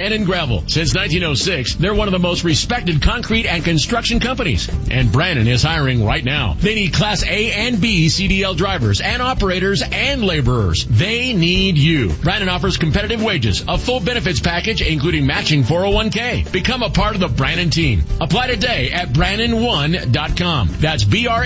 and Gravel. Since 1906, they're one of the most respected concrete and construction companies. And Brannan is hiring right now. They need Class A and B CDL drivers and operators and laborers. They need you. Brannan offers competitive wages, a full benefits package, including matching 401k. Become a part of the Brannan team. Apply today at Brannan1.com. That's B-R-A-N-N-A-N,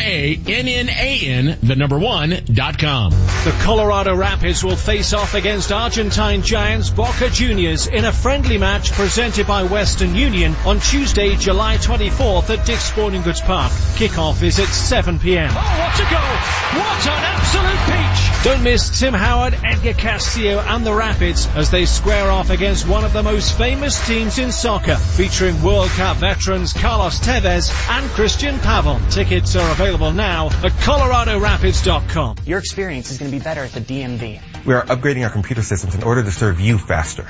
the number one. The Colorado Rapids will face off against Argentine giants Boca Juniors in a friendly friendly match presented by Western Union on Tuesday, July 24th at Dick's Sporting Goods Park. Kickoff is at 7pm. Oh, what a goal! What an absolute peach! Don't miss Tim Howard, Edgar Castillo and the Rapids as they square off against one of the most famous teams in soccer, featuring World Cup veterans Carlos Tevez and Cristian Pavón. Tickets are available now at coloradorapids.com. Your experience is going to be better at the DMV. We are upgrading our computer systems in order to serve you faster.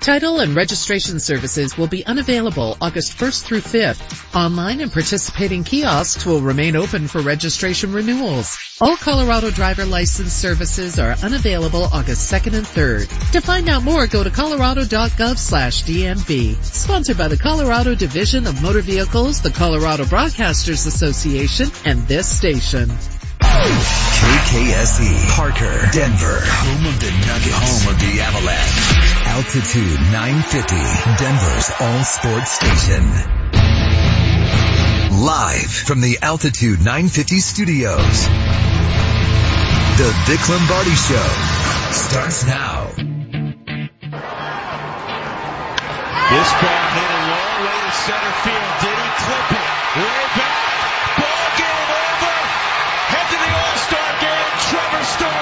Title and registration services will be unavailable August 1st through 5th. Online and participating kiosks will remain open for registration renewals. All Colorado driver license services are unavailable August 2nd and 3rd. To find out more, go to colorado.gov slash DMV. Sponsored by the Colorado Division of Motor Vehicles, the Colorado Broadcasters Association, and this station. KKSE, Parker, Denver, home of the Nuggets, home of the Avalanche. Altitude 950, Denver's all sports station. Live from the Altitude 950 studios. The Vic Lombardi Show starts now. This ball hit a long way to center field. Did he clip it? Way back. Story.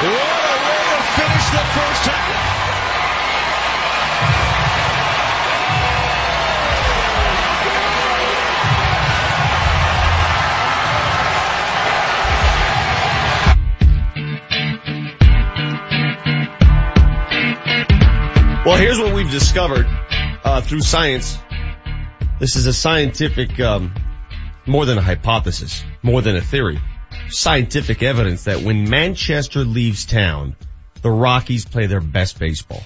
What a way to finish the first half. Well, here's what we've discovered uh, through science. This is a scientific, um, more than a hypothesis, more than a theory. Scientific evidence that when Manchester leaves town, the Rockies play their best baseball.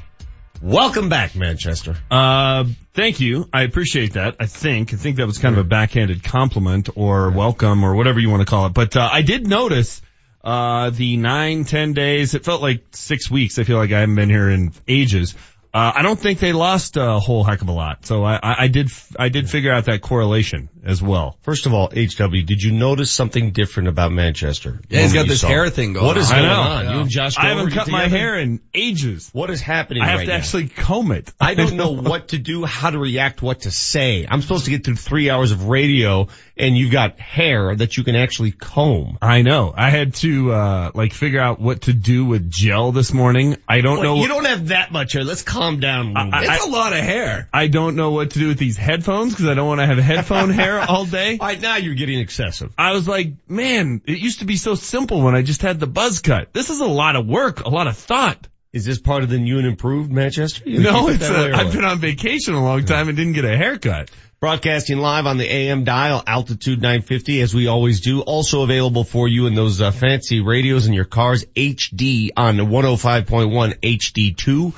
Welcome back, Manchester. Uh, thank you. I appreciate that. I think. I think that was kind of a backhanded compliment or welcome or whatever you want to call it. But, uh, I did notice, uh, the nine, ten days. It felt like six weeks. I feel like I haven't been here in ages. Uh, I don't think they lost a whole heck of a lot. So I, I, I did, I did figure out that correlation as well. First of all, HW, did you notice something different about Manchester? Yeah, he's when got this hair it? thing going What is on. going I know. on? You and Josh I haven't cut my hair in ages. What is happening I have right to now? actually comb it. I don't know what to do, how to react, what to say. I'm supposed to get through three hours of radio and you've got hair that you can actually comb. I know. I had to, uh, like figure out what to do with gel this morning. I don't Wait, know. you don't have that much hair. Let's calm down a little I- bit. It's a lot of hair. I don't know what to do with these headphones because I don't want to have headphone hair all day. All right, now you're getting excessive. I was like, man, it used to be so simple when I just had the buzz cut. This is a lot of work, a lot of thought. Is this part of the new and improved Manchester? You No, it's, that way or I've been on vacation a long time and didn't get a haircut. Broadcasting live on the AM dial, altitude 950, as we always do. Also available for you in those uh, fancy radios in your cars, HD on 105.1 HD2.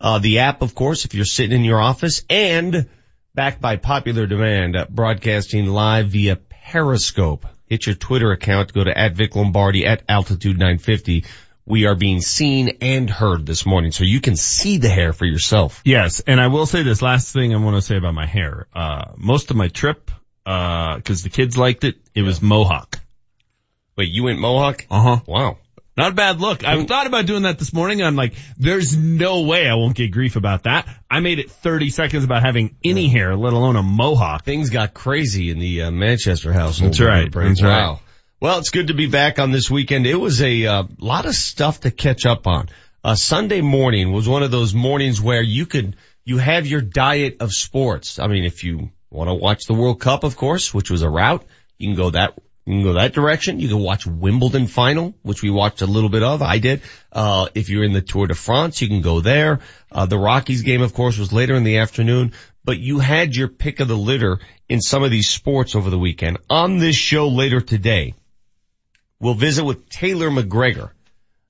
Uh, the app, of course, if you're sitting in your office, and backed by popular demand, uh, broadcasting live via Periscope. Hit your Twitter account, go to at Vic Lombardi at altitude 950. We are being seen and heard this morning, so you can see the hair for yourself. Yes, and I will say this last thing I want to say about my hair. Uh, most of my trip, uh, cause the kids liked it, it was mohawk. Wait, you went Mohawk? Uh huh. Wow. Not a bad look. I thought about doing that this morning. I'm like, there's no way I won't get grief about that. I made it 30 seconds about having any hair, let alone a mohawk. things got crazy in the uh, Manchester household. That's right. That's right. Well, it's good to be back on this weekend. It was a uh, lot of stuff to catch up on. Uh, Sunday morning was one of those mornings where you could, you have your diet of sports. I mean, if you want to watch the World Cup, of course, which was a route, you can go that, you can go that direction. You can watch Wimbledon final, which we watched a little bit of. I did. Uh, if you're in the Tour de France, you can go there. Uh, the Rockies game, of course, was later in the afternoon, but you had your pick of the litter in some of these sports over the weekend. On this show later today, we'll visit with Taylor McGregor,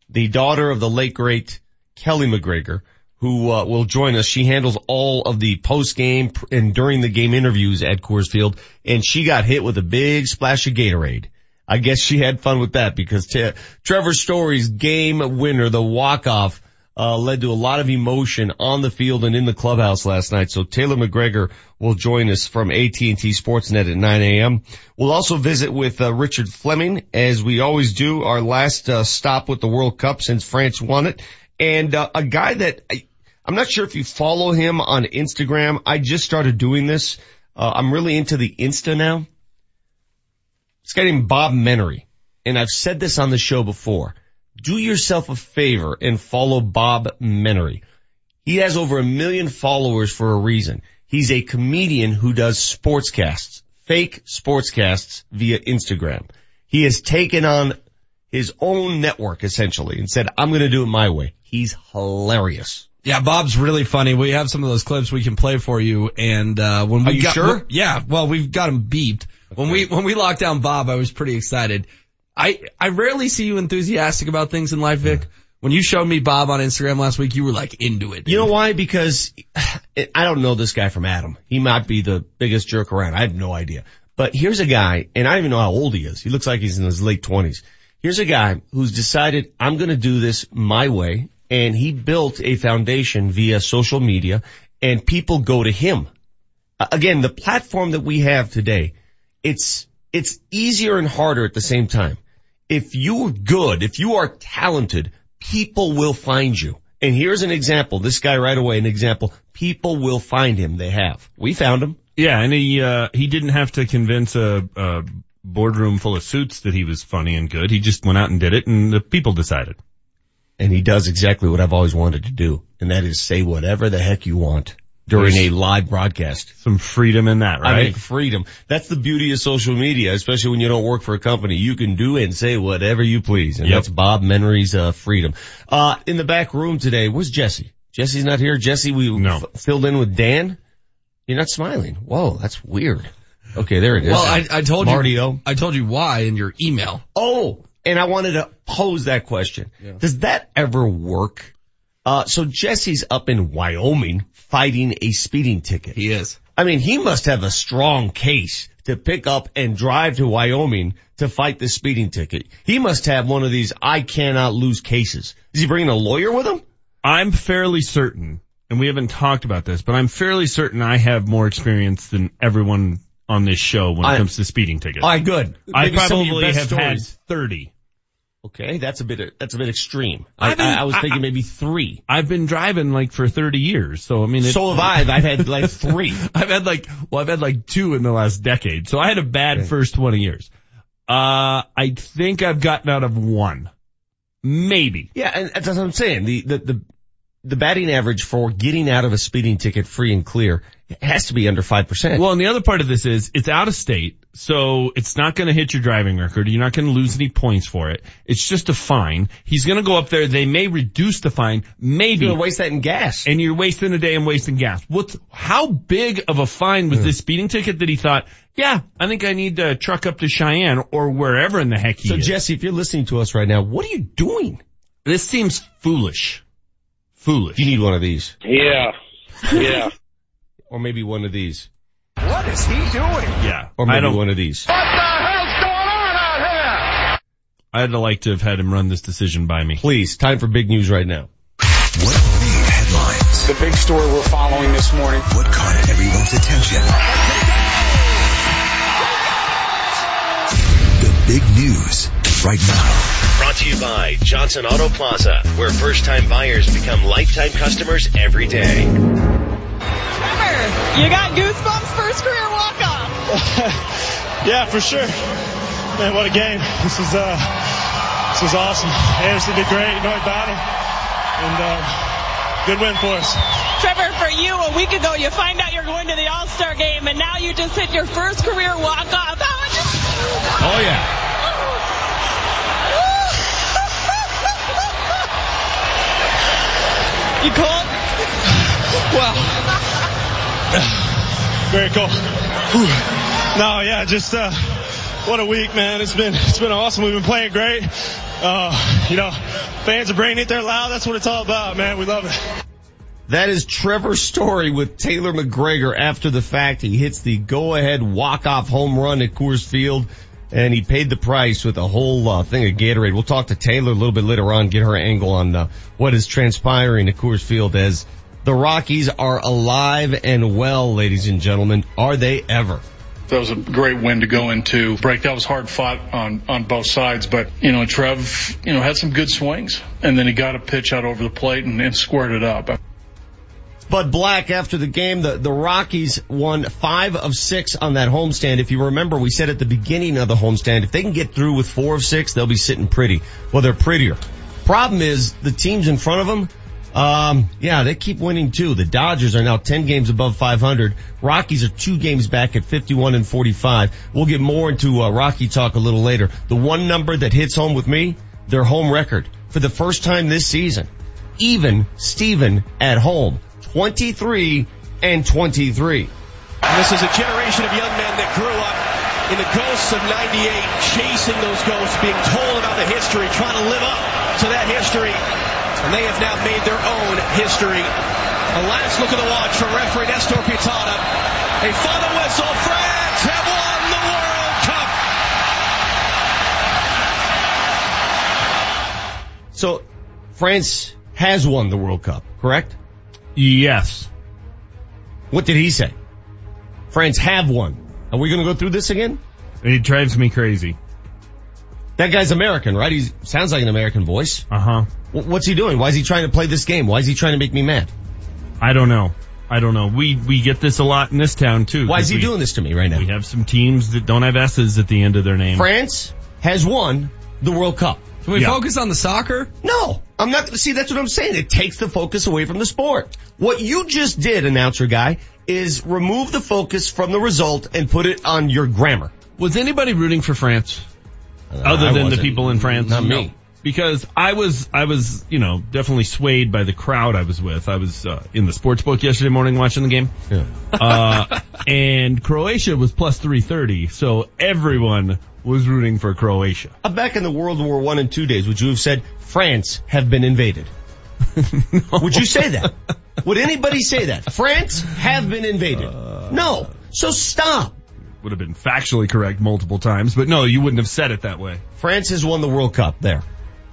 the daughter of the late great Keli McGregor, who uh, will join us. She handles all of the post game and during the game interviews at Coors Field, and she got hit with a big splash of Gatorade. I guess she had fun with that because t- Trevor Story's game winner, the walk off, uh, led to a lot of emotion on the field and in the clubhouse last night. So Taylor McGregor will join us from AT&T Sportsnet at 9 a.m. We'll also visit with uh, Richard Fleming as we always do. Our last uh, stop with the World Cup since France won it, and uh, a guy that I, I'm not sure if you follow him on Instagram. I just started doing this. Uh, I'm really into the Insta now. This guy named Bob Menery, and I've said this on the show before do yourself a favor and follow Bob Menery. He has over a million followers for a reason. He's a comedian who does sportscasts, fake sportscasts via Instagram. He has taken on his own network essentially and said, I'm going to do it my way. He's hilarious. Yeah, Bob's really funny. We have some of those clips we can play for you. And, uh, when we Are you got, sure? yeah, well, we've got him beeped. When we, when we locked down Bob, I was pretty excited. I, I rarely see you enthusiastic about things in life, Vic. When you showed me Bob on Instagram last week, you were like into it. You know why? Because I don't know this guy from Adam. He might be the biggest jerk around. I have no idea. But here's a guy, and I don't even know how old he is. He looks like he's in his late twenties. Here's a guy who's decided I'm going to do this my way, and he built a foundation via social media, and people go to him. Again, the platform that we have today, it's it's easier and harder at the same time. If you're good, if you are talented, people will find you. And here's an example. This guy right away, an example. People will find him. They have. We found him. Yeah, and he uh he didn't have to convince a, a boardroom full of suits that he was funny and good. He just went out and did it, and the people decided. And he does exactly what I've always wanted to do, and that is say whatever the heck you want during There's a live broadcast. Some freedom in that, I right? mean, freedom. That's the beauty of social media, especially when you don't work for a company. You can do and say whatever you please, and Yep. that's Bob Menery's uh, freedom. Uh, in the back room today, where's Jesse? Jesse's not here. Jesse, we No. f- filled in with Dan. You're not smiling. Whoa, that's weird. Okay, there it is. Well, I, I told Marty you, I told you why in your email. Oh, and I wanted to pose that question. Does that ever work? Uh, so Jesse's up in Wyoming fighting a speeding ticket. He is. I mean, he must have a strong case to pick up and drive to Wyoming to fight the speeding ticket. He must have one of these I cannot lose cases. Is he bringing a lawyer with him? I'm fairly certain, and we haven't talked about this, but I'm fairly certain I have more experience than everyone on this show when it I- comes to speeding tickets. All right, good. I Maybe probably have stories. had 30. Okay, that's a bit, that's a bit extreme. I, been- I, I was thinking I- maybe three. I've been driving like for 30 years, so I mean, it, So have I. I've had like three. I've had like, well, I've had like two in the last decade, so I had a bad first 20 years. Uh, I think I've gotten out of one. Maybe. Yeah, and that's what I'm saying. The, the, the, the batting average for getting out of a speeding ticket free and clear has to be under 5%. Well, and the other part of this is it's out of state, so it's not going to hit your driving record. You're not going to lose any points for it. It's just a fine. He's going to go up there. They may reduce the fine, maybe. You're gonna waste that in gas. and you're wasting a day and wasting gas. What's, how big of a fine was this speeding ticket that he thought, yeah, I think I need to truck up to Cheyenne or wherever in the heck he So is. Jesse, if you're listening to us right now, what are you doing? this seems foolish. Foolish. You need one of these. Yeah. Yeah. Or maybe one of these. What is he doing? yeah. Or I maybe don't, one of these. What the hell's going on out here? I'd like to have had him run this decision by me. Please, time for big news right now. What made headlines? The big story we're following this morning. What caught everyone's attention? The big news right now. Brought to you by Johnson Auto Plaza, where first time buyers become lifetime customers every day. You got goosebumps first career walk off. yeah, for sure. Man, what a game. This is, uh, this was awesome. Anderson did great, no battle, and, uh, good win for us. Trevor, for you, a week ago, you find out you're going to the All-Star game, and now you just hit your first career walk off. Oh yeah. You cold? Wow. Very cool. Whew. No, yeah, just, uh, what a week, man. It's been, it's been awesome. We've been playing great. Uh, you know, fans are bringing it there loud. That's what it's all about, man. We love it. That is Trevor Story with Taylor McGregor after the fact. He hits the go-ahead walk-off home run at Coors Field and he paid the price with a whole uh, thing of Gatorade. We'll talk to Taylor a little bit later on, get her angle on uh, what is transpiring at Coors Field as the Rockies are alive and well, ladies and gentlemen. Are they ever? That was a great win to go into. Break that was hard fought on on both sides, but you know Trev, you know had some good swings, and then he got a pitch out over the plate and, and squared it up. Bud Black after the game, the, the Rockies won five of six on that homestand. If you remember, we said at the beginning of the homestand, if they can get through with four of six, they'll be sitting pretty. Well, they're prettier. Problem is, the teams in front of them, um, yeah, they keep winning too. The Dodgers are now 10 games above 500. Rockies are two games back at 51 and 45. We'll get more into uh, Rocky talk a little later. The one number that hits home with me, their home record for the first time this season. Even Steven at home. 23 and 23. And this is a generation of young men that grew up in the ghosts of 98, chasing those ghosts, being told about the history, trying to live up to that history. And they have now made their own history. A last look at the watch from referee Nestor Pitana. A final whistle. France have won the World Cup. So, France has won the World Cup, correct? Yes. What did he say? France have won. Are we going to go through this again? It drives me crazy. That guy's American, right? He sounds like an American voice. Uh huh. What's he doing? Why is he trying to play this game? Why is he trying to make me mad? I don't know. I don't know. We we get this a lot in this town too. Why is he we, doing this to me right now? We have some teams that don't have S's at the end of their name. France has won the World Cup. Can we yeah. focus on the soccer? No, I'm not. Gonna see, that's what I'm saying. It takes the focus away from the sport. What you just did, announcer guy, is remove the focus from the result and put it on your grammar. Was anybody rooting for France? Uh, Other than the people in France? Not me. No. Because I was, I was, you know, definitely swayed by the crowd I was with. I was uh, in the sports book yesterday morning watching the game. Yeah. uh, and Croatia was plus 330, so everyone was rooting for Croatia. Uh, back in the World War One and Two days, would you have said France have been invaded? no. Would you say that? Would anybody say that? France have been invaded? Uh, no. So stop. Would have been factually correct multiple times, but no, you wouldn't have said it that way. France has won the World Cup there.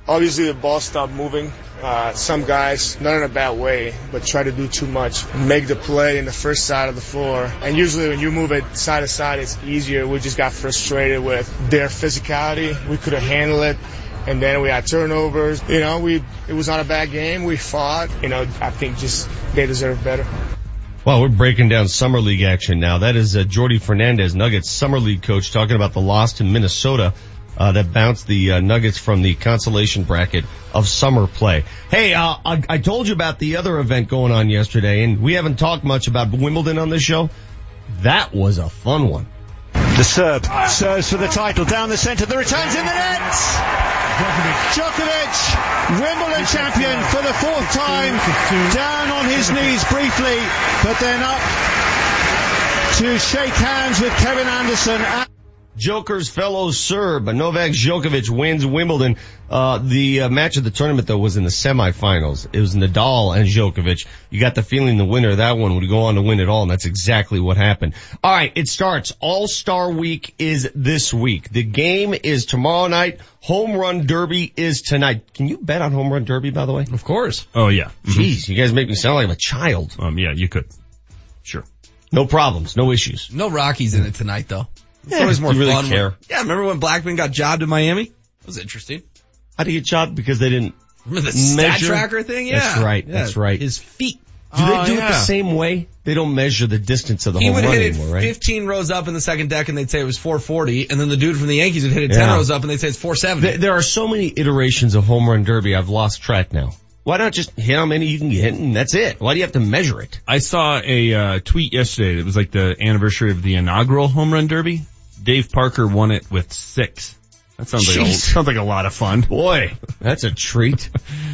Obviously, the ball stopped moving. Uh, some guys, not in a bad way, but try to do too much. Make the play in the first side of the floor. And usually when you move it side to side, it's easier. We just got frustrated with their physicality. We could have handled it. And then we had turnovers. You know, we, it was not a bad game. We fought. You know, I think just they deserve better. Well, we're breaking down summer league action now. That is uh, Jordi Fernandez, Nuggets summer league coach, talking about the loss to Minnesota uh, that bounced the uh, Nuggets from the consolation bracket of summer play. Hey, uh, I, I, told you about the other event going on yesterday, and we haven't talked much about Wimbledon on this show. That was a fun one. The Serb serves for the title down the centre. The returns in the net. Djokovic, Wimbledon champion for the fourth time, down on his knees briefly, but then up to shake hands with Kevin Anderson. Joker's fellow Serb, Novak Djokovic wins Wimbledon. Uh, the uh, match of the tournament though was in the semifinals. It was Nadal and Djokovic. You got the feeling the winner of that one would go on to win it all, and that's exactly what happened. All right, it starts. All Star Week is this week. The game is tomorrow night. Home Run Derby is tonight. Can you bet on Home Run Derby, by the way? Of course. Oh yeah. Jeez, you guys make me sound like I'm a child. Um, yeah, you could. Sure. No problems, no issues. No Rockies in it tonight though. It's yeah, always more really fun. Care. When, yeah, remember when Blackmon got jobbed in Miami? That was interesting. How did he get jobbed? Because they didn't remember the stat tracker thing. Yeah, that's right. Yeah. That's right. His feet. Do they do yeah. it the same way? They don't measure the distance of the he home would run hit anymore, it right? 15 rows up in the second deck and they'd say it was 440 and then the dude from the Yankees would hit it 10 rows up and they'd say it's 470. There, there are so many iterations of home run derby I've lost track now. Why not just hit how many you can get and that's it? Why do you have to measure it? I saw a uh, tweet yesterday. that was like the anniversary of the inaugural home run derby. Dave Parker won it with six. That sounds like, a, sounds like a lot of fun. Boy, that's a treat.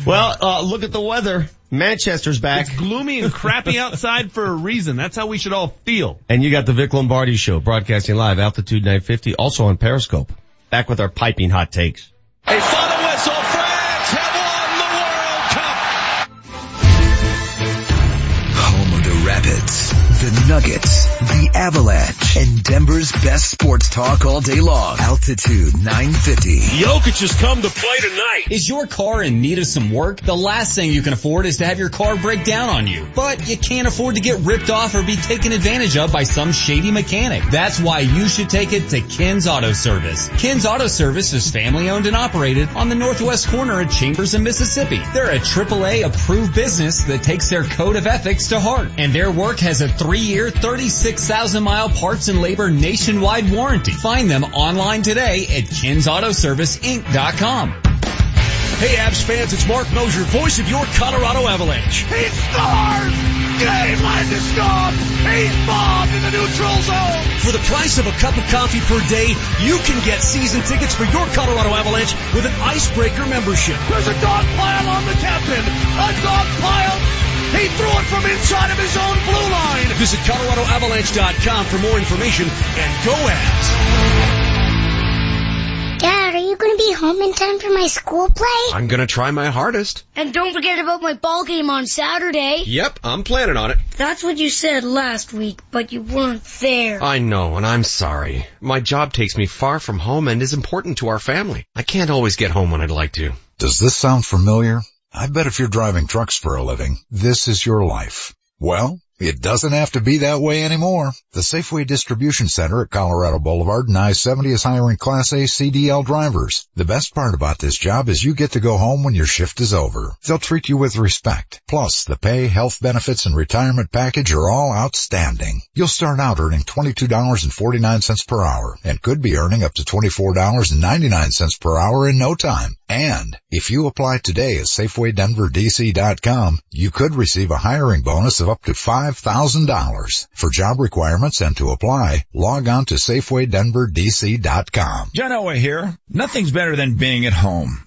well, uh, look at the weather. Manchester's back. It's gloomy and crappy outside for a reason. That's how we should all feel. And you got the Vic Lombardi show broadcasting live, altitude 950, also on Periscope. Back with our piping hot takes. A the Nuggets, the Avalanche, and Denver's best sports talk all day long. Altitude 950. Jokic has come to play tonight. Is your car in need of some work? The last thing you can afford is to have your car break down on you. But you can't afford to get ripped off or be taken advantage of by some shady mechanic. That's why you should take it to Ken's Auto Service. Ken's Auto Service is family owned and operated on the northwest corner of Chambers and Mississippi. They're a AAA approved business that takes their code of ethics to heart. And their work has a three year, 36,000 mile parts and labor nationwide warranty. Find them online today at Ken'sAutoServiceInc.com. Hey Avs fans, it's Marc Moser, voice of your Colorado Avalanche. He scores! Game line to stop! He's bombed in the neutral zone! For the price of a cup of coffee per day, you can get season tickets for your Colorado Avalanche with an Icebreaker membership. There's a dog pile on the captain! A dog pile! He threw it from inside of his own blue line! Visit ColoradoAvalanche.com for more information and go Avs! Dad, are you going to be home in time for my school play? I'm going to try my hardest. And don't forget about my ball game on Saturday. Yep, I'm planning on it. That's what you said last week, but you weren't there. I know, and I'm sorry. My job takes me far from home and is important to our family. I can't always get home when I'd like to. Does this sound familiar? I bet if you're driving trucks for a living, this is your life. Well, it doesn't have to be that way anymore. The Safeway Distribution Center at Colorado Boulevard and I-70 is hiring Class A CDL drivers. The best part about this job is you get to go home when your shift is over. They'll treat you with respect. Plus, the pay, health benefits, and retirement package are all outstanding. You'll start out earning $22.49 per hour and could be earning up to $24.99 per hour in no time. And if you apply today at SafewayDenverDC.com, you could receive a hiring bonus of up to $5,000. For job requirements and to apply, log on to SafewayDenverDC.com. John Elway here. Nothing's better than being at home.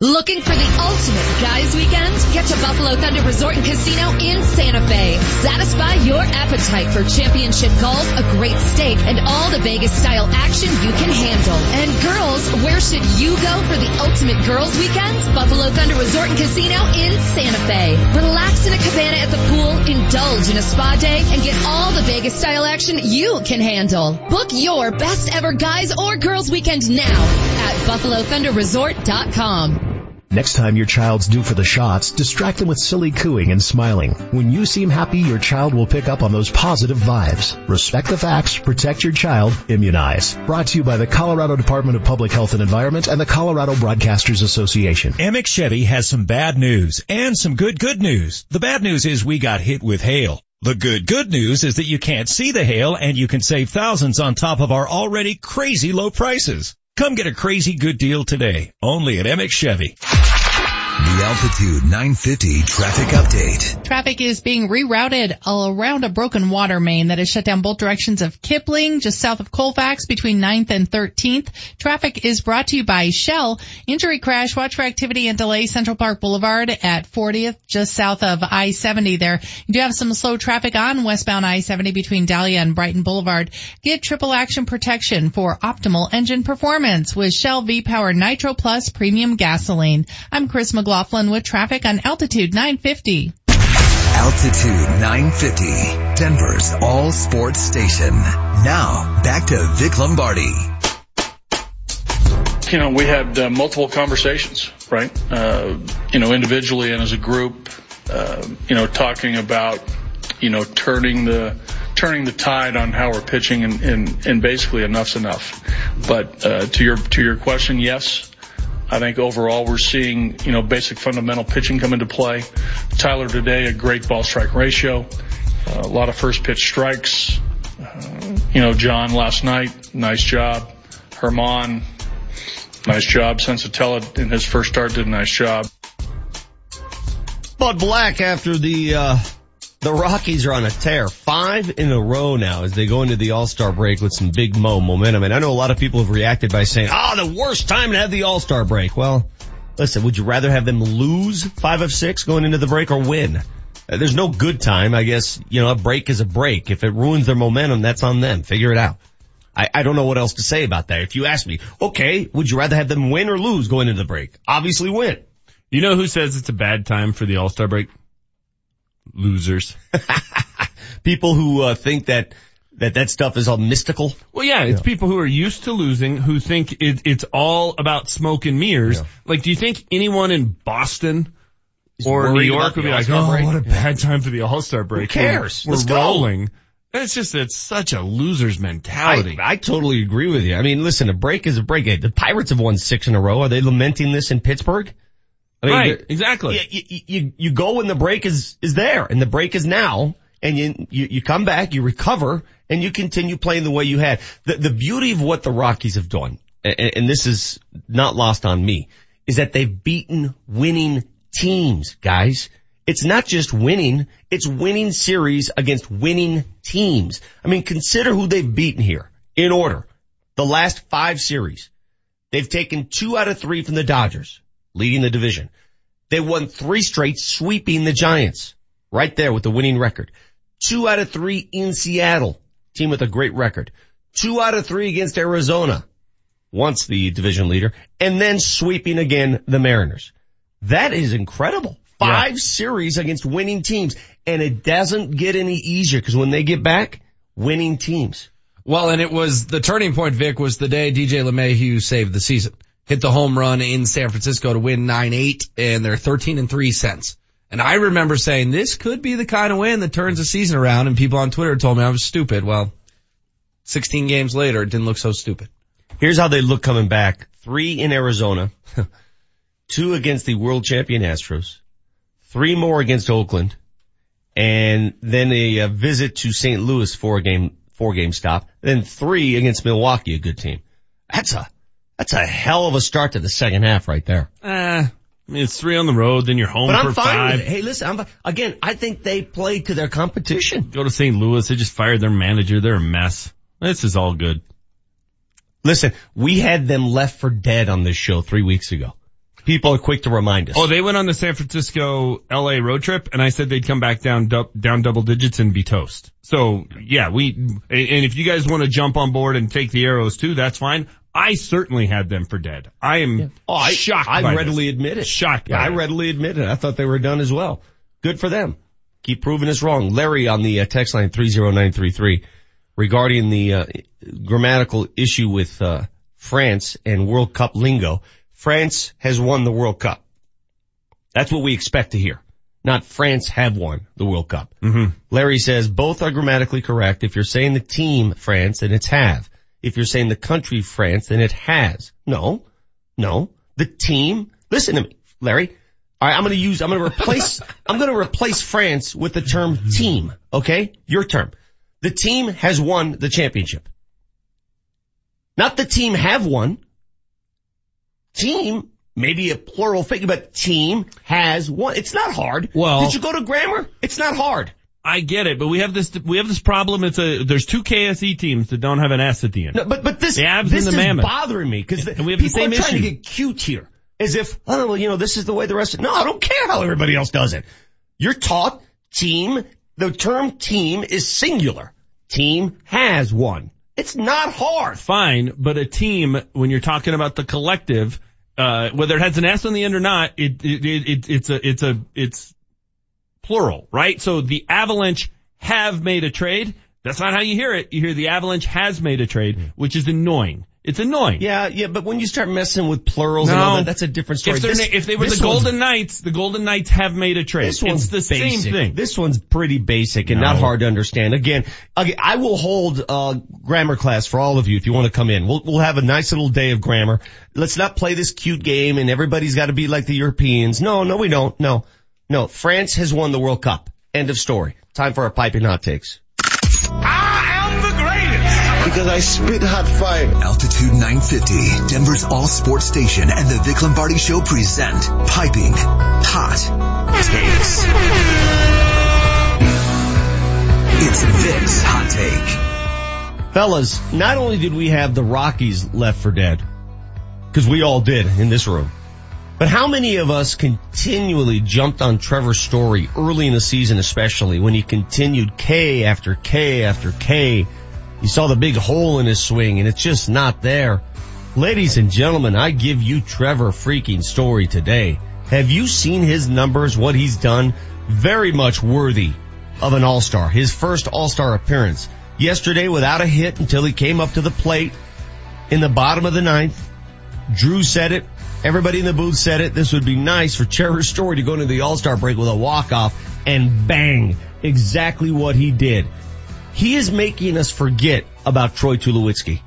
Looking for the ultimate guys weekend? Get to Buffalo Thunder Resort and Casino in Santa Fe. Satisfy your appetite for championship golf, a great steak, and all the Vegas style action you can handle. And girls, where should you go for the ultimate girls weekend? Buffalo Thunder Resort and Casino in Santa Fe. Relax in a cabana at the pool, indulge in a spa day, and get all the Vegas style action you can handle. Book your best ever guys or girls weekend now at BuffaloThunderResort.com. Next time your child's due for the shots, distract them with silly cooing and smiling. When you seem happy, your child will pick up on those positive vibes. Respect the facts, protect your child, immunize. Brought to you by the Colorado Department of Public Health and Environment and the Colorado Broadcasters Association. Emich Chevy has some bad news and some good good news. The bad news is we got hit with hail. The good good news is that you can't see the hail and you can save thousands on top of our already crazy low prices. Come get a crazy good deal today, only at Emich Chevy. Altitude 950 traffic update. Traffic is being rerouted around a broken water main that has shut down both directions of Kipling, just south of Colfax between 9th and 13th. Traffic is brought to you by Shell. Injury crash, watch for activity and delay Central Park Boulevard at 40th, just south of I-70 there. You do have some slow traffic on westbound I-70 between Dahlia and Brighton Boulevard. Get triple action protection for optimal engine performance with Shell V-Power Nitro Plus Premium Gasoline. I'm Chris McLaughlin with traffic on Altitude 950. Altitude 950, Denver's all sports station. Now, back to Vic Lombardi. You know, we had uh, multiple conversations, right? Uh, you know, individually and as a group, uh, you know, talking about, you know, turning the, turning the tide on how we're pitching, and, and, and basically enough's enough. But uh, to your to your question, yes. I think overall we're seeing, you know, basic fundamental pitching come into play. Tyler today, a great ball strike ratio, uh, a lot of first pitch strikes. Uh, you know, John last night, nice job. Herman, nice job. Senzatela in his first start did a nice job. Bud Black after the, uh, the Rockies are on a tear. Five in a row now as they go into the All-Star break with some big mo momentum. And I know a lot of people have reacted by saying, oh, the worst time to have the All-Star break. Well, listen, would you rather have them lose five of six going into the break or win? Uh, There's no good time. I guess, you know, a break is a break. If it ruins their momentum, that's on them. Figure it out. I, I don't know what else to say about that. If you ask me, okay, would you rather have them win or lose going into the break? Obviously win. You know who says it's a bad time for the All-Star break? Losers. People who uh, think that that that stuff is all mystical. Well, yeah, it's people who are used to losing who think it, it's all about smoke and mirrors. Like, do you think anyone in Boston or New York would be like, oh, break." what a bad time for the All-Star break. Who cares? We're, Let's we're go." rolling. It's just, it's such a loser's mentality. I, I totally agree with you. I mean, listen, a break is a break. The Pirates have won six in a row. Are they lamenting this in Pittsburgh? I mean, right, exactly. you, you, you, go when the break is, is there and the break is now and you, you, you come back, you recover and you continue playing the way you had. The, the beauty of what the Rockies have done, and, and this is not lost on me, is that they've beaten winning teams, guys. It's not just winning, it's winning series against winning teams. I mean, consider who they've beaten here in order. The last five series. They've taken two out of three from the Dodgers, leading the division. They won three straight, sweeping the Giants. Right there with the winning record. Two out of three in Seattle, team with a great record. Two out of three against Arizona, once the division leader, and then sweeping again the Mariners. That is incredible. Five series against winning teams, and it doesn't get any easier because when they get back, winning teams. Well, and it was the turning point, Vic, was the day DJ LeMahieu saved the season. Hit the home run in San Francisco to win 9-8 and they're 13 and 3 cents. And I remember saying this could be the kind of win that turns the season around and people on Twitter told me I was stupid. Well, 16 games later, it didn't look so stupid. Here's how they look coming back. Three in Arizona, two against the world champion Astros, three more against Oakland, and then a, uh visit to St. Louis four game, four game stop, then three against Milwaukee, a good team. That's a, that's a hell of a start to the second half right there. Uh, I mean, it's three on the road, then you're home But for I'm fine five. with it. Hey, listen, I'm, again, I think they played to their competition. Go to St. Louis, they just fired their manager, they're a mess. This is all good. Listen, we had them left for dead on this show three weeks ago. People are quick to remind us. Oh, they went on the San Francisco LA road trip and I said they'd come back down, du- down double digits and be toast. So yeah, we, and if you guys want to jump on board and take the arrows too, that's fine. I certainly had them for dead. I am Oh, I, shocked I by readily this. admit it. Shocked Yeah, by I it. readily admit it. I thought they were done as well. Good for them. Keep proving us wrong. Larry on the uh, text line 30933 regarding the uh, grammatical issue with uh, France and World Cup lingo. France has won the World Cup. That's what we expect to hear. Not France have won the World Cup. Mm-hmm. Larry says both are grammatically correct. If you're saying the team France, then it's have. If you're saying the country France, then it has. No, no. The team, listen to me, Larry. All right, I'm going to use, I'm going to replace, I'm going to replace France with the term team. Okay? Your term. The team has won the championship. Not the team have won. Team, maybe a plural figure, but team has won. It's not hard. Well- did you go to grammar? It's not hard. I get it, but we have this, we have this problem. It's a, there's two KSE teams that don't have an S at the end. No, but but this The Avs this and the is Mammoth. bothering me because And we have the people same are trying issue. to get cute here, as if oh well, you know this is the way the rest. of No, I don't care how everybody else does it. You're taught team. The term team is singular. Team has one. It's not hard. Fine, but a team, when you're talking about the collective, uh, whether it has an S on the end or not, it, it, it, it it's a, it's a, it's plural, right? So the Avalanche have made a trade. That's not how you hear it. You hear the Avalanche has made a trade, which is annoying. It's annoying. Yeah, yeah, but when you start messing with plurals and all that, that's a different story. If, This- if they were the Golden Knights, the Golden Knights have made a trade. This one's it's the basic. same thing. This one's pretty basic and No. not hard to understand. Again, again, I will hold uh grammar class for all of you if you want to come in. We'll we'll have a nice little day of grammar. Let's not play this cute game and everybody's got to be like the Europeans. No, no, we don't. No, no. France has won the World Cup. End of story. Time for our piping hot takes. I am the greatest. Because I spit hot fire. Altitude 950, Denver's all sports station and the Vic Lombardi Show present Piping Hot Takes. It's Vic's Hot Take. Fellas, not only did we have the Rockies left for dead, because we all did in this room, but how many of us continually jumped on Trevor Story early in the season, especially when he continued K after K after K. You saw the big hole in his swing and it's just not there. Ladies and gentlemen, I give you Trevor freaking Story today. Have you seen his numbers, what he's done? Very much worthy of an all-star. His first all-star appearance. Yesterday without a hit until he came up to the plate in the bottom of the ninth. Drew said it. Everybody in the booth said it. This would be nice for Trevor Story to go into the all-star break with a walk-off and bang, exactly what he did. He is making us forget about Troy Tulowitzki.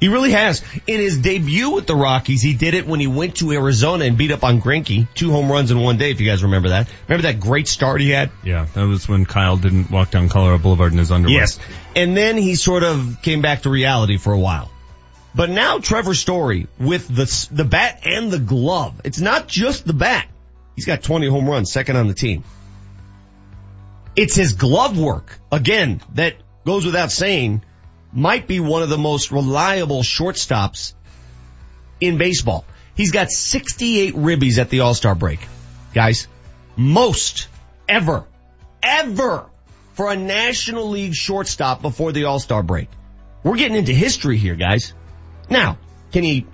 He really has. In his debut with the Rockies, he did it when he went to Arizona and beat up on Greinke. Two home runs in one day, if you guys remember that. Remember that great start he had? Yeah, that was when Kyle didn't walk down Colorado Boulevard in his underwear. Yes. And then he sort of came back to reality for a while. But now Trevor Story with the, the bat and the glove. It's not just the bat. He's got 20 home runs, second on the team. It's his glove work, again, that goes without saying, might be one of the most reliable shortstops in baseball. He's got 68 ribbies at the All-Star break. Guys, most ever, ever for a National League shortstop before the All-Star break. We're getting into history here, guys. Now, can he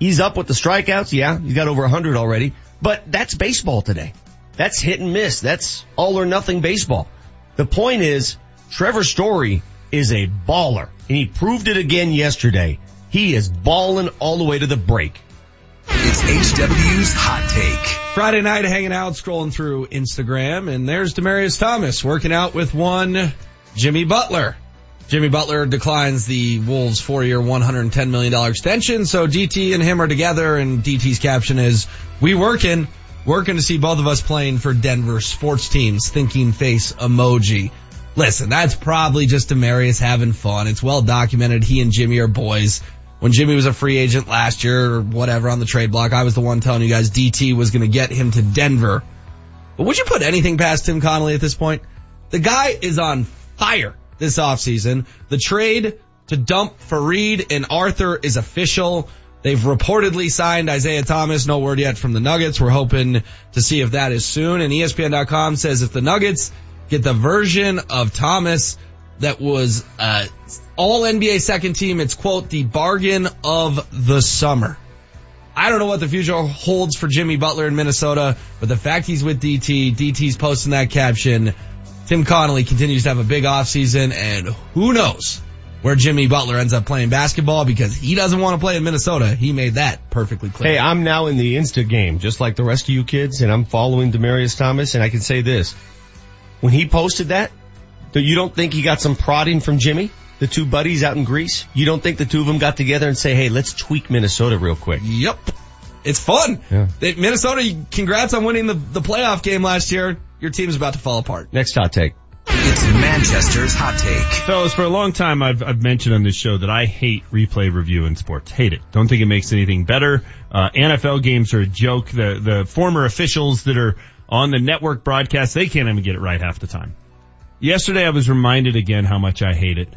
ease up with the strikeouts? Yeah, he's got over 100 already, but that's baseball today. That's hit and miss. That's all or nothing baseball. The point is, Trevor Story is a baller, and he proved it again yesterday. He is balling all the way to the break. It's HW's Hot Take. Friday night hanging out, scrolling through Instagram, and there's Demaryius Thomas working out with one Jimmy Butler. Jimmy Butler declines the Wolves four-year, $110 million extension, so DT and him are together, and DT's caption is, we working, working to see both of us playing for Denver sports teams, thinking face emoji. Listen, that's probably just Demaryius having fun. It's well documented. He and Jimmy are boys. When Jimmy was a free agent last year or whatever on the trade block, I was the one telling you guys DT was going to get him to Denver. But would you put anything past Tim Connolly at this point? The guy is on fire this offseason. The trade to dump Faried and Arthur is official. They've reportedly signed Isaiah Thomas. No word yet from the Nuggets. We're hoping to see if that is soon. And ESPN.com says if the Nuggets get the version of Thomas that was uh, all NBA second team, it's quote the bargain of the summer. I don't know what the future holds for Jimmy Butler in Minnesota, but the fact he's with DT, DT's posting that caption, Tim Connolly continues to have a big offseason and who knows where Jimmy Butler ends up playing basketball because he doesn't want to play in Minnesota. He made that perfectly clear. Hey, I'm now in the Insta game, just like the rest of you kids, and I'm following Demaryius Thomas, and I can say this. When he posted that, you don't think he got some prodding from Jimmy? The two buddies out in Greece? You don't think the two of them got together and say, hey, let's tweak Minnesota real quick? Yep. It's fun. Yeah. Minnesota, congrats on winning the, the playoff game last year. Your team's about to fall apart. Next hot take. It's Manchester's Hot Take. Fellas, for a long time I've, I've mentioned on this show that I hate replay review in sports. Hate it. Don't think it makes anything better. Uh, NFL games are a joke. The, the former officials that are on the network broadcast, they can't even get it right half the time. Yesterday I was reminded again how much I hate it.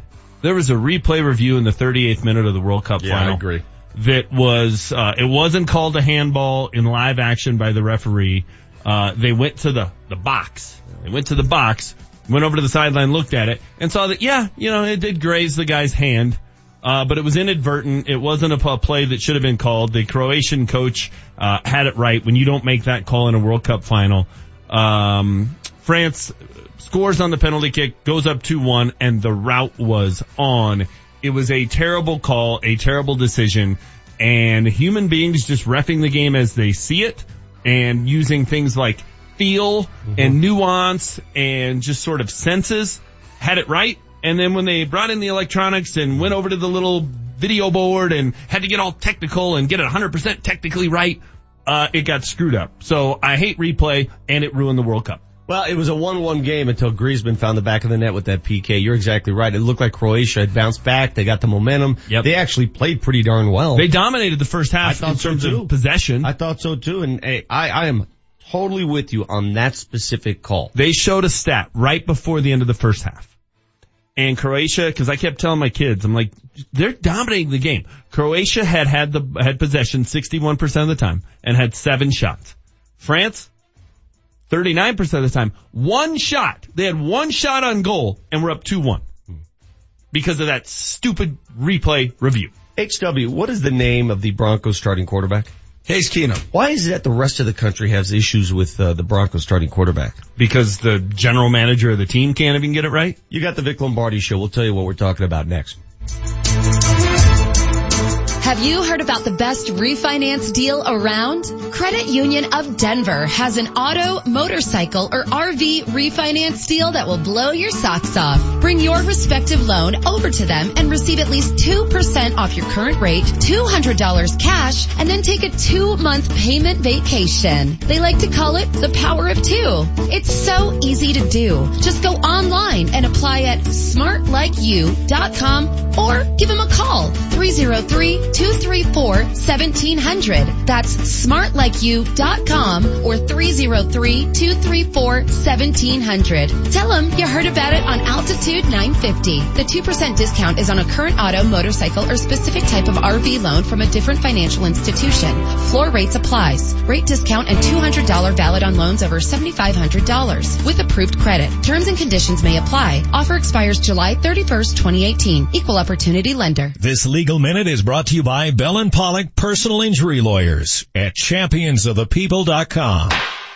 There was a replay review in the 38th minute of the World Cup Yeah, I final. agree. That was, uh, it wasn't called a handball in live action by the referee. Uh, they went to the, the box. They went to the box, went over to the sideline, looked at it, and saw that, yeah, you know, it did graze the guy's hand. Uh, but it was inadvertent. It wasn't a play that should have been called. The Croatian coach, uh, had it right when you don't make that call in a World Cup final. Um, France scores on the penalty kick, goes up 2-1, and the route was on. It was a terrible call, a terrible decision, and human beings just refing the game as they see it and using things like feel mm-hmm. and nuance and just sort of senses had it right. And then when they brought in the electronics and went over to the little video board and had to get all technical and get it 100% technically right, uh, it got screwed up. So I hate replay and it ruined the World Cup. Well, it was a 1-1 game until Griezmann found the back of the net with that PK. You're exactly right. It looked like Croatia had bounced back. They got the momentum. Yep. They actually played pretty darn well. They dominated the first half in terms of possession. I thought so too. And hey, I, I am totally with you on that specific call. They showed a stat right before the end of the first half. And Croatia, cause I kept telling my kids, I'm like, they're dominating the game. Croatia had had the, had possession 61% of the time and had seven shots. France, 39% of the time, one shot. They had one shot on goal and we're up 2-1 because of that stupid replay review. HW, what is the name of the Broncos starting quarterback? Case Keenum. Why is it that the rest of the country has issues with uh, the Broncos starting quarterback? Because the general manager of the team can't even get it right? You got the Vic Lombardi show. We'll tell you what we're talking about next. Have you heard about the best refinance deal around? Credit Union of Denver has an auto, motorcycle, or RV refinance deal that will blow your socks off. Bring your respective loan over to them and receive at least 2% off your current rate, $200 cash, and then take a two month payment vacation. They like to call it the power of two. It's so easy to do. Just go online and apply at smartlikeyou.com or give them a call 303 234-1700. That's smartlikeyou.com or 303-234-1700. Tell them you heard about it on Altitude 950. The 2% discount is on a current auto, motorcycle, or specific type of RV loan from a different financial institution. Floor rates applies. Rate discount and $200 valid on loans over $7,500 with approved credit. Terms and conditions may apply. Offer expires July 31st, 2018. Equal opportunity lender. This legal minute is brought to you by Bell and Pollock Personal Injury Lawyers at championsofthepeople.com.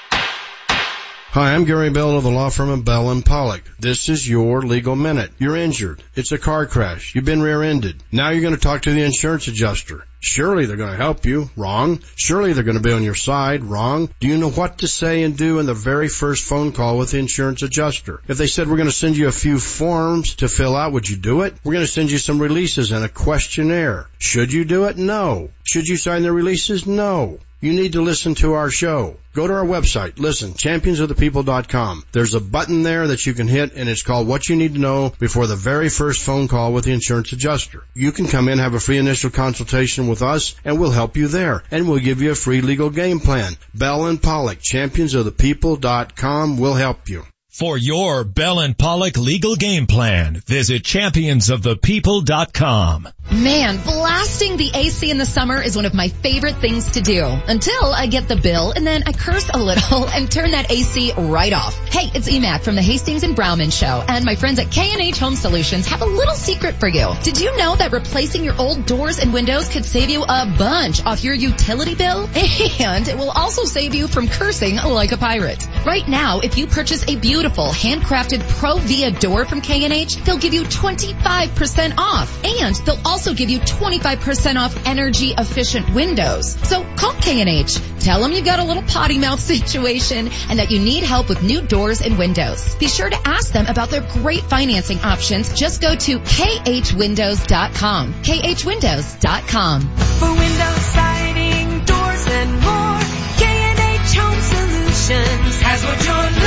Hi, I'm Gary Bell of the law firm of Bell and Pollock. This is your legal minute. You're injured. It's a car crash. You've been rear-ended. Now you're going to talk to the insurance adjuster. Surely they're going to help you. Wrong. Surely they're going to be on your side. Wrong. Do you know what to say and do in the very first phone call with the insurance adjuster? If they said we're going to send you a few forms to fill out, would you do it? We're going to send you some releases and a questionnaire. Should you do it? No. Should you sign the releases? No you need to listen to our show. Go to our website, listen, championsofthepeople.com. There's a button there that you can hit and it's called what you need to know before the very first phone call with the insurance adjuster. You can come in, have a free initial consultation with us and we'll help you there and we'll give you a free legal game plan. Bell and Pollock, championsofthepeople.com will help you. For your Bell and Pollock legal game plan, visit championsofthepeople.com. Man, blasting the AC in the summer is one of my favorite things to do. Until I get the bill and then I curse a little and turn that AC right off. Hey, it's EMAC from the Hastings and Browman show and my friends at K&H Home Solutions have a little secret for you. Did you know that replacing your old doors and windows could save you a bunch off your utility bill? And it will also save you from cursing like a pirate. Right now, if you purchase a beautiful handcrafted ProVia door from K&H, they'll give you 25% off and they'll also give you 25% off energy efficient windows. So call K&H. Tell them you've got a little potty mouth situation and that you need help with new doors and windows. Be sure to ask them about their great financing options. Just go to khwindows.com. khwindows.com. For windows, siding, doors, and more, K&H Home Solutions has what you're.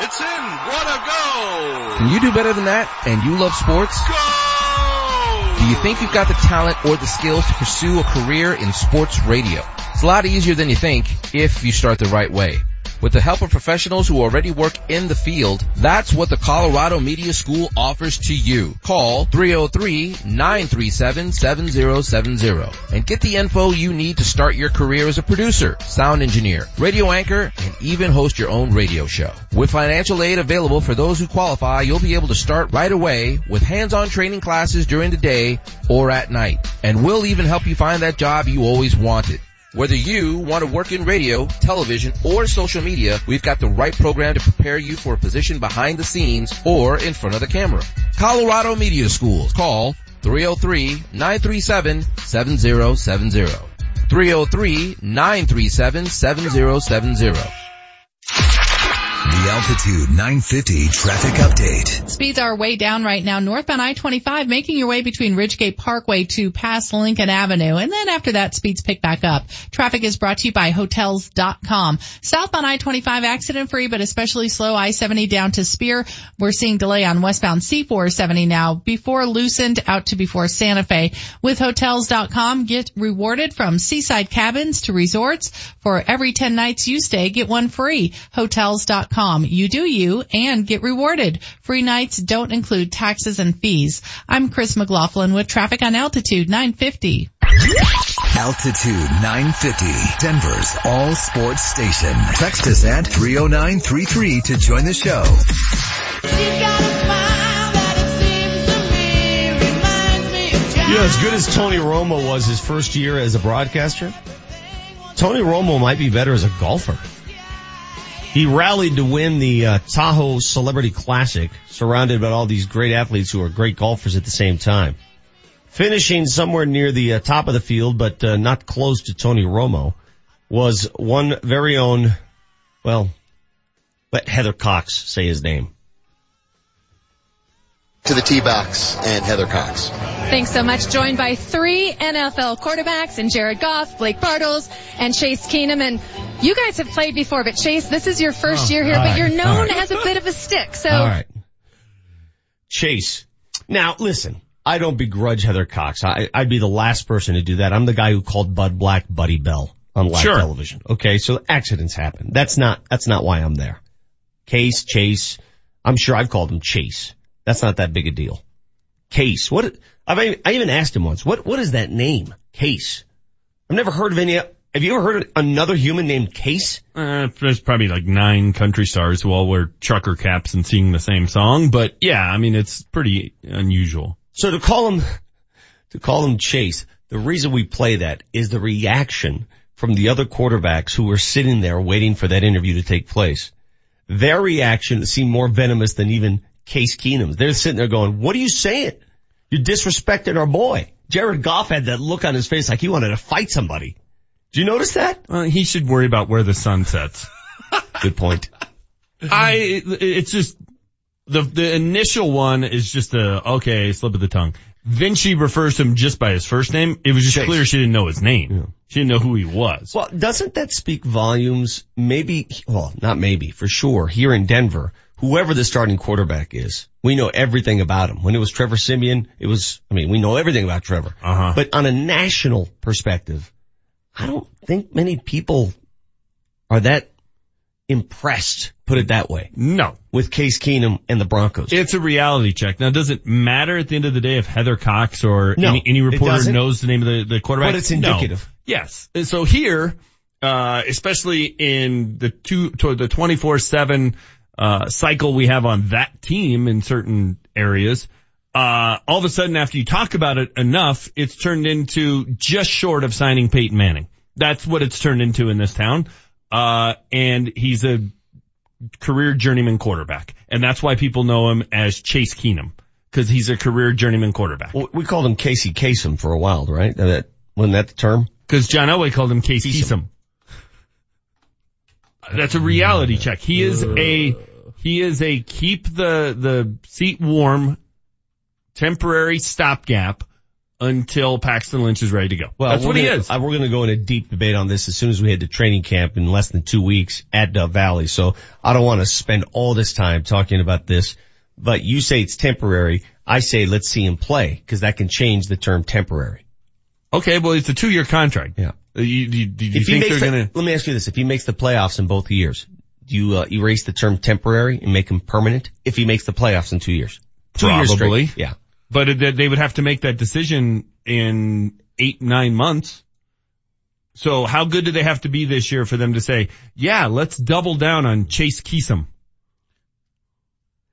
It's in. What a go! Can you do better than that? And you love sports? Go! Do you think you've got the talent or the skills to pursue a career in sports radio? It's a lot easier than you think if you start the right way. With the help of professionals who already work in the field, that's what the Colorado Media School offers to you. Call 303-937-7070 and get the info you need to start your career as a producer, sound engineer, radio anchor, and even host your own radio show. With financial aid available for those who qualify, you'll be able to start right away with hands-on training classes during the day or at night. And we'll even help you find that job you always wanted. Whether you want to work in radio, television, or social media, we've got the right program to prepare you for a position behind the scenes or in front of the camera. Colorado Media Schools. Call 303-937-7070. 303-937-7070. The Altitude 950 traffic update. Speeds are way down right now. Northbound I-25 making your way between Ridgegate Parkway to past Lincoln Avenue. And then after that, speeds pick back up. Traffic is brought to you by Hotels.com. Southbound I-25 accident free, but especially slow I-70 down to Spear. We're seeing delay on westbound C470 now before loosened out to before Santa Fe. With Hotels.com, get rewarded from seaside cabins to resorts. For every 10 nights you stay, get one free. Hotels.com. You do you and get rewarded. Free nights don't include taxes and fees. I'm Chris McLaughlin with traffic on altitude 950. Altitude 950, Denver's all sports station. Text us at 30933 to join the show. You know, as good as Tony Romo was his first year as a broadcaster, Tony Romo might be better as a golfer. He rallied to win the uh, Tahoe Celebrity Classic, surrounded by all these great athletes who are great golfers at the same time. Finishing somewhere near the uh, top of the field, but uh, not close to Tony Romo, was one very own, well, let Heather Cox say his name. To the T-Box and Heather Cox. Thanks so much. Joined by three NFL quarterbacks and Jared Goff, Blake Bartles, and Chase Keenum. And you guys have played before, but Chase, this is your first Oh, year here, but right, you're known right. as a bit of a stick. So All right. Chase. Now listen, I don't begrudge Heather Cox. I, I'd be the last person to do that. I'm the guy who called Bud Black Buddy Bell on live Sure. television. Okay. So accidents happen. That's not, that's not why I'm there. Case, Chase. I'm sure I've called him Chase. That's not that big a deal. Case. What, I've, I even asked him once, what, what is that name? Case. I've never heard of any, have you ever heard of another human named Case? Uh, there's probably like nine country stars who all wear trucker caps and sing the same song, but yeah, I mean, it's pretty unusual. So to call him, to call him Chase, the reason we play that is the reaction from the other quarterbacks who were sitting there waiting for that interview to take place. Their reaction seemed more venomous than even Case Keenum's. They're sitting there going, what are you saying? You're disrespecting our boy. Jared Goff had that look on his face like he wanted to fight somebody. Do you notice that? Uh, he should worry about where the sun sets. Good point. I, it's just, the, the initial one is just a, okay, slip of the tongue. Then she refers to him just by his first name. It was just Chase. clear she didn't know his name. She didn't know who he was. Well, doesn't that speak volumes? Maybe, well, not maybe, for sure, here in Denver, whoever the starting quarterback is, we know everything about him. When it was Trevor Siemian, it was, I mean, we know everything about Trevor. Uh-huh. But on a national perspective, I don't think many people are that impressed, put it that way, No. with Case Keenum and the Broncos. It's a reality check. Now, does it matter at the end of the day if Heather Cox or No, any, any reporter knows the name of the, the quarterback? But it's No. indicative. Yes. So here, uh, especially in the two, to the 24-7, uh, cycle we have on that team in certain areas, uh, all of a sudden after you talk about it enough, it's turned into just short of signing Peyton Manning. That's what it's turned into in this town. Uh, and he's a career journeyman quarterback. And that's why people know him as Chase Keenum. Cause he's a career journeyman quarterback. Well, we called him Casey Kasem for a while, right? That, wasn't that the term? Cause John Elway called him Case Keesum. That's a reality check. He is a, he is a keep the, the seat warm temporary stopgap until Paxton Lynch is ready to go. Well, That's what he gonna- is. uh, We're going to go in a deep debate on this as soon as we head to training camp in less than two weeks at Dove Valley. So I don't want to spend all this time talking about this, but you say it's temporary. I say let's see him play because that can change the term temporary. Okay, well, it's a two year contract. Yeah. Uh, You, you, do you if he think they're the, gonna, let me ask you this. If he makes the playoffs in both years, do you uh, erase the term temporary and make him permanent if he makes the playoffs in two years? Two years straight. Yeah. but it, they would have to make that decision in eight, nine months. So how good do they have to be this year for them to say, yeah, let's double down on Chase Keesum?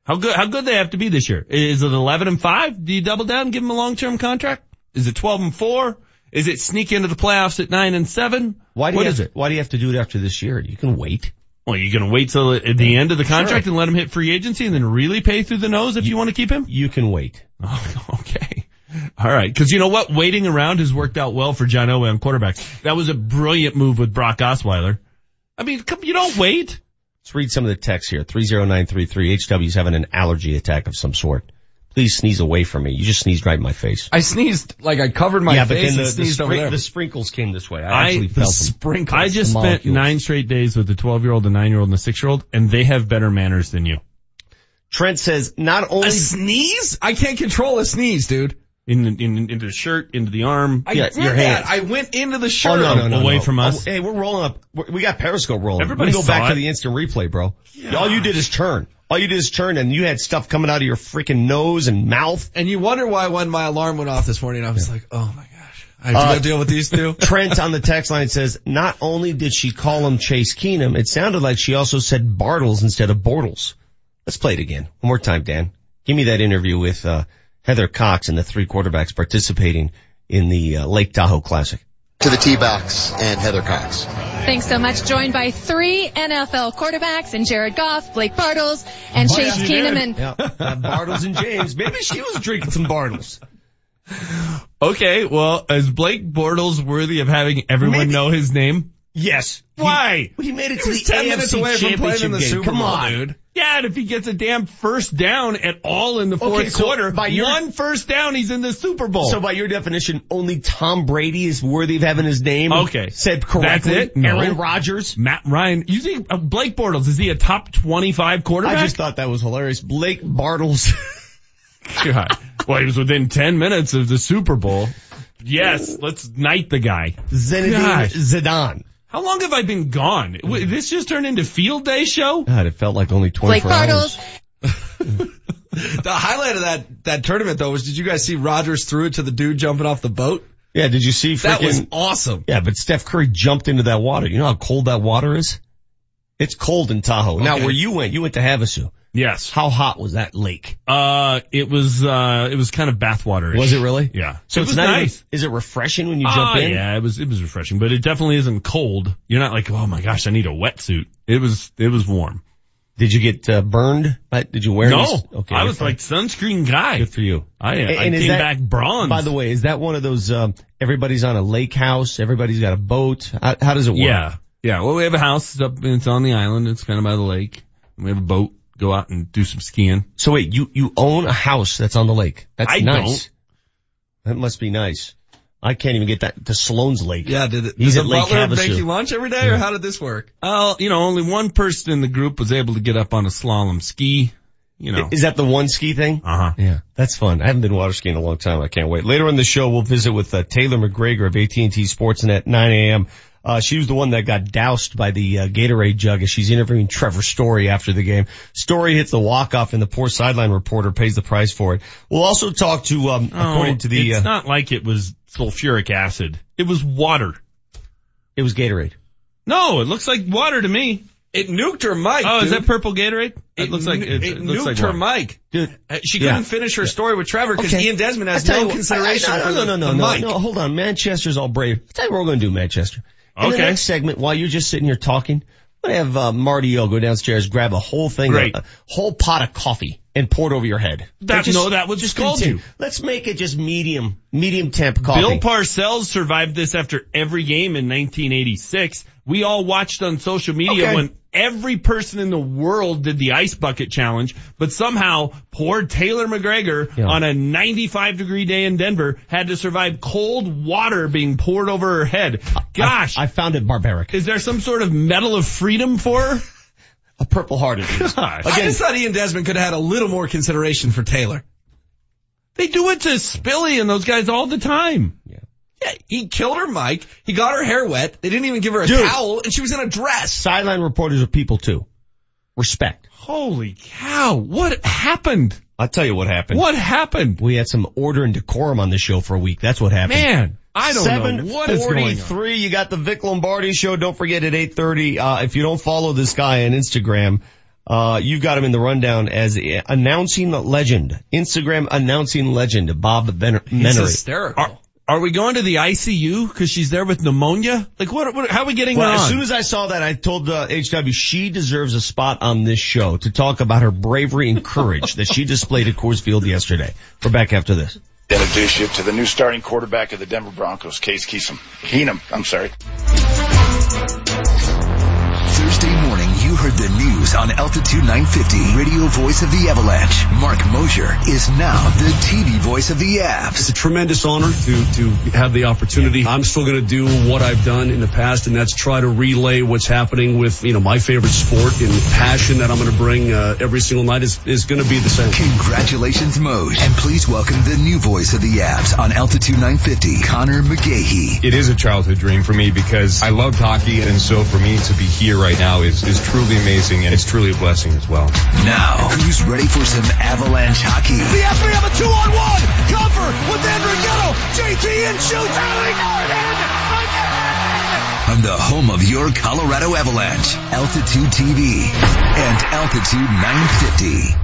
How good, how good they have to be this year? Is it 11 and 5? Do you double down and give him a long-term contract? Is it 12 and 4? Is it sneak into the playoffs at nine and seven? Why do What you is have, it? Why do you have to do it after this year? You can wait. Well, you're gonna wait till at the end of the contract Sure. and let him hit free agency and then really pay through the nose if you, want to keep him? You can wait. Oh, okay. All right. Cause you know what? Waiting around has worked out well for John Elway on quarterbacks. That was a brilliant move with Brock Osweiler. I mean, come, you don't wait. Let's read some of the text here. 30933 HW's having an allergy attack of some sort. Please sneeze away from me. You just sneezed right in my face. I sneezed, like I covered my yeah, but face then and the, the, sneezed over there. the sprinkles came this way. I I- actually the felt them. sprinkles. I just The spent nine straight days with a 12 year old, a 9 year old, and a 6 year old, and they have better manners than you. Trent says not only a sneeze? I can't control a sneeze, dude. In, in, into the shirt, into the arm. I Yeah, did your that. hands. I went into the oh, shirt. Oh, shirt. no, no, no, away no. from oh, us. Oh, hey, we're rolling up. We're- We got Periscope rolling. Everybody we go back saw to the instant replay, bro. All you did is turn. All you did is turn and you had stuff coming out of your freaking nose and mouth. And you wonder why when my alarm went off this morning, I was like, oh my gosh. I have to Uh, go deal with these two. Trent on the text line says, not only did she call him Chase Keenum, it sounded like she also said Bartles instead of Bortles. Let's play it again. One more time, Dan. Give me that interview with, uh, Heather Cox and the three quarterbacks participating in the uh, Lake Tahoe Classic. To the T-Box and Heather Cox. Thanks so much. Joined by three NFL quarterbacks and Jared Goff, Blake Bartles, and Oh, Chase yeah, Keenum. And Yeah, uh, Bartles and James. Maybe she was drinking some Bartles. Okay, well, is Blake Bortles worthy of having everyone Maybe- know his name? Yes. Why? He made it He to was the 10 AFC minutes away from playing championship in the game. Super Come Bowl, on. dude. Yeah, and if he gets a damn first down at all in the fourth Okay, so quarter, by your- one first down, he's in the Super Bowl. So by your definition, only Tom Brady is worthy of having his name Okay. said correctly. That's it? No. Aaron Rodgers. Matt Ryan, you think uh, Blake Bortles, is he a top 25 quarterback? I just thought that was hilarious. Blake Bartles. God. Well, he was within 10 minutes of the Super Bowl. Yes, let's knight the guy. Zinedine Gosh. Zidane. How long have I been gone? Wait, hmm. This just turned into field day show? God, it felt like only Blake 24 hours. Bartles. The highlight of that, that tournament though was did you guys see Rodgers threw it to the dude jumping off the boat? Yeah, did you see That freaking, was awesome. yeah, but Steph Curry jumped into that water. You know how cold that water is? It's cold in Tahoe. Now where you went, you went to Havasu. Yes. How hot was that lake? Uh, it was, uh, it was kind of bathwater. Was it really? Yeah. So it it's not nice. even, is it refreshing when you jump Ah, in? Yeah, it was, it was refreshing, but it definitely isn't cold. You're not like, oh my gosh, I need a wetsuit. It was, it was warm. Did you get uh, burned? Right? Did you wear No, this? Okay. I was fine. like sunscreen guy. good for you. I, I And came that- back bronze. By the way, is that one of those, um, everybody's on a lake house, everybody's got a boat? How, how does it work? Yeah. Yeah. Well, we have a house it's up, it's on the island. It's kind of by the lake. We have a boat. Go out and do some skiing. So wait, you, you own a house that's on the lake. That's I nice. That must be nice. I can't even get that to Sloan's Lake. Yeah, did it? Is it, He's did at the Lake butler make Havasu. you lunch every day or how did this work? Well, you know, only one person in the group was able to get up on a slalom ski. You know. Is that the one ski thing? Uh huh. Yeah, that's fun. I haven't been water skiing in a long time. I can't wait. Later in the show, we'll visit with uh, Taylor McGregor of AT&T Sportsnet at 9 a.m. Uh, she was the one that got doused by the uh, Gatorade jug as she's interviewing Trevor Story after the game. Story hits the walk-off and the poor sideline reporter pays the price for it. We'll also talk to, um, according to the, Oh, it's uh, not like it was sulfuric acid. It was water. it was Gatorade. No, it looks like water to me. It nuked her mic. Oh, is that purple Gatorade? It, looks like it, it, looks nuked like her mic. Dude, Uh, She Yeah. couldn't finish her story with Trevor because Okay. Ian Desmond has I tell you no what- consideration I- I- for no, the, no, no, no, no, hold on. Manchester's all brave. Tell you what we're going to do, Manchester. In the Okay. next segment, while you're just sitting here talking, I'm going to have uh, Marty O go downstairs, grab a whole thing, Great. a, a whole pot of coffee and pour it over your head. That- And no, that would scald you. Let's make it just medium, medium temp coffee. Bill Parcells survived this after every game in 1986. We all watched on social media Okay. when every person in the world did the ice bucket challenge, but somehow poor Taylor McGregor Yeah. on a 95 degree day in Denver had to survive cold water being poured over her head. Gosh, I, I found it barbaric. is there some sort of medal of freedom for her? A purple heart it is. Gosh. I just thought Ian Desmond could have had a little more consideration for Taylor. They do it to Spilly and those guys all the time. Yeah, he killed her mic. He got her hair wet. They didn't even give her a Dude. towel, and she was in a dress. Sideline reporters are people too. Respect. Holy cow, what happened? I'll tell you what happened. What happened? We had some order and decorum on the show for a week. That's what happened. Man, I don't know what is going on. 743, you got the Vic Lombardi show. Don't forget at 830, uh, if you don't follow this guy on Instagram, uh, you've got him in the rundown as announcing legend. Instagram announcing legend, Bob Ben- He's Menery. hysterical. Are, Are we going to the ICU because she's there with pneumonia? Like what, what how are we getting well, her on? as soon as I saw that, I told uh, HW she deserves a spot on this show to talk about her bravery and courage that she displayed at Coors Field yesterday. We're back after this. Introduce you to the new starting quarterback of the Denver Broncos, Case Keenum. Keenum, I'm sorry. Thursday morning, you heard the news on Altitude 950, radio voice of the Avalanche. Marc Moser is now the TV voice of the Avs. It's a tremendous honor to, to have the opportunity. I'm still going to do what I've done in the past, and that's try to relay what's happening with, you know, my favorite sport and passion that I'm going to bring uh, every single night is, is going to be the same. Congratulations, Moj. And please welcome the new voice of the Avs on Altitude 950, Conor McGahey. It is a childhood dream for me because I loved hockey, and so for me to be here right now is, is truly amazing, and it's truly a blessing as well. Now, who's ready for some Avalanche hockey? The F we have a two on one cover with Andrew Ghetto. JT and shoots. Allie Gordon From the home of your Colorado Avalanche, Altitude TV and Altitude 950.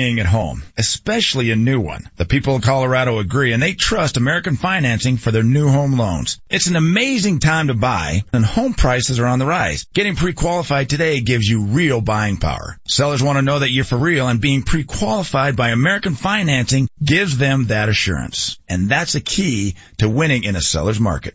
at home, especially a new one. The people of Colorado agree and they trust American Financing for their new home loans. It's an amazing time to buy and home prices are on the rise. Getting pre-qualified today gives you real buying power. Sellers want to know that you're for real and being pre-qualified by American Financing gives them that assurance. And that's a key to winning in a seller's market.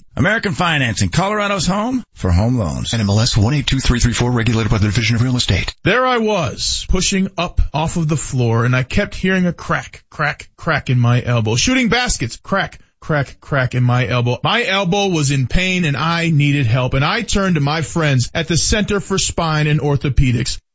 American Financing, Colorado's home for home loans. NMLS 182334 regulated by the Division of Real Estate. There I was, pushing up off of the floor and I kept hearing a crack, crack, crack in my elbow. Shooting baskets, crack, crack, crack in my elbow. My elbow was in pain and I needed help and I turned to my friends at the Center for Spine and Orthopedics.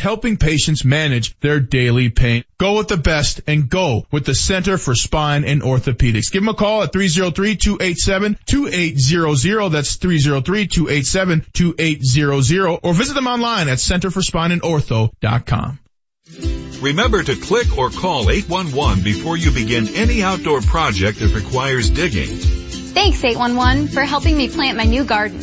helping patients manage their daily pain. Go with the best and go with the Center for Spine and Orthopedics. Give them a call at 303-287-2800. That's 303-287-2800 or visit them online at centerforspineandortho.com. Remember to click or call 811 before you begin any outdoor project that requires digging. Thanks 811 for helping me plant my new garden.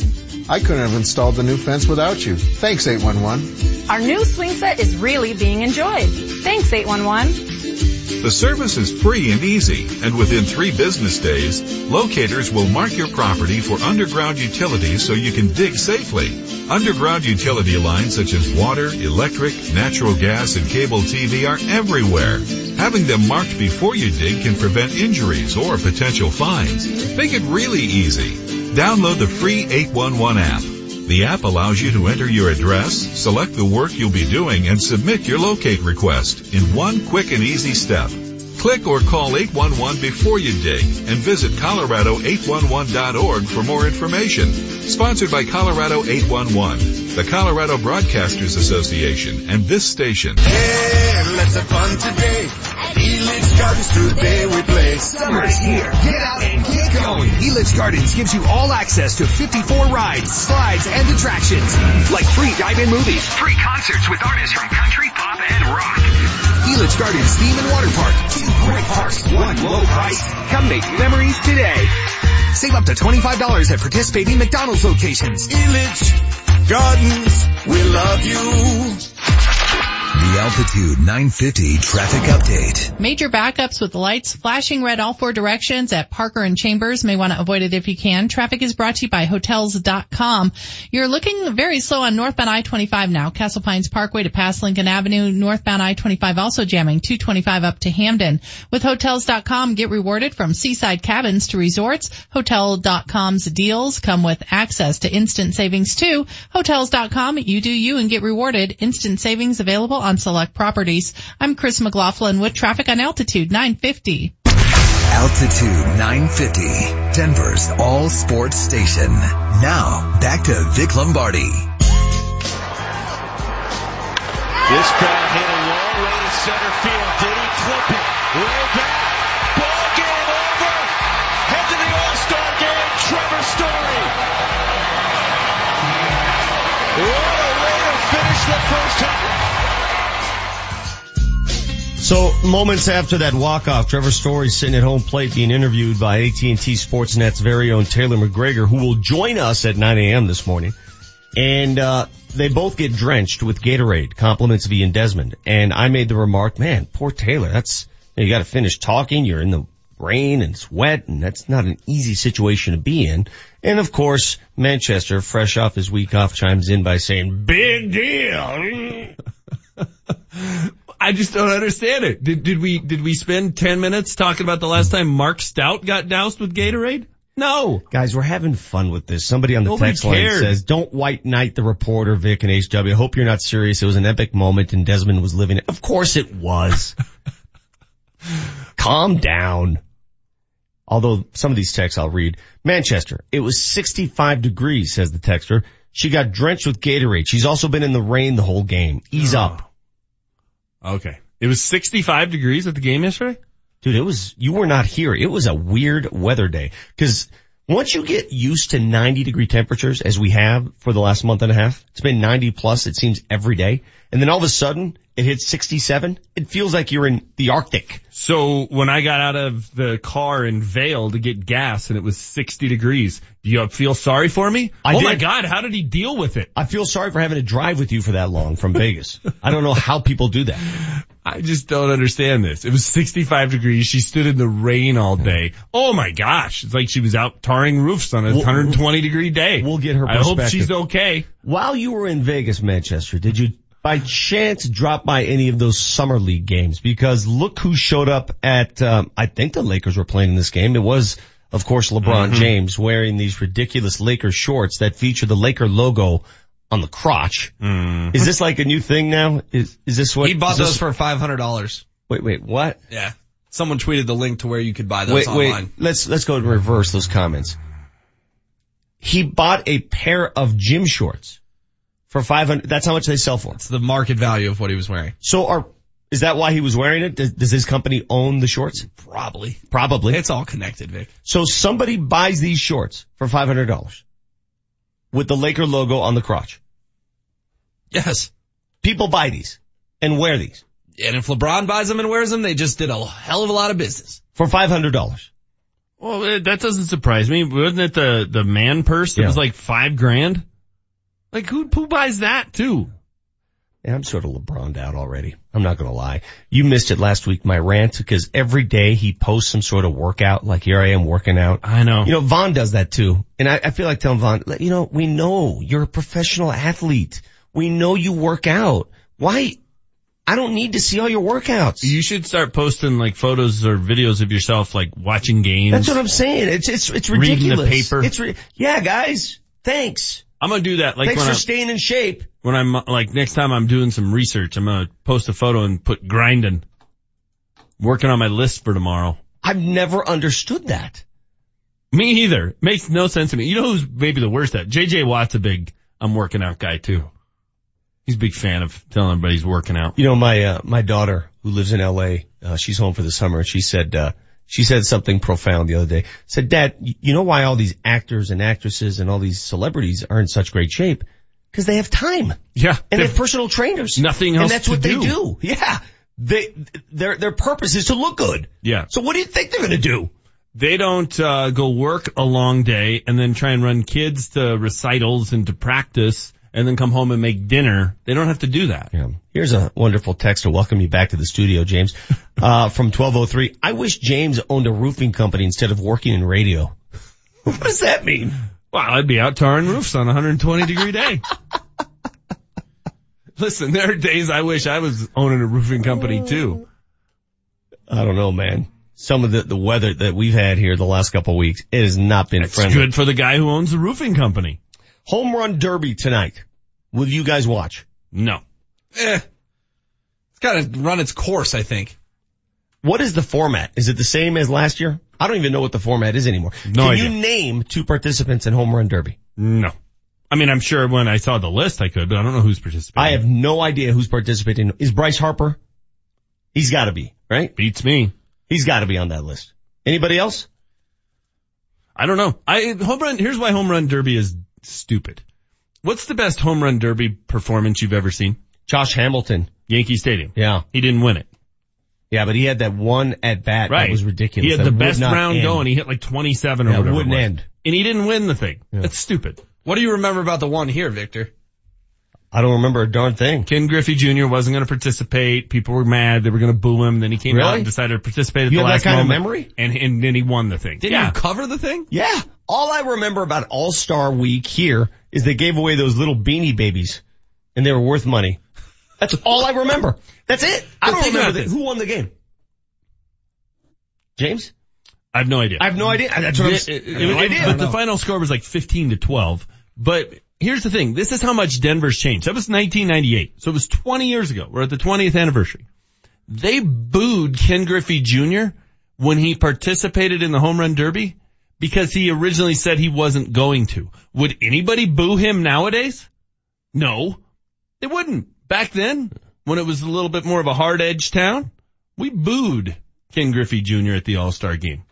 I couldn't have installed the new fence without you. Thanks 811. Our new swing set is really being enjoyed. Thanks 811. The service is free and easy, and within three business days, locators will mark your property for underground utilities so you can dig safely. Underground utility lines such as water, electric, natural gas, and cable TV are everywhere. Having them marked before you dig can prevent injuries or potential fines. Make it really easy. Download the free 811 app. The app allows you to enter your address, select the work you'll be doing, and submit your locate request in one quick and easy step. Click or call 811 before you dig and visit colorado811.org for more information. Sponsored by Colorado 811, the Colorado Broadcasters Association, and this station. Hey, let's have fun today. Elitch Gardens today we play. Summer is here. Get out and get going. Elitch Gardens gives you all access to 54 rides, slides, and attractions. Like free drive-in movies, free concerts with artists from country, and rock. Elitch Gardens Theme and Water Park. Two great parks, one low price. Come make memories today. Save up to $25 at participating McDonald's locations. Elitch Gardens, we love you. The Altitude 950 traffic update. Major backups with lights flashing red all four directions at Parker and Chambers. May want to avoid it if you can. Traffic is brought to you by Hotels.com. You're looking very slow on northbound I-25 now. Castle Pines Parkway to past Lincoln Avenue. Northbound I-25 also jamming 225 up to Hampden. With Hotels.com, get rewarded from seaside cabins to resorts. Hotel.com's deals come with access to instant savings too. Hotels.com, you do you and get rewarded. Instant savings available on select properties. I'm Chris McLaughlin with traffic on Altitude 950. Altitude 950, Denver's all sports station. Now, back to Vic Lombardi. This ball hit a long way to center field. Did he clip it? Way back. Ball game over. Head to the All-Star game. Trevor Story. What a way to finish the first half. So moments after that walk-off, Trevor Story sitting at home plate being interviewed by AT&T Sportsnet's very own Taylor McGregor, who will join us at 9 a.m. this morning. And, uh, they both get drenched with Gatorade, compliments of Ian Desmond. And I made the remark, man, poor Taylor, that's, you, gotta finish talking, you're in the rain and it's wet and that's not an easy situation to be in. And of course, Manchester, fresh off his week off, chimes in by saying, big deal. I just don't understand it. Did, did we, did we spend 10 minutes talking about the last time Mark Stout got doused with Gatorade? No. Guys, we're having fun with this. Somebody on the Nobody text line says, don't white knight the reporter, Vic and HW. I hope you're not serious. It was an epic moment and Desmond was living it. Of course it was. Calm down. Although some of these texts I'll read. Manchester, it was 65 degrees, says the texter. She got drenched with Gatorade. She's also been in the rain the whole game. Ease oh. up. Okay. It was 65 degrees at the game yesterday? Dude, it was, you were not here. It was a weird weather day. Cause once you get used to 90 degree temperatures as we have for the last month and a half, it's been 90 plus, it seems every day. And then all of a sudden it hits 67. It feels like you're in the Arctic. So when I got out of the car in Vail to get gas and it was 60 degrees, do you feel sorry for me? I oh did. my God, how did he deal with it? I feel sorry for having to drive with you for that long from Vegas. I don't know how people do that. I just don't understand this. It was 65 degrees. She stood in the rain all day. Oh my gosh. It's like she was out tarring roofs on a 120 degree day. We'll get her I hope she's okay. While you were in Vegas, Manchester, did you by chance drop by any of those summer league games? Because look who showed up at, um, I think the Lakers were playing in this game. It was, of course, LeBron Mhm. James wearing these ridiculous Laker shorts that feature the Laker logo on the crotch. Mm. Is this like a new thing now? Is, is this what? he bought is this- those for five hundred dollars. Wait, wait, what? Yeah. Someone tweeted the link to where you could buy those Wait, online. wait, let's, let's go and reverse those comments. He bought a pair of gym shorts for 500, that's how much they sell for. It's the market value of what he was wearing. So are, is that why he was wearing it? Does, does his company own the shorts? Probably. Probably. It's all connected, Vic. So somebody buys these shorts for $500 with the Laker logo on the crotch. Yes. People buy these and wear these And if LeBron buys them and wears them, they just did a hell of a lot of business. for $500. Well, that doesn't surprise me. Wasn't it the, the man purse that Yeah. was like five grand? Like who, who buys that too? Yeah, I'm sort of LeBroned out already. I'm not gonna lie. You missed it last week, my rant, because every day he posts some sort of workout, like here I am working out. I know. You know, Von does that too. And I, I feel like telling Von, you know, we know you're a professional athlete. We know you work out. Why? I don't need to see all your workouts. You should start posting like photos or videos of yourself like watching games. That's what I'm saying. It's, it's, it's ridiculous. Reading the paper. It's, re- yeah, guys. Thanks. I'm gonna do that. Like Thanks for I'm, staying in shape. When I'm like next time I'm doing some research, I'm gonna post a photo and put grinding. Working on my list for tomorrow. I've never understood that. Me either. Makes no sense to me. You know who's maybe the worst at? JJ Watt's a big I'm working out guy too. He's a big fan of telling everybody he's working out. You know, my, uh, my daughter who lives in LA, uh, she's home for the summer and she said, uh, she said something profound the other day. Said, dad, you know why all these actors and actresses and all these celebrities are in such great shape? Cause they have time. Yeah. And they they've personal trainers. nothing else. And that's to what they do. do. Yeah. They, their, their purpose is to look good. Yeah. So what do you think they're gonna do? They don't uh, go work a long day and then try and run kids to recitals and to practice and then come home and make dinner. They don't have to do that. Yeah. Here's a wonderful text to welcome you back to the studio, James. Uh, from 1203. I wish James owned a roofing company instead of working in radio. what does that mean? Well, I'd be out tarring roofs on a 120 degree day. Listen, there are days I wish I was owning a roofing company too. I don't know, man. Some of the, the weather that we've had here the last couple of weeks, it has not been It's friendly. good for the guy who owns the roofing company. Home run derby tonight. Will you guys watch? No. Eh. It's got to run its course, I think. What is the format? Is it the same as last year? I don't even know what the format is anymore. No Can idea. you name two participants in home run derby? No. I mean, I'm sure when I saw the list I could, but I don't know who's participating. I have no idea who's participating. Is Bryce Harper? He's gotta be, right? Beats me. He's gotta be on that list. Anybody else? I don't know. I home run. Here's why home run derby is stupid. What's the best home run derby performance you've ever seen? Josh Hamilton. Yankee Stadium. Yeah. He didn't win it. Yeah, but he had that one at bat Right. that was ridiculous. He had That the best round end. going. He hit like 27 or Yeah, it whatever. wouldn't was. end. And he didn't win the thing. Yeah. That's stupid. What do you remember about the one here, Victor? I don't remember a darn thing. Ken Griffey Jr. wasn't going to participate. People were mad. They were going to boo him. Then he came out and decided to participate at You the have that last kind of moment. memory? And, and then he won the thing. Didn't yeah. you cover the thing? Yeah. All I remember about All-Star Week here is they gave away those little beanie babies and they were worth money. That's all I remember. That's it. I don't remember the, who won the game. James? I have no idea. I have no idea. That's what I'm It- I have no idea. But the final score was like 15 to 12. But here's the thing. This is how much Denver's changed. That was 1998. So it was 20 years ago. We're at the 20th anniversary. They booed Ken Griffey Jr. when he participated in the home run derby because he originally said he wasn't going to. Would anybody boo him nowadays? No. They wouldn't. Back then, when it was a little bit more of a hard edge town, we booed Ken Griffey Jr. at the All-Star game.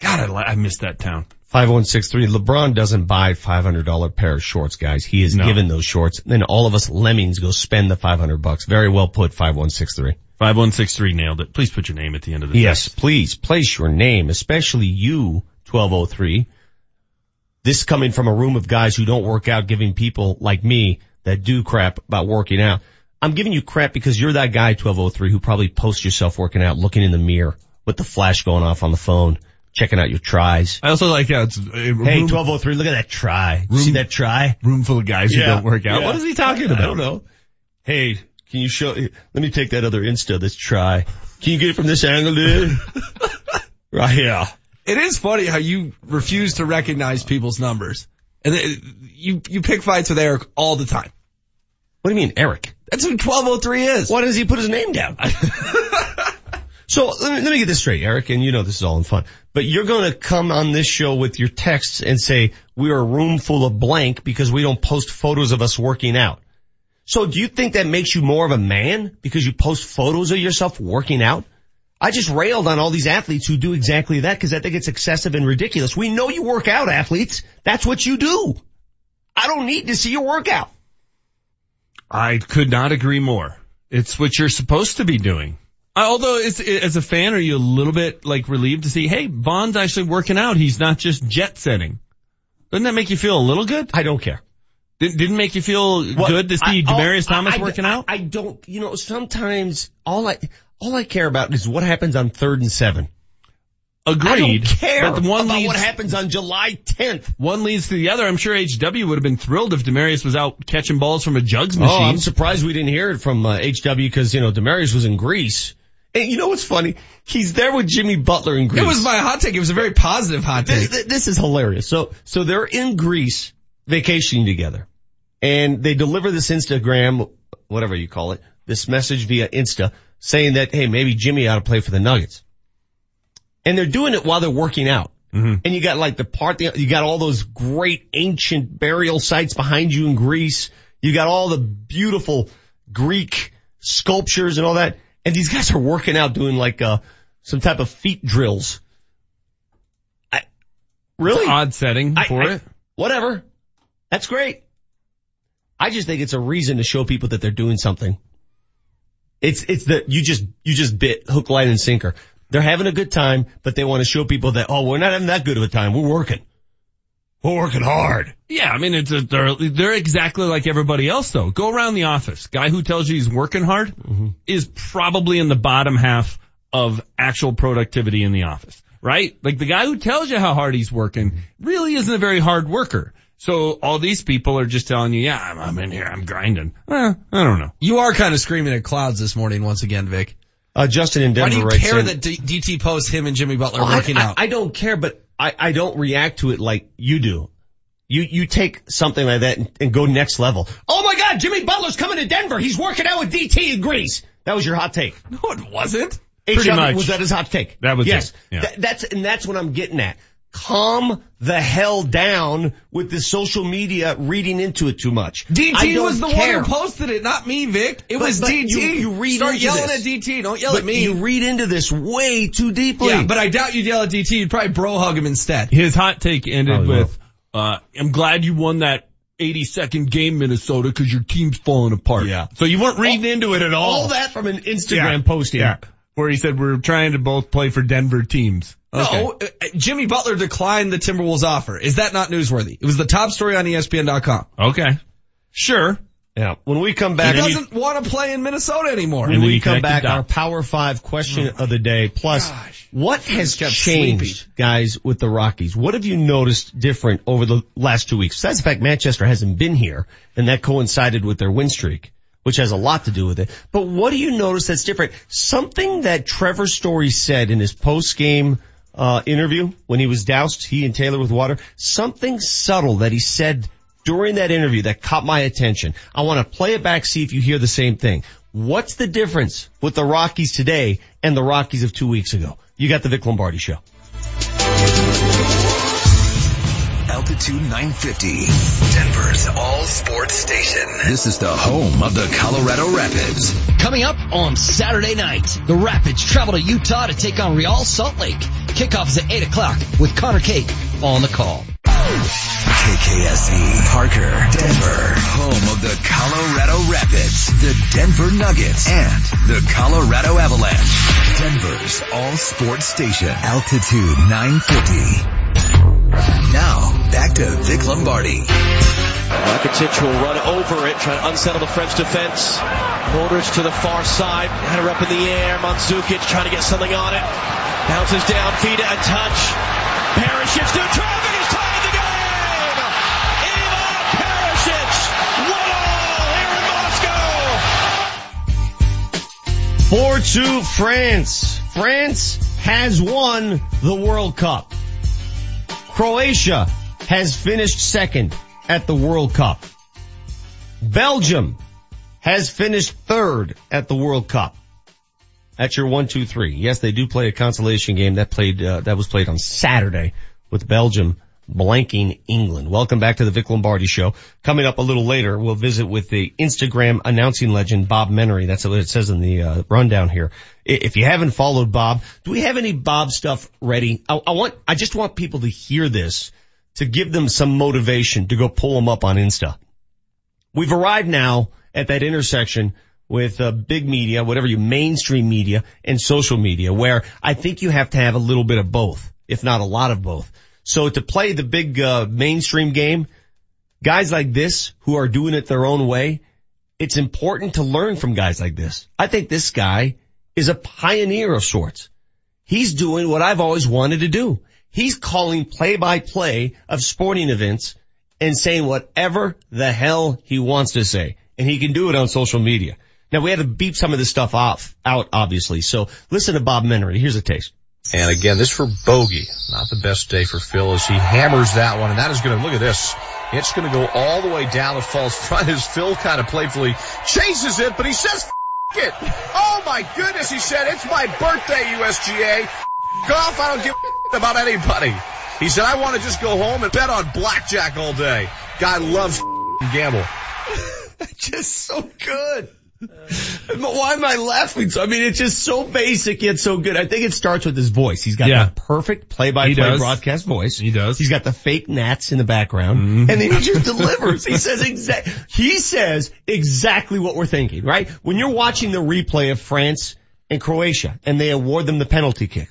God, I, I missed that town. 5163. LeBron doesn't buy $500 pair of shorts, guys. He is No. given those shorts. And then all of us lemmings go spend the 500 bucks. Very well put, 5163. 5163 nailed it. Please put your name at the end of the Yes, text. please place your name, especially you, 1203. This coming from a room of guys who don't work out giving people like me that do crap about working out. I'm giving you crap because you're that guy, 1203, who probably posts yourself working out, looking in the mirror with the flash going off on the phone, checking out your tries. I also like how it's a Hey, 1203, look at that try. You See that try? room full of guys who Yeah, don't work out. yeah. What is he talking about? I don't know. Hey, can you show, let me take that other Insta, this try. Can you get it from this angle, dude? right here. It is funny how you refuse to recognize people's numbers. And then you, you pick fights with Eric all the time. What do you mean, Eric? That's who 1203 is. Why does he put his name down? so let me, let me get this straight, Eric, and you know this is all in fun. But you're going to come on this show with your texts and say we are a room full of blank because we don't post photos of us working out. So do you think that makes you more of a man because you post photos of yourself working out? I just railed on all these athletes who do exactly that because I think it's excessive and ridiculous. We know you work out, athletes. That's what you do. I don't need to see your workout. I could not agree more. It's what you're supposed to be doing. Uh, Although, as a fan, are you a little bit like relieved to see, hey, Von's actually working out. He's not just jet setting. Doesn't that make you feel a little good? I don't care. Did, didn't make you feel good to see I- Demaryius oh, Thomas I- I- working out? I don't, you know, sometimes all I, all I care about is what happens on third and seven. Agreed. I don't care But one about leads, what happens on July 10th. one leads to the other. I'm sure HW would have been thrilled if Demaryius was out catching balls from a jugs machine. Oh, I'm surprised we didn't hear it from uh, HW because, you know, Demaryius was in Greece. And you know what's funny? He's there with Jimmy Butler in Greece. It was my hot take. It was a very positive hot take. th- this is hilarious. So, so they're in Greece vacationing together and they deliver this Instagram, whatever you call it, this message via Insta saying that, hey, maybe Jimmy ought to play for the Nuggets. And they're doing it while they're working out. And you got like the part, you got all those great ancient burial sites behind you in Greece. You got all the beautiful Greek sculptures and all that. And these guys are working out doing like, uh, some type of feet drills. I, really? Odd setting I- for I- it. Whatever. That's great. I just think it's a reason to show people that they're doing something. It's, it's that you just, you just bit hook, line and sinker. They're having a good time, but they want to show people that, oh, we're not having that good of a time. We're working. We're working hard. Yeah, I mean, it's a, they're, they're exactly like everybody else though. Go around the office. Guy who tells you he's working hard is probably in the bottom half of actual productivity in the office, right? Like the guy who tells you how hard he's working really isn't a very hard worker. So all these people are just telling you, yeah, I'm, I'm in here, I'm grinding. Eh, I don't know. You are kind of screaming at clouds this morning once again, Vic. Uh, Justin in Why do you writes care in- that D- DT posts him and Jimmy Butler Well, working I, out? I don't care, but I, I don't react to it like you do. You, you take something like that and, and go next level. Oh my God, Jimmy Butler's coming to Denver. He's working out with DT in Greece. That was your hot take. No, it wasn't. Pretty H- much. Was that his hot take? That was yes. it, yeah. Th- that's, and that's what I'm getting at. Calm the hell down with the social media reading into it too much. DT was the care. one who posted it, not me, Vic. It But- was but DT. you- you read Start into yelling this. at DT. Don't yell But at me. you read into this way too deeply. yeah, but I doubt you'd yell at DT. You'd probably bro hug him instead. His hot take ended Probably with, uh, I'm glad you won that 82nd game, Minnesota, because your team's falling apart. Yeah. So you weren't reading into it at all. all that from an Instagram Yeah. posting. Yeah. Where he said we're trying to both play for Denver teams. Okay. No, uh, Jimmy Butler declined the Timberwolves offer. Is that not newsworthy? It was the top story on ESPN.com. Okay. Sure. Yeah. When we come back, He doesn't want to play in Minnesota anymore. when we come back, our. Power Five question of the day. Plus, what has kept changed, sleepy. guys, with the Rockies? What have you noticed different over the last two weeks? Besides the fact Manchester hasn't been here, and that coincided with their win streak, which has a lot to do with it. But what do you notice that's different? Something that Trevor Story said in his post game uh, interview when he was doused, he and Taylor with water. Something subtle that he said during that interview that caught my attention. I want to play it back, see if you hear the same thing. What's the difference with the Rockies today and the Rockies of two weeks ago? You got the Vic Lombardi show. Altitude 950, Denver's all sports station. This is the home of the Colorado Rapids. Coming up on Saturday night, the Rapids travel to Utah to take on Real Salt Lake. Kickoff is at 8 o'clock with Conor McGahey on the call. KKSE, E, Parker, Denver, home of the Colorado Rapids, the Denver Nuggets, and the Colorado Avalanche. Denver's all sports station, altitude 950. Now, back to Vic Lombardi. Rakitic will run over it, trying to unsettle the French defense. Modric to the far side, had her up in the air. Mandzukic trying to get something on it. Bounces down, feed it a touch. Perisic to traffic, it's tied the game! Ivan Perisic, one all here in Moscow! 4-2 France. France has won the World Cup. Croatia has finished second at the World Cup. Belgium has finished third at the World Cup. That's your one, two, three. Yes, they do play a consolation game that played, uh, that was played on Saturday with Belgium blanking England. Welcome back to the Vic Lombardi show. Coming up a little later, we'll visit with the Instagram announcing legend Bob Menery. That's what it says in the uh, rundown here. If you haven't followed Bob, do we have any Bob stuff ready? I, I want, I just want people to hear this to give them some motivation to go pull them up on Insta. We've arrived now at that intersection with uh, big media, whatever you mainstream media and social media where I think you have to have a little bit of both, if not a lot of both. So to play the big uh, mainstream game, guys like this who are doing it their own way, it's important to learn from guys like this. I think this guy is a pioneer of sorts. He's doing what I've always wanted to do. He's calling play by play of sporting events and saying whatever the hell he wants to say. And he can do it on social media. Now we had to beep some of this stuff off, out obviously. So listen to Bob Menery. Here's a taste. And again, this for Bogey. Not the best day for Phil as he hammers that one. And that is going to, look at this. It's going to go all the way down the false front as Phil kind of playfully chases it, but he says, F- it. Oh my goodness, he said, it's my birthday, USGA. Golf, I don't give a about anybody. He said, I want to just go home and bet on blackjack all day. Guy loves gamble. just so good. Why am I laughing? So I mean, it's just so basic yet so good. I think it starts with his voice. He's got Yeah. the perfect play-by-play broadcast voice. He does. He's got the fake gnats in the background, Mm-hmm. and then he just delivers. He says exact. He says exactly what we're thinking. Right when you're watching the replay of France and Croatia and they award them the penalty kick.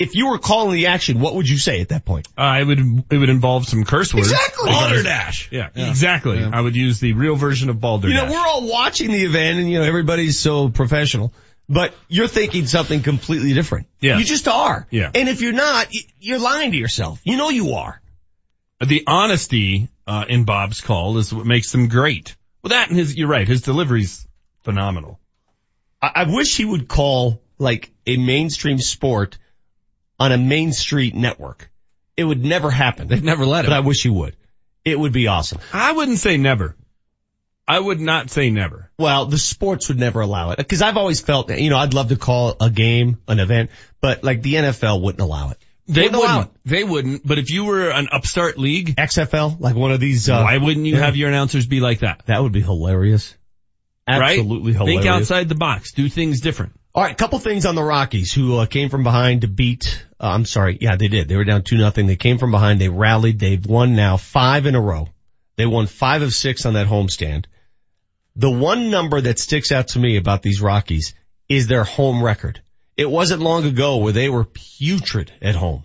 If you were calling the action, what would you say at that point? Uh, it would it would involve some curse words. Exactly. Because- Balderdash. Yeah, exactly. I would use the real version of balderdash. You know, we're all watching the event and you know, everybody's so professional, but you're thinking something completely different. Yeah. You just are. Yeah. And if you're not, you're lying to yourself. You know you are. the honesty uh, in Bob's call is what makes them great. Well, that and his, you're right. His delivery's phenomenal. I, I wish he would call like a mainstream sport on a main street network. It would never happen. They'd never let it. But. I wish you would. It would be awesome. I wouldn't say never. I would not say never. Well, the sports would never allow it because I've always felt that, you know, I'd love to call a game, an event, but like the NFL wouldn't allow it. They Wouldn't wouldn't. They wouldn't. But if you were an upstart league, XFL, like one of these, uh, why wouldn't you yeah. have your announcers be like that? that would be hilarious. Right? Absolutely hilarious. Think outside the box. Do things different. All right, a couple things on the Rockies who uh, came from behind to beat. Uh, I'm sorry, yeah, they did. They were down two nothing. They came from behind. They rallied. They've won now five in a row. They won five of six on that homestand. The one number that sticks out to me about these Rockies is their home record. It wasn't long ago where they were putrid at home.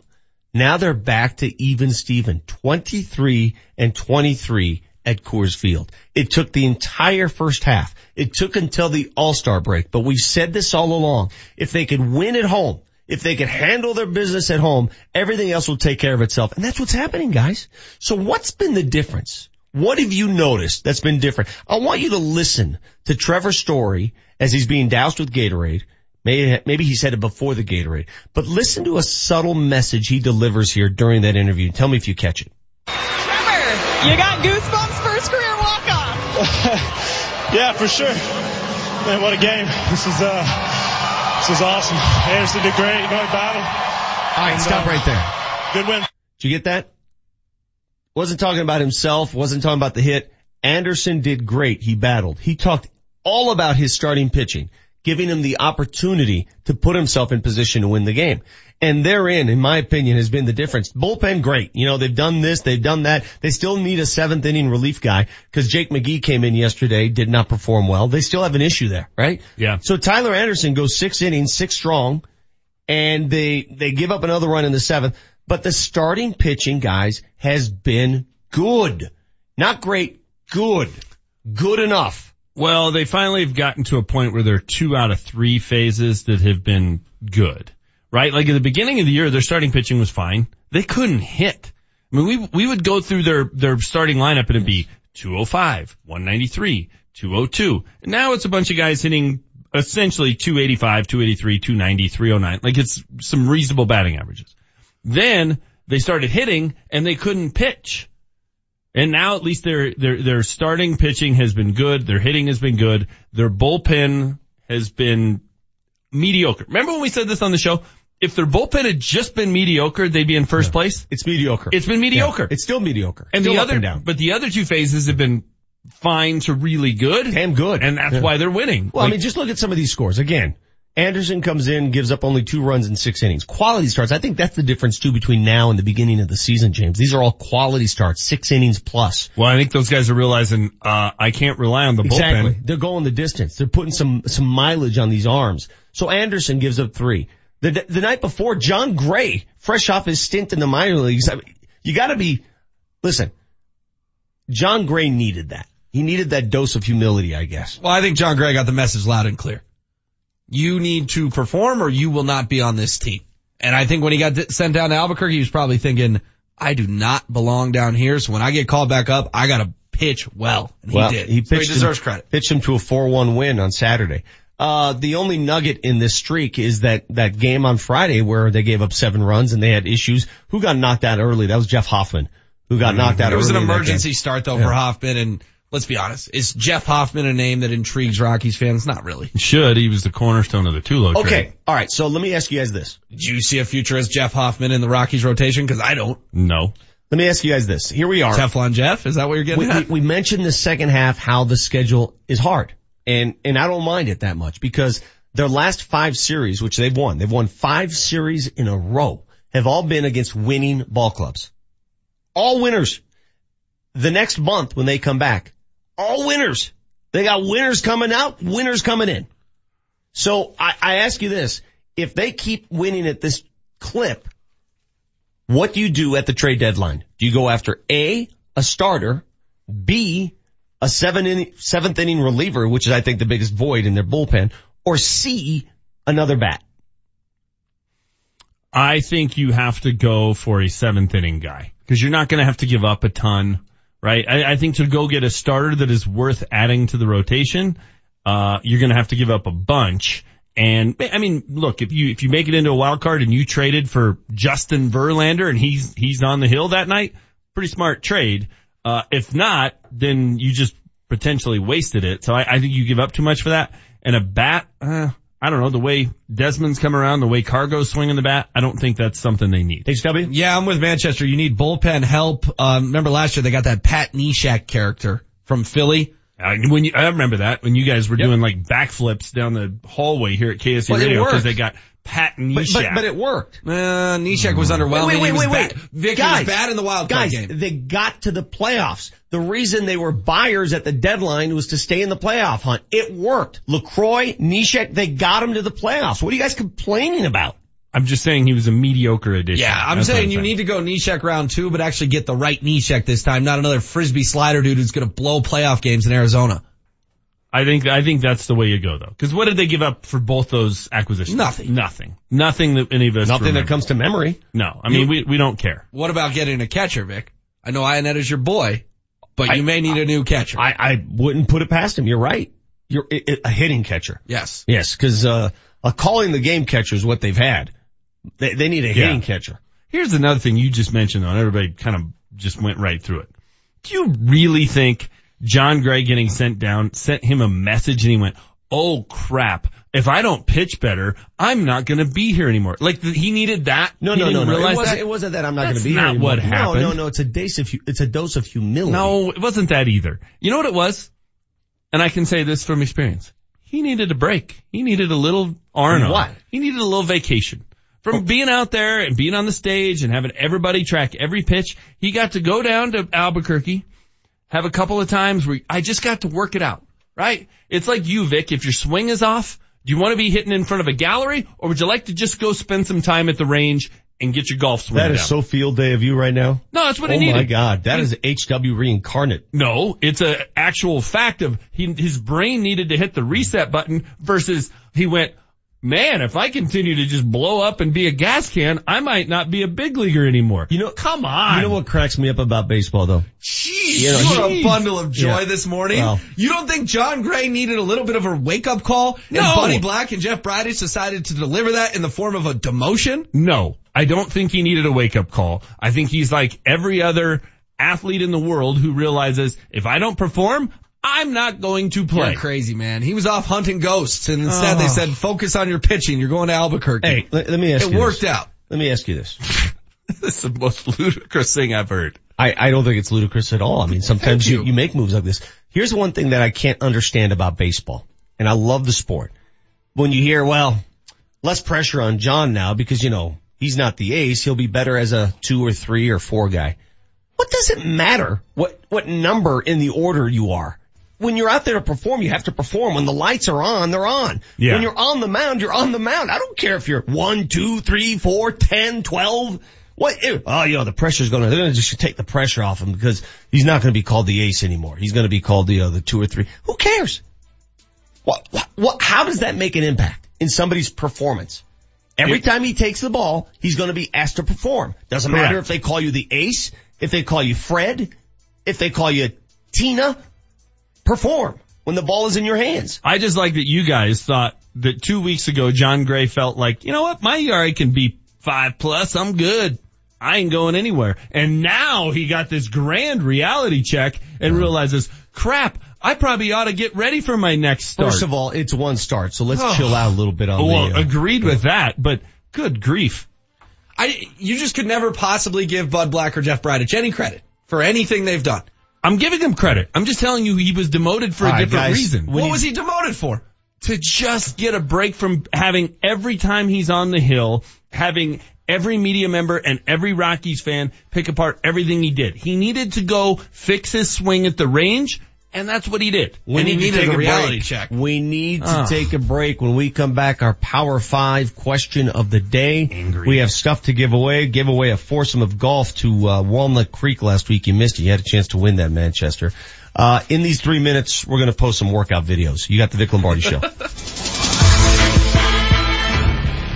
Now they're back to even Steven, 23 and 23 at Coors Field. It took the entire first half. It took until the All-Star break, but we've said this all along. If they could win at home, if they could handle their business at home, everything else will take care of itself. And that's what's happening, guys. So what's been the difference? What have you noticed that's been different? I want you to listen to Trevor's story as he's being doused with Gatorade. Maybe, maybe he said it before the Gatorade, but listen to a subtle message he delivers here during that interview. Tell me if you catch it. Trevor, you got goosebumps Yeah, for sure. Man, what a game. This is, uh, this is awesome. Anderson did great. You know, he battled. All right, And, stop uh, right there. Good win. Did you get that? Wasn't talking about himself, wasn't talking about the hit. Anderson did great. He battled. He talked all about his starting pitching, giving him the opportunity to put himself in position to win the game. And therein, in my opinion, has been the difference. Bullpen, great. You know, they've done this, they've done that. They still need a seventh inning relief guy because Jake McGee came in yesterday, did not perform well. They still have an issue there, right? Yeah. So Tyler Anderson goes six innings, six strong, and they, they give up another run in the seventh. But the starting pitching, guys, has been good. Not great, good. Good enough. Well, they finally have gotten to a point where there are two out of three phases that have been good, right? Like at the beginning of the year, their starting pitching was fine. They couldn't hit. I mean, we, we would go through their, their starting lineup and it'd be 205, 193, 202. And now it's a bunch of guys hitting essentially 285, 283, 290, 309. Like it's some reasonable batting averages. Then they started hitting and they couldn't pitch. And now at least their, their, their starting pitching has been good. Their hitting has been good. Their bullpen has been mediocre. Remember when we said this on the show? If their bullpen had just been mediocre, they'd be in first place. It's mediocre. It's been mediocre. Yeah, it's still mediocre. and Still the other, and down. but the other two phases have been fine to really good. Damn good. And that's Yeah. why they're winning. Well, I mean, just look at some of these scores. Again, Anderson comes in, gives up only two runs in six innings. Quality starts. I think that's the difference too between now and the beginning of the season, James. These are all quality starts, six innings plus. well, I think those guys are realizing, uh, I can't rely on the Exactly. bullpen. They're going the distance. They're putting some, some mileage on these arms. So Anderson gives up three. The, the night before, Jon Gray, fresh off his stint in the minor leagues, I mean, you gotta be, listen, Jon Gray needed that. He needed that dose of humility, I guess. Well, I think Jon Gray got the message loud and clear. You need to perform or you will not be on this team. And I think when he got sent down to Albuquerque, he was probably thinking, I do not belong down here. So when I get called back up, I gotta pitch well. And well, he did. He, So he deserves him, credit. Pitched him to a 4-1 win on Saturday. Uh, the only nugget in this streak is that, that game on Friday where they gave up seven runs and they had issues. Who got knocked out early? That was Jeff Hoffman, who got knocked out early. It was an early in emergency start though Yeah. for Hoffman and let's be honest, is Jeff Hoffman a name that intrigues Rockies fans? Not really. Should. He was the cornerstone of the Tulo trade. Okay. All right. So let me ask you guys this. Do you see a future as Jeff Hoffman in the Rockies rotation? Cause I don't. No. Let me ask you guys this. Here we are. Teflon Jeff? Is that what you're getting we, at? we, we mentioned the second half how the schedule is hard. And, and I don't mind it that much because their last five series, which they've won, they've won five series in a row, have all been against winning ball clubs. All winners. The next month when they come back, all winners. They got winners coming out, winners coming in. So I, I ask you this, if they keep winning at this clip, what do you do at the trade deadline? Do you go after A, a starter, B, a seven inning, seventh inning reliever, which is I think the biggest void in their bullpen, or C, another bat? I think you have to go for a seventh inning guy because you're not going to have to give up a ton, right? I, I, think to go get a starter that is worth adding to the rotation, uh, you're going to have to give up a bunch. And I mean, look, if you, if you make it into a wild card and you traded for Justin Verlander and he's, he's on the hill that night, pretty smart trade. Uh, if not, then you just potentially wasted it. So I, I think you give up too much for that. And a bat, uh, I don't know, the way Desmond's come around, the way Cargo's swinging the bat, I don't think that's something they need. HW? Yeah, I'm with Manchester. You need bullpen help. Um, remember last year they got that Pat Neshek character from Philly. Uh, when you, I remember that when you guys were yep. doing like backflips down the hallway here at KSC well, Radio because they got Pat Neshek. But, but, but it worked. Uh, Neshek was underwhelming. Wait, wait, wait, wait. Vic guys, was bad in the wild card guys, game. they got to the playoffs. The reason they were buyers at the deadline was to stay in the playoff hunt. It worked. Lucroy, Neshek, they got him to the playoffs. What are you guys complaining about? I'm just saying he was a mediocre addition. Yeah, I'm That's saying you need to go Neshek round two, but actually get the right Neshek this time, not another frisbee slider dude who's going to blow playoff games in Arizona. I think I think that's the way you go though. Because what did they give up for both those acquisitions? Nothing. Nothing. Nothing that any of us. Nothing remember. that comes to memory. No, I mean you, we we don't care. What about getting a catcher, Vic? I know is your boy, but I, you may need a new catcher. I I wouldn't put it past him. You're right. You're it, it, a hitting catcher. Yes. Yes, because uh, a calling the game catcher is what they've had. They they need a hitting catcher. Here's another thing you just mentioned though, and everybody kind of just went right through it. Do you really think? Jon Gray getting sent down sent him a message and he went, oh crap. If I don't pitch better, I'm not going to be here anymore. Like he needed that. No, he no, no, no. It wasn't, that? it wasn't that I'm not going to be here not anymore. what happened. No, no, no. It's a dose of, it's a dose of humility. No, it wasn't that either. You know what it was? And I can say this from experience. He needed a break. He needed a little Arno. What? He needed a little vacation. From oh. being out there and being on the stage and having everybody track every pitch, he got to go down to Albuquerque have a couple of times where I just got to work it out, right? It's like you, Vic. If your swing is off, do you want to be hitting in front of a gallery or would you like to just go spend some time at the range and get your golf swing That is down? so field day of you right now. No, that's what oh he needed. Oh my God. That is HW reincarnate. No, it's a actual fact of he, his brain needed to hit the reset button versus he went, man, if I continue to just blow up and be a gas can, I might not be a big leaguer anymore. You know, come on. You know what cracks me up about baseball though? Jeez, you, know, you are a bundle of joy yeah. this morning. Well, you don't think Jon Gray needed a little bit of a wake up call? No. And Buddy Black and Jeff Bridich decided to deliver that in the form of a demotion? No, I don't think he needed a wake up call. I think he's like every other athlete in the world who realizes if I don't perform, I'm not going to play. You're crazy, man. He was off hunting ghosts and instead oh. they said, focus on your pitching. You're going to Albuquerque. Hey, let, let me ask it you It worked this. out. Let me ask you this. this is the most ludicrous thing I've heard. I, I don't think it's ludicrous at all. I mean, sometimes you. you, you make moves like this. Here's one thing that I can't understand about baseball, and I love the sport. When you hear, well, less pressure on Jon now because, you know, he's not the ace. He'll be better as a two or three or four guy. What does it matter what, what number in the order you are? When you're out there to perform, you have to perform. When the lights are on, they're on. Yeah. When you're on the mound, you're on the mound. I don't care if you're one, two, three, four, ten, twelve. What? Oh, you know, the pressure's gonna, they're gonna just take the pressure off him because he's not gonna be called the ace anymore. He's gonna be called the, uh, the two or three. Who cares? What, what, what, how does that make an impact in somebody's performance? Every time he takes the ball, he's gonna be asked to perform. Doesn't Correct. matter if they call you the ace, if they call you Fred, if they call you Tina, perform when the ball is in your hands. I just like that you guys thought that two weeks ago Jon Gray felt like, you know what, my ERA can be five plus, I'm good. I ain't going anywhere. And now he got this grand reality check and realizes, crap, I probably ought to get ready for my next start. First of all, it's one start, so let's oh. chill out a little bit on well, the. Uh, agreed with that, but good grief. I, you just could never possibly give Bud Black or Jeff Bridich any credit for anything they've done. I'm giving him credit. I'm just telling you he was demoted for a different guys. reason. What was he demoted for? To just get a break from having every time he's on the hill, having every media member and every Rockies fan pick apart everything he did. He needed to go fix his swing at the range And that's what he did. We and he need to take a a reality break. check. We need to Oh. take a break. When we come back, our Power Five question of the day. Angry. We have stuff to give away. Give away a foursome of golf to uh, Walnut Creek last week. You missed it. You had a chance to win that, Manchester. Uh, in these three minutes, we're going to post some workout videos. You got the Vic Lombardi show.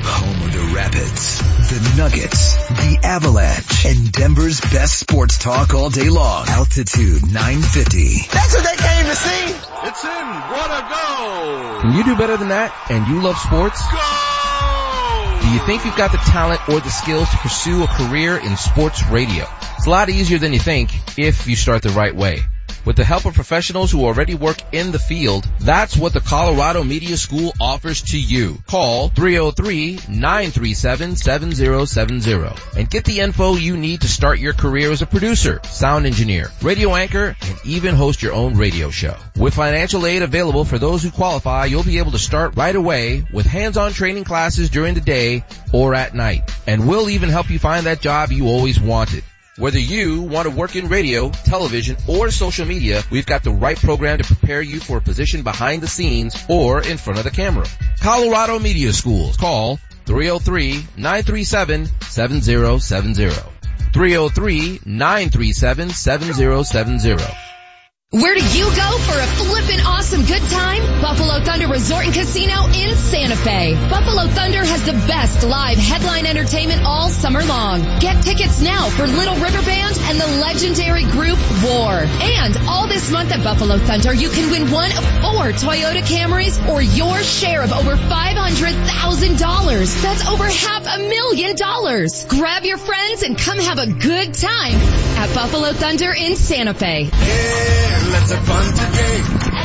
Home of the Rapids, the Nuggets, the Avalanche, and Denver's best sports talk all day long. Altitude 950. That's what they came to see. It's in. What a goal. Can you do better than that and you love sports? Go! Do you think you've got the talent or the skills to pursue a career in sports radio? It's a lot easier than you think if you start the right way. With the help of professionals who already work in the field, that's what the Colorado Media School offers to you. Call 303-937-7070 and get the info you need to start your career as a producer, sound engineer, radio anchor, and even host your own radio show. With financial aid available for those who qualify, you'll be able to start right away with hands-on training classes during the day or at night. And we'll even help you find that job you always wanted. Whether you want to work in radio, television, or social media, we've got the right program to prepare you for a position behind the scenes or in front of the camera. Colorado Media Schools. Call 303-937-7070. 303-937-7070. Where do you go for a flippin' awesome good time? Buffalo Thunder Resort and Casino in Santa Fe. Buffalo Thunder has the best live headline entertainment all summer long. Get tickets now for Little River Band and the legendary group War. And all this month at Buffalo Thunder, you can win one of four Toyota Camrys or your share of over $500,000. That's over half a million dollars. Grab your friends and come have a good time at Buffalo Thunder in Santa Fe. Let's have fun today.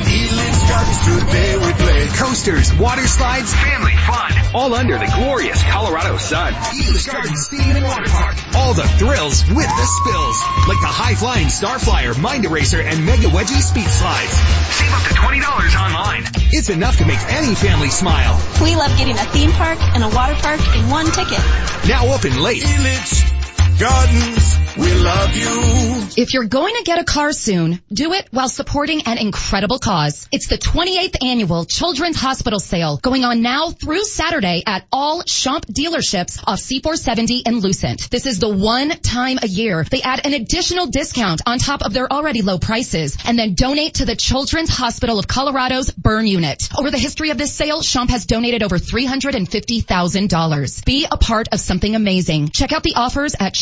Elitch Gardens today we play. Coasters, water slides, family fun. All under the glorious Colorado sun. Elitch Gardens Steam and Water Park. All the thrills with the spills. Like the high-flying Starflyer, Mind Eraser, and Mega Wedgie Speed Slides. Save up to $20 online. It's enough to make any family smile. We love getting a theme park and a water park in one ticket. Now open late. Elitch Gardens, we love you. If you're going to get a car soon, do it while supporting an incredible cause. It's the 28th annual Children's Hospital Sale going on now through Saturday at all Schomp dealerships off C470 and Lucent. This is the one time a year they add an additional discount on top of their already low prices and then donate to the Children's Hospital of Colorado's burn unit. Over the history of this sale, Schomp has donated over $350,000. Be a part of something amazing. Check out the offers at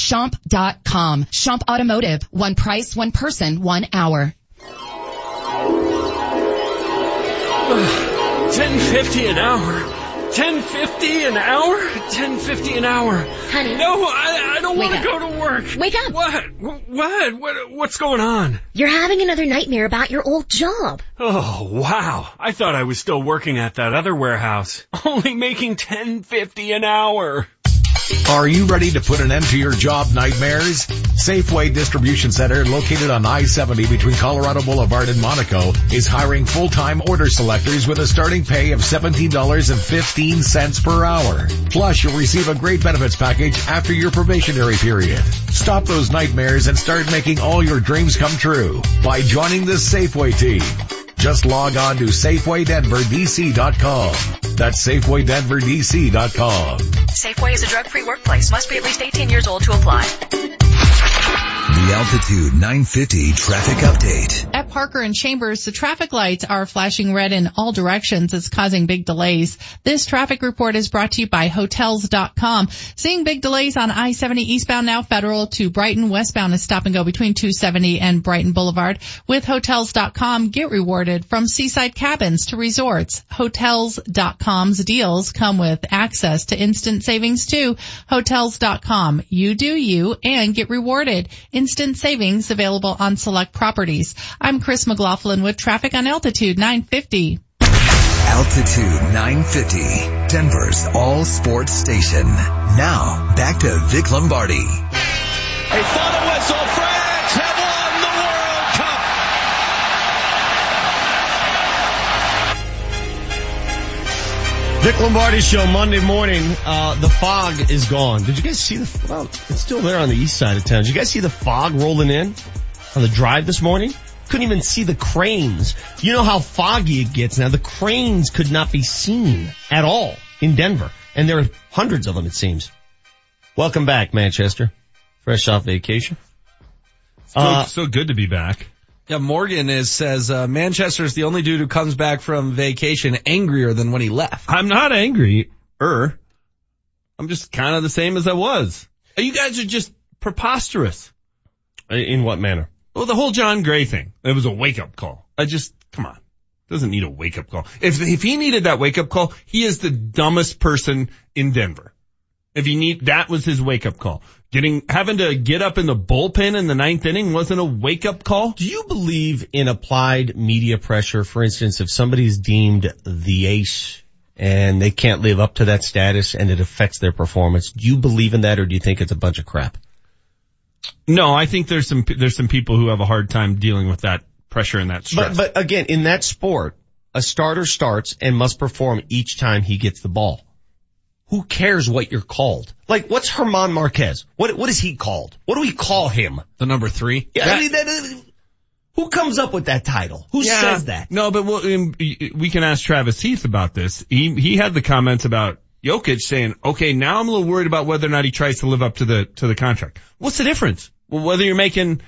Schomp Automotive. One price, one person, one hour. Ten fifty an hour. Ten fifty an hour. Ten fifty an hour. Honey. No, I, I don't want to go to work. Wake up. What? What? What? What's going on? You're having another nightmare about your old job. Oh wow! I thought I was still working at that other warehouse, only making ten fifty an hour. Are you ready to put an end to your job nightmares? Safeway Distribution Center, located on I-70 between Colorado Boulevard and Monaco, is hiring full-time order selectors with a starting pay of $17.15 per hour. Plus, you'll receive a great benefits package after your probationary period. Stop those nightmares and start making all your dreams come true by joining the Safeway team. Just log on to SafewayDenverDC.com. That's SafewayDenverDC.com. Safeway is a drug-free workplace. Must be at least 18 years old to apply. The Altitude 950 traffic update. At Parker and Chambers, the traffic lights are flashing red in all directions. It's causing big delays. This traffic report is brought to you by Hotels.com. Seeing big delays on I-70 eastbound now Federal to Brighton. Westbound is stop and go between 270 and Brighton Boulevard. With Hotels.com, get rewarded from seaside cabins to resorts. Hotels.com's deals come with access to instant savings too. Hotels.com. You do you and get rewarded. Instant savings available on select properties. I'm Chris McLaughlin with traffic on Altitude 950. Altitude 950, Denver's all sports station. Now, back to Vic Lombardi. A final whistle. Vic Lombardi show Monday morning. Uh, the fog is gone. Did you guys see the? Well, it's still there on the east side of town. Did you guys see the fog rolling in on the drive this morning? couldn't even see the cranes. You know how foggy it gets now. The cranes could not be seen at all in Denver. And there are hundreds of them, it seems. Welcome back, Manchester. Fresh off vacation. So, uh, so good to be back. Yeah, Morgan is says uh, Manchester is the only dude who comes back from vacation angrier than when he left. I'm not angry, er. I'm just kind of the same as I was. You guys are just preposterous. In what manner? Well, the whole Jon Gray thing. It was a wake up call. I just come on. Doesn't need a wake up call. If if he needed that wake up call, he is the dumbest person in Denver. If he need that was his wake up call. Getting having to get up in the bullpen in the ninth inning wasn't a wake up call. Do you believe in applied media pressure? For instance, if somebody's deemed the ace and they can't live up to that status and it affects their performance, do you believe in that or do you think it's a bunch of crap? No, I think there's some there's some people who have a hard time dealing with that pressure and that stress. But but again, in that sport, a starter starts and must perform each time he gets the ball who cares what you're called? Like, what's Germán Márquez? What, what is he called? What do we call him? The number three? Yeah, that, I mean, that, who comes up with that title? Who yeah, says that? No, but we'll, um, we can ask Travis Heath about this. He, he had the comments about Jokic saying, okay, now I'm a little worried about whether or not he tries to live up to the, to the contract. What's the difference? Well, whether you're making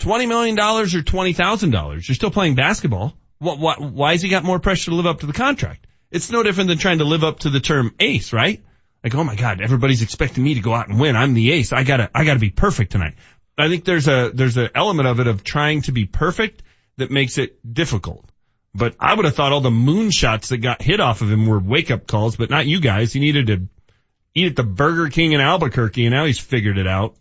$20 million or $20,000, you're still playing basketball. What, what, why has he got more pressure to live up to the contract? It's no different than trying to live up to the term ace, right? Like, oh my God, everybody's expecting me to go out and win. I'm the ace. I gotta, I gotta be perfect tonight. I think there's a, there's an element of it of trying to be perfect that makes it difficult. But I would have thought all the moonshots that got hit off of him were wake up calls, but not you guys. He needed to eat at the Burger King in Albuquerque and now he's figured it out.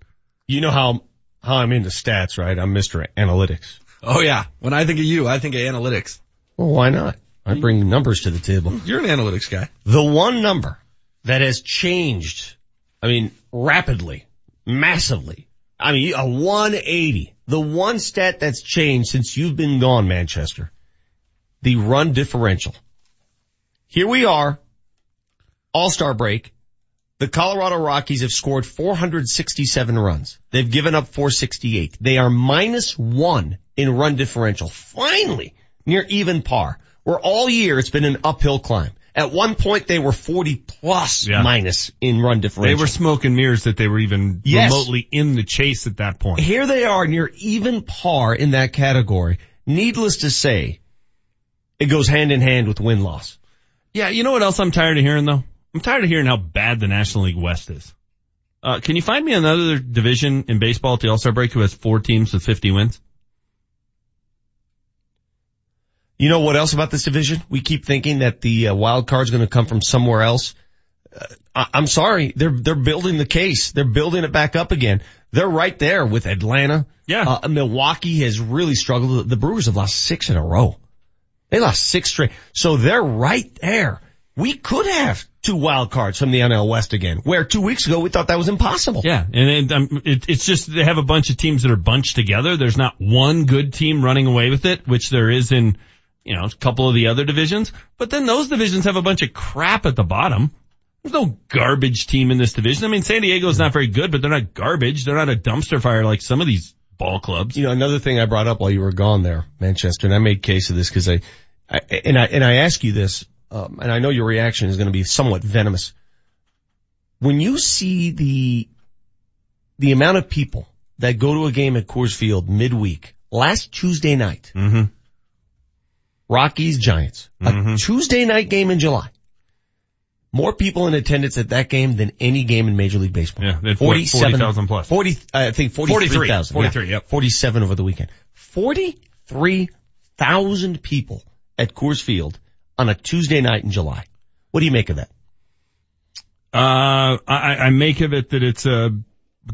You know how, how I'm into stats, right? I'm Mr. Analytics. Oh yeah. When I think of you, I think of analytics. Well, why not? I bring numbers to the table. You're an analytics guy. The one number that has changed, I mean, rapidly, massively. I mean, a 180. The one stat that's changed since you've been gone, Manchester. The run differential. Here we are, All-Star break. The Colorado Rockies have scored 467 runs. They've given up 468. They are minus one in run differential. Finally, near even par where all year it's been an uphill climb. At one point they were 40 plus yeah. minus in run differential. They were smoking mirrors that they were even yes. remotely in the chase at that point. Here they are near even par in that category. Needless to say, it goes hand in hand with win loss. Yeah, you know what else I'm tired of hearing though? I'm tired of hearing how bad the National League West is. Uh, can you find me another division in baseball at the All-Star break who has four teams with 50 wins? You know what else about this division? We keep thinking that the uh, wild card is going to come from somewhere else. Uh, I- am sorry, they're they're building the case. They're building it back up again. They're right there with Atlanta. Yeah, uh, Milwaukee has really struggled. The Brewers have lost six in a row. They lost six straight, so they're right there. We could have two wild cards from the NL West again, where two weeks ago we thought that was impossible. Yeah, and it, um, it, it's just they have a bunch of teams that are bunched together. There's not one good team running away with it, which there is in you know, a couple of the other divisions, but then those divisions have a bunch of crap at the bottom. There's no garbage team in this division. I mean, San Diego's not very good, but they're not garbage. They're not a dumpster fire like some of these ball clubs. You know, another thing I brought up while you were gone there, Manchester, and I made case of this because I, I, and I, and I ask you this, um, and I know your reaction is going to be somewhat venomous. When you see the, the amount of people that go to a game at Coors Field midweek, last Tuesday night, mm-hmm. Rockies Giants, mm-hmm. a Tuesday night game in July. More people in attendance at that game than any game in Major League Baseball. Yeah, 47,000 40, plus. 40, I think 43,000. 43, yeah. yep. 47 over the weekend. 43,000 people at Coors Field on a Tuesday night in July. What do you make of that? Uh, I, I make of it that it's a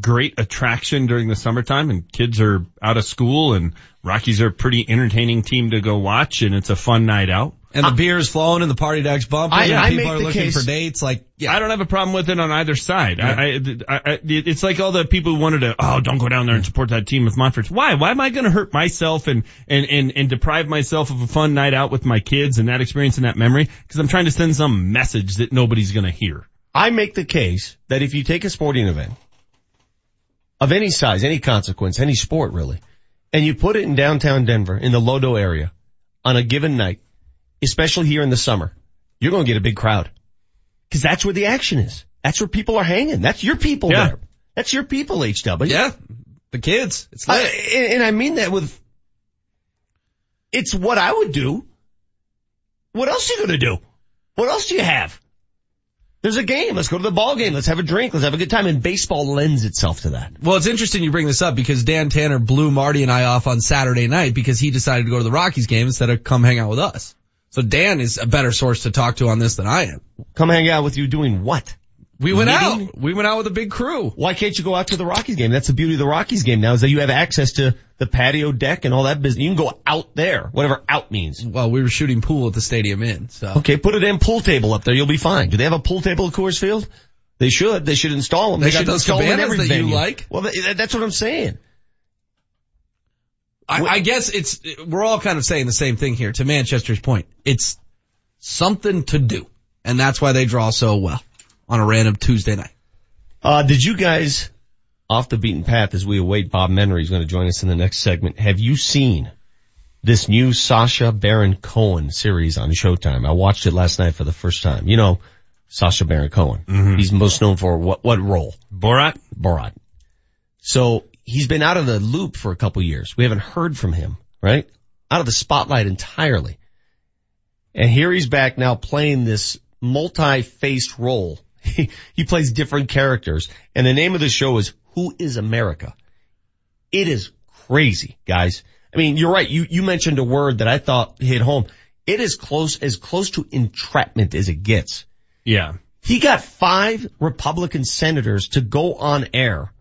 great attraction during the summertime and kids are out of school and Rockies are a pretty entertaining team to go watch and it's a fun night out. And the uh, beer is flowing and the party deck's bumping. I, and I people are looking case, for dates. Like, yeah. I don't have a problem with it on either side. Yeah. I, I, I, it's like all the people who wanted to, oh, don't go down there and support that team with Monfort. Why? Why am I going to hurt myself and, and, and, and deprive myself of a fun night out with my kids and that experience and that memory? Cause I'm trying to send some message that nobody's going to hear. I make the case that if you take a sporting event of any size, any consequence, any sport really, and you put it in downtown Denver in the Lodo area on a given night, especially here in the summer, you're going to get a big crowd. Cause that's where the action is. That's where people are hanging. That's your people Yeah. there. That's your people, HW. Yeah. The kids. It's I- lit. and, and I mean that with, it's what I would do. What else are you going to do? What else do you have? There's a game. Let's go to the ball game. Let's have a drink. Let's have a good time. And baseball lends itself to that. Well, it's interesting you bring this up because Dan Tanner blew Marty and I off on Saturday night because he decided to go to the Rockies game instead of come hang out with us. So Dan is a better source to talk to on this than I am. Come hang out with you doing what? We went Meeting? out. We went out with a big crew. Why can't you go out to the Rockies game? That's the beauty of the Rockies game now is that you have access to the patio deck and all that business. You can go out there, whatever out means. Well, we were shooting pool at the Stadium Inn, so. Okay, put a damn pool table up there. You'll be fine. Do they have a pool table at Coors Field? They should. They should install them. They got should those install them in every that you like? Well, that's what I'm saying. I, I guess it's, we're all kind of saying the same thing here to Manchester's point. It's something to do. And that's why they draw so well on a random Tuesday night. Uh, did you guys, off the beaten path as we await Bob Menery, who's going to join us in the next segment, have you seen this new Sacha Baron Cohen series on Showtime? I watched it last night for the first time. You know, Sacha Baron Cohen. He's most known for what, what role? Borat? Borat. So he's been out of the loop for a couple years. We haven't heard from him, right? Out of the spotlight entirely. And here he's back now playing this multi-faced role. He, he plays different characters. And the name of the show is Who is America? It is crazy, guys. I mean, you're right. You, you mentioned a word that I thought hit home. It is close, as close to entrapment as it gets. Yeah. He got five Republican senators to go on air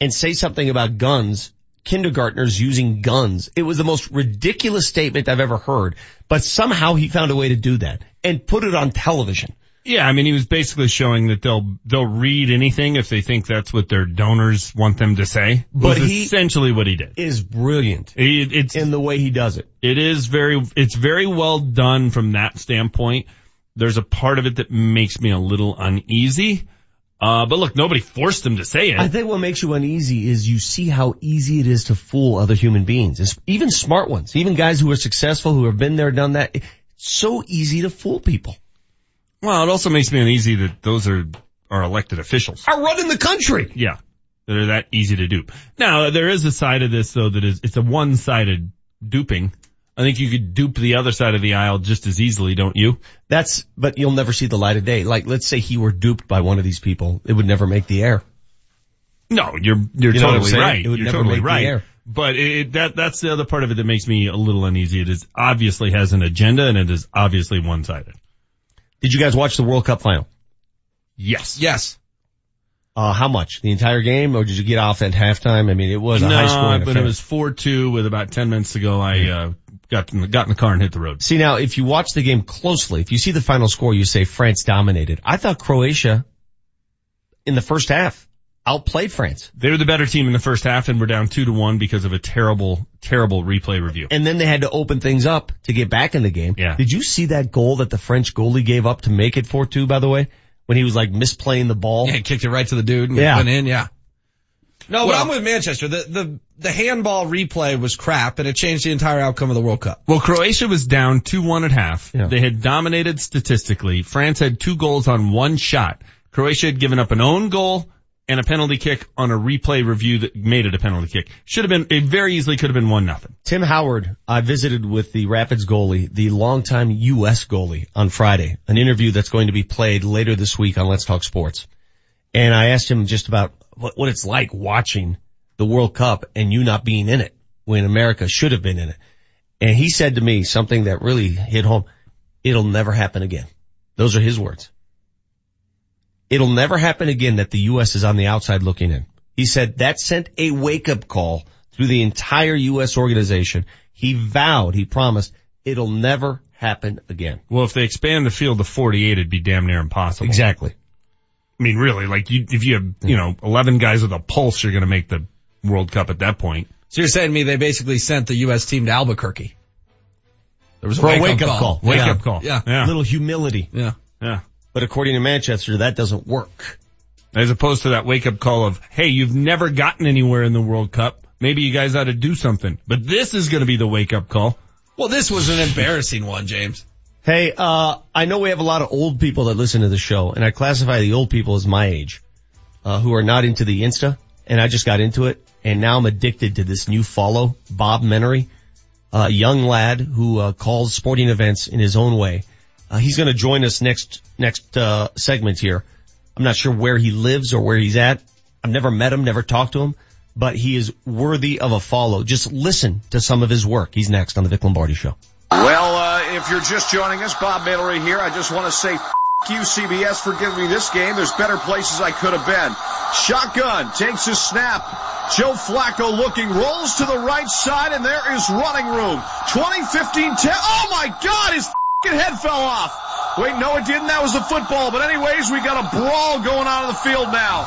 and say something about guns, kindergartners using guns. It was the most ridiculous statement I've ever heard, but somehow he found a way to do that and put it on television. Yeah, I mean, he was basically showing that they'll they'll read anything if they think that's what their donors want them to say. But he- essentially what he did. Is brilliant It, it's in the way he does it. it is very it's very well done from that standpoint. There's a part of it that makes me a little uneasy. Uh, but look, nobody forced him to say it. I think what makes you uneasy is you see how easy it is to fool other human beings, It's- even smart ones, even guys who are successful, who have been there, done that. It's so easy to fool people. Well, it also makes me uneasy that those are are elected officials. Are running the country. Yeah. That are that easy to dupe. Now, there is a side of this though that is, it's a one-sided duping. I think you could dupe the other side of the aisle just as easily, don't you? That's, but you'll never see the light of day. Like, let's say he were duped by one of these people, it would never make the air. No, you're, you're You know totally right. It would You're never totally make the right. air. But it- that, that's the other part of it that makes me a little uneasy. It is obviously has an agenda and it is obviously one-sided. Did you guys watch the World Cup final? Yes. Yes. Uh, how much? The entire game, or did you get off at halftime? I mean, it was a high No, scoring but affair. it was 4-2 with about 10 minutes to go. I, uh, got in the, got in the car and hit the road. See now, if you watch the game closely, if you see the final score, you say France dominated. I thought Croatia in the first half outplayed France. They were the better team in the first half and were down 2 to 1 because of a terrible, terrible replay review. And then they had to open things up to get back in the game. Yeah. Did you see that goal that the French goalie gave up to make it 4-2 by the way? When he was like misplaying the ball? Yeah, kicked it right to the dude and Yeah. went in, yeah. No, but I'm with Manchester. The, the, the handball replay was crap and it changed the entire outcome of the World Cup. Well, Croatia was down 2-1 at half. Yeah. They had dominated statistically. France had two goals on one shot. Croatia had given up an own goal and a penalty kick on a replay review that made it a penalty kick. Should have been, it very easily could have been one nothing. Tim Howard, I visited with the Rapids goalie, the longtime U.S. goalie on Friday, an interview that's going to be played later this week on Let's Talk Sports. And I asked him just about what, what it's like watching the World Cup and you not being in it when America should have been in it. And he said to me something that really hit home. It'll never happen again. Those are his words. It'll never happen again that the U.S. is on the outside looking in. He said that sent a wake up call through the entire U.S. organization. He vowed, he promised, it'll never happen again. Well, if they expand the field to 48, it'd be damn near impossible. Exactly. I mean, really, like you, if you have, you know, 11 guys with a pulse, you're going to make the World Cup at that point. So you're saying to me they basically sent the U.S. team to Albuquerque. There was a wake, wake-up up call. call. Wake Yeah. up call. Yeah. Yeah. Little humility. Yeah. Yeah. But according to Manchester, that doesn't work. As opposed to that wake up call of, hey, you've never gotten anywhere in the World Cup. maybe you guys ought to do something. But this is going to be the wake up call. Well, this was an embarrassing one, James. Hey, uh, I know we have a lot of old people that listen to the show, and I classify the old people as my age, uh, who are not into the Insta, and I just got into it, and now I'm addicted to this new follow, Bob Menery, a young lad who, uh, calls sporting events in his own way. Uh, he's gonna join us next, next, uh, segment here. I'm not sure where he lives or where he's at. I've never met him, never talked to him, but he is worthy of a follow. Just listen to some of his work. He's next on the Vic Lombardi show. Well, uh, if you're just joining us, Bob Menery here. I just want to say you CBS for giving me this game. There's better places I could have been. Shotgun takes a snap. Joe Flacco looking, rolls to the right side, and there is running room. 2015 10. Oh my God, his head fell off. Wait, no it didn't. That was the football. But anyways, we got a brawl going on in the field now.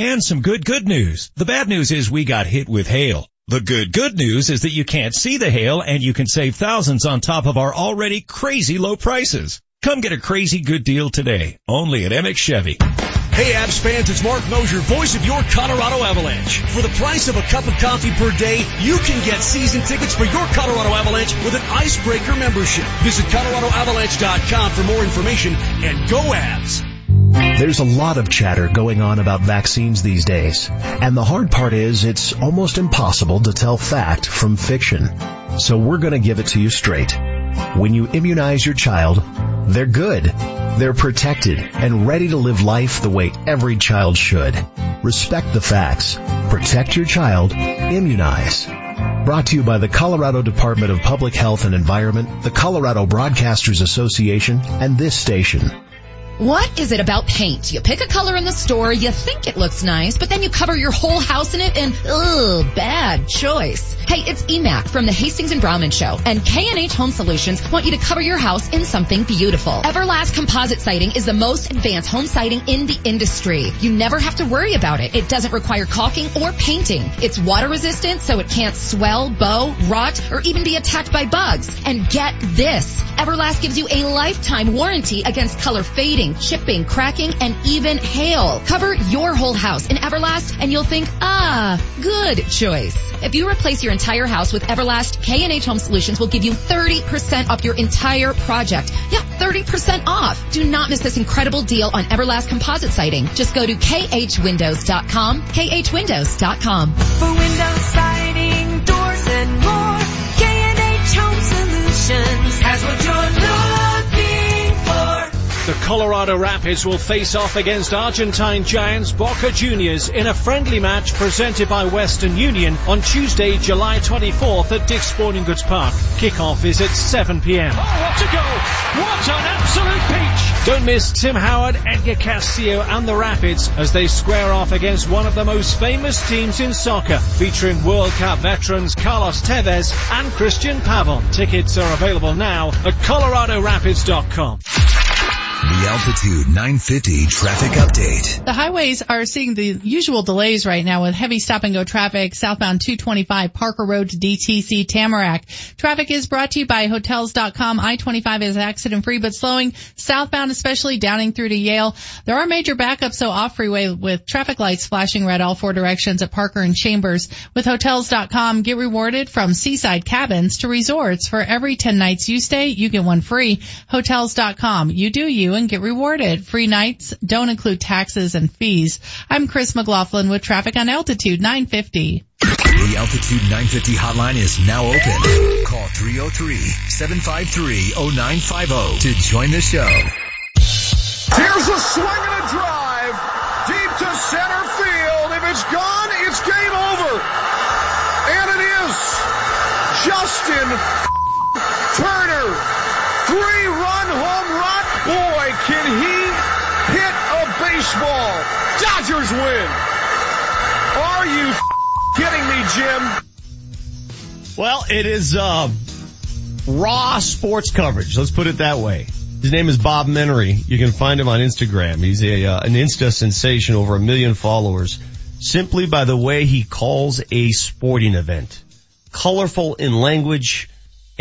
and some good good news. The bad news is we got hit with hail. The good good news is that you can't see the hail and you can save thousands on top of our already crazy low prices. Come get a crazy good deal today, only at Emich Chevy. Hey Avs fans, it's Marc Moser, voice of your Colorado Avalanche. For the price of a cup of coffee per day, you can get season tickets for your Colorado Avalanche with an Icebreaker membership. Visit ColoradoAvalanche.com for more information and go Avs! There's a lot of chatter going on about vaccines these days, and the hard part is it's almost impossible to tell fact from fiction. So we're gonna give it to you straight. When you immunize your child, they're good. They're protected and ready to live life the way every child should. Respect the facts. Protect your child. Immunize. Brought to you by the Colorado Department of Public Health and Environment, the Colorado Broadcasters Association, and this station. What is it about paint? You pick a color in the store, you think it looks nice, but then you cover your whole house in it and, ugh, bad choice. Hey, it's EMAC from the Hastings and Browman Show, and K&H Home Solutions want you to cover your house in something beautiful. Everlast Composite Siding is the most advanced home siding in the industry. You never have to worry about it. It doesn't require caulking or painting. It's water resistant, so it can't swell, bow, rot, or even be attacked by bugs. And get this. Everlast gives you a lifetime warranty against color fading, chipping, cracking, and even hail. Cover your whole house in Everlast and you'll think, ah, good choice. If you replace your entire house with Everlast, K&H Home Solutions will give you 30% off your entire project. Yeah, 30% off. Do not miss this incredible deal on Everlast composite siding. Just go to khwindows.com, khwindows.com. For window siding, doors and more, K&H Home Solutions has what you're looking Colorado Rapids will face off against Argentine giants Boca Juniors in a friendly match presented by Western Union on Tuesday, July 24th at Dick's Sporting Goods Park. Kickoff is at 7 p.m. Oh, what a goal! What an absolute peach! Don't miss Tim Howard, Edgar Castillo and the Rapids as they square off against one of the most famous teams in soccer, featuring World Cup veterans Carlos Tevez and Cristian Pavón. Tickets are available now at coloradorapids.com. The Altitude 950 traffic update. The highways are seeing the usual delays right now with heavy stop and go traffic southbound 225 Parker Road to DTC Tamarack. Traffic is brought to you by hotels.com. I-25 is accident free but slowing southbound especially downing through to Yale. There are major backups so off freeway with traffic lights flashing red all four directions at Parker and Chambers. With hotels.com get rewarded from seaside cabins to resorts. For every 10 nights you stay, you get one free. Hotels.com. You do you and get rewarded. Free nights don't include taxes and fees. I'm Chris McLaughlin with traffic on Altitude 950. The Altitude 950 hotline is now open. Call 303-753-0950 to join the show. Here's a swing and a drive. Deep to center field. If it's gone, it's game over. And it is. Justin Turner. Three run home run. Boy, can he hit a baseball. Dodgers win. Are you kidding me, Jim? Well, it is uh, raw sports coverage. Let's put it that way. His name is Bob Menery. You can find him on Instagram. He's a uh, an Insta sensation, over a million followers, simply by the way he calls a sporting event. Colorful in language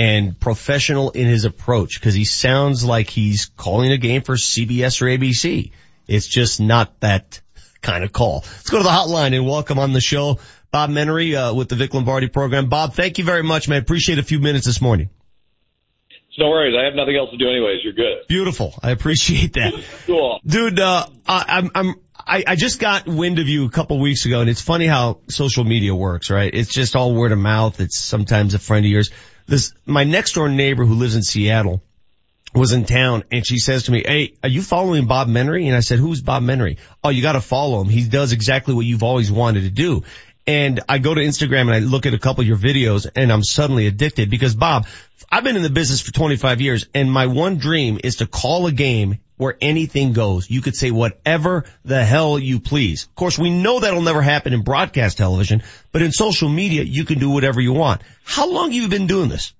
and professional in his approach because he sounds like he's calling a game for CBS or ABC. It's just not that kind of call. Let's go to the hotline and welcome on the show Bob Menery uh, with the Vic Lombardi program. Bob, thank you very much, man. Appreciate a few minutes this morning. No worries. I have nothing else to do anyways. You're good. Beautiful. I appreciate that. Cool. Dude, uh, I, I'm, I'm, I, I just got wind of you a couple weeks ago and it's funny how social media works, right? It's just all word of mouth. It's sometimes a friend of yours. This, my next door neighbor who lives in Seattle was in town and she says to me, Hey, are you following Bob Menery? And I said, who's Bob Menery? Oh, you gotta follow him. He does exactly what you've always wanted to do. And I go to Instagram and I look at a couple of your videos and I'm suddenly addicted because Bob, I've been in the business for 25 years and my one dream is to call a game where anything goes. You could say whatever the hell you please. Of course, we know that'll never happen in broadcast television, but in social media, you can do whatever you want. How long have you been doing this?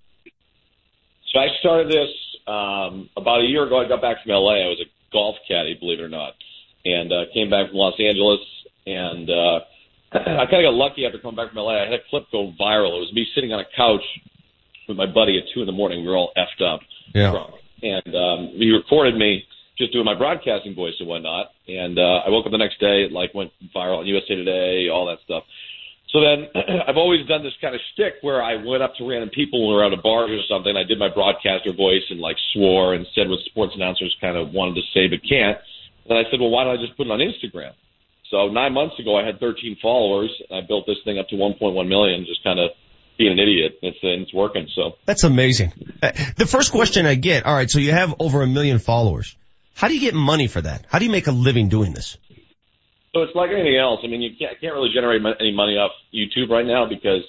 So I started this um, about a year ago. I got back from LA. I was a golf caddy, believe it or not, and uh, came back from Los Angeles. And uh, I kind of got lucky after coming back from LA. I had a clip go viral. It was me sitting on a couch with my buddy at two in the morning. We were all effed up, Yeah. drunk, and um, he recorded me just doing my broadcasting voice and whatnot. And uh, I woke up the next day, it like went viral on USA Today, all that stuff. So then I've always done this kind of shtick where I went up to random people when we were at a bar or something. I did my broadcaster voice and like swore and said what sports announcers kind of wanted to say but can't. And I said, well, why don't I just put it on Instagram? So nine months ago, I had 13 followers. And I built this thing up to 1.1 million, just kind of being an idiot. It's and it's working. So That's amazing. Uh, The first question I get, all right, so you have over a million followers. How do you get money for that? How do you make a living doing this? So it's like anything else. I mean, you can't, can't really generate any money off YouTube right now because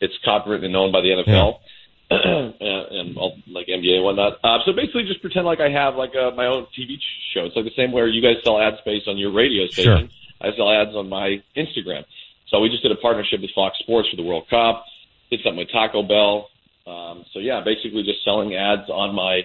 it's copyrighted and owned by the NFL and, and all, like NBA and whatnot. Uh, so basically, just pretend like I have like a, my own TV show. It's like the same where you guys sell ad space on your radio station. I sell ads on my Instagram. So we just did a partnership with Fox Sports for the World Cup. Did something with Taco Bell. Um, so yeah, basically just selling ads on my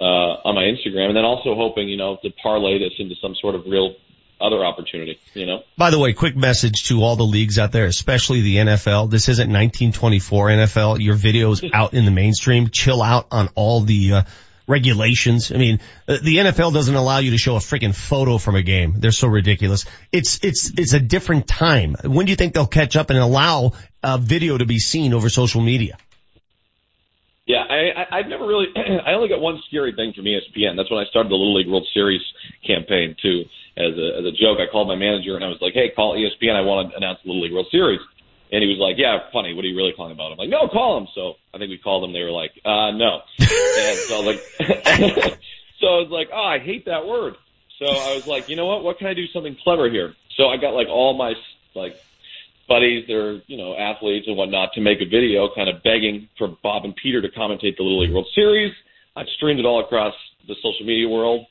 uh, on my Instagram, and then also hoping you know to parlay this into some sort of real other opportunity. You know. By the way, quick message to all the leagues out there, especially the NFL. This isn't 1924 NFL. Your video's out in the mainstream. Chill out on all the uh, regulations. I mean, uh, the NFL doesn't allow you to show a freaking photo from a game. They're so ridiculous. It's it's it's a different time. When do you think they'll catch up and allow a video to be seen over social media? Yeah, I, I, I've never really. I only got one scary thing from ESPN. That's when I started the Little League World Series campaign too. As a as a joke, I called my manager and I was like, "Hey, call ESPN. I want to announce the Little League World Series." And he was like, "Yeah, funny. What are you really calling about?" I'm like, "No, call him." So I think we called them. They were like, "Uh, no." and so I was like, so I was like, "Oh, I hate that word." So I was like, "You know what? What can I do something clever here?" So I got like all my like buddies, they're, you know, athletes and whatnot to make a video kind of begging for Bob and Peter to commentate the Little League World Series. I've streamed it all across the social media world.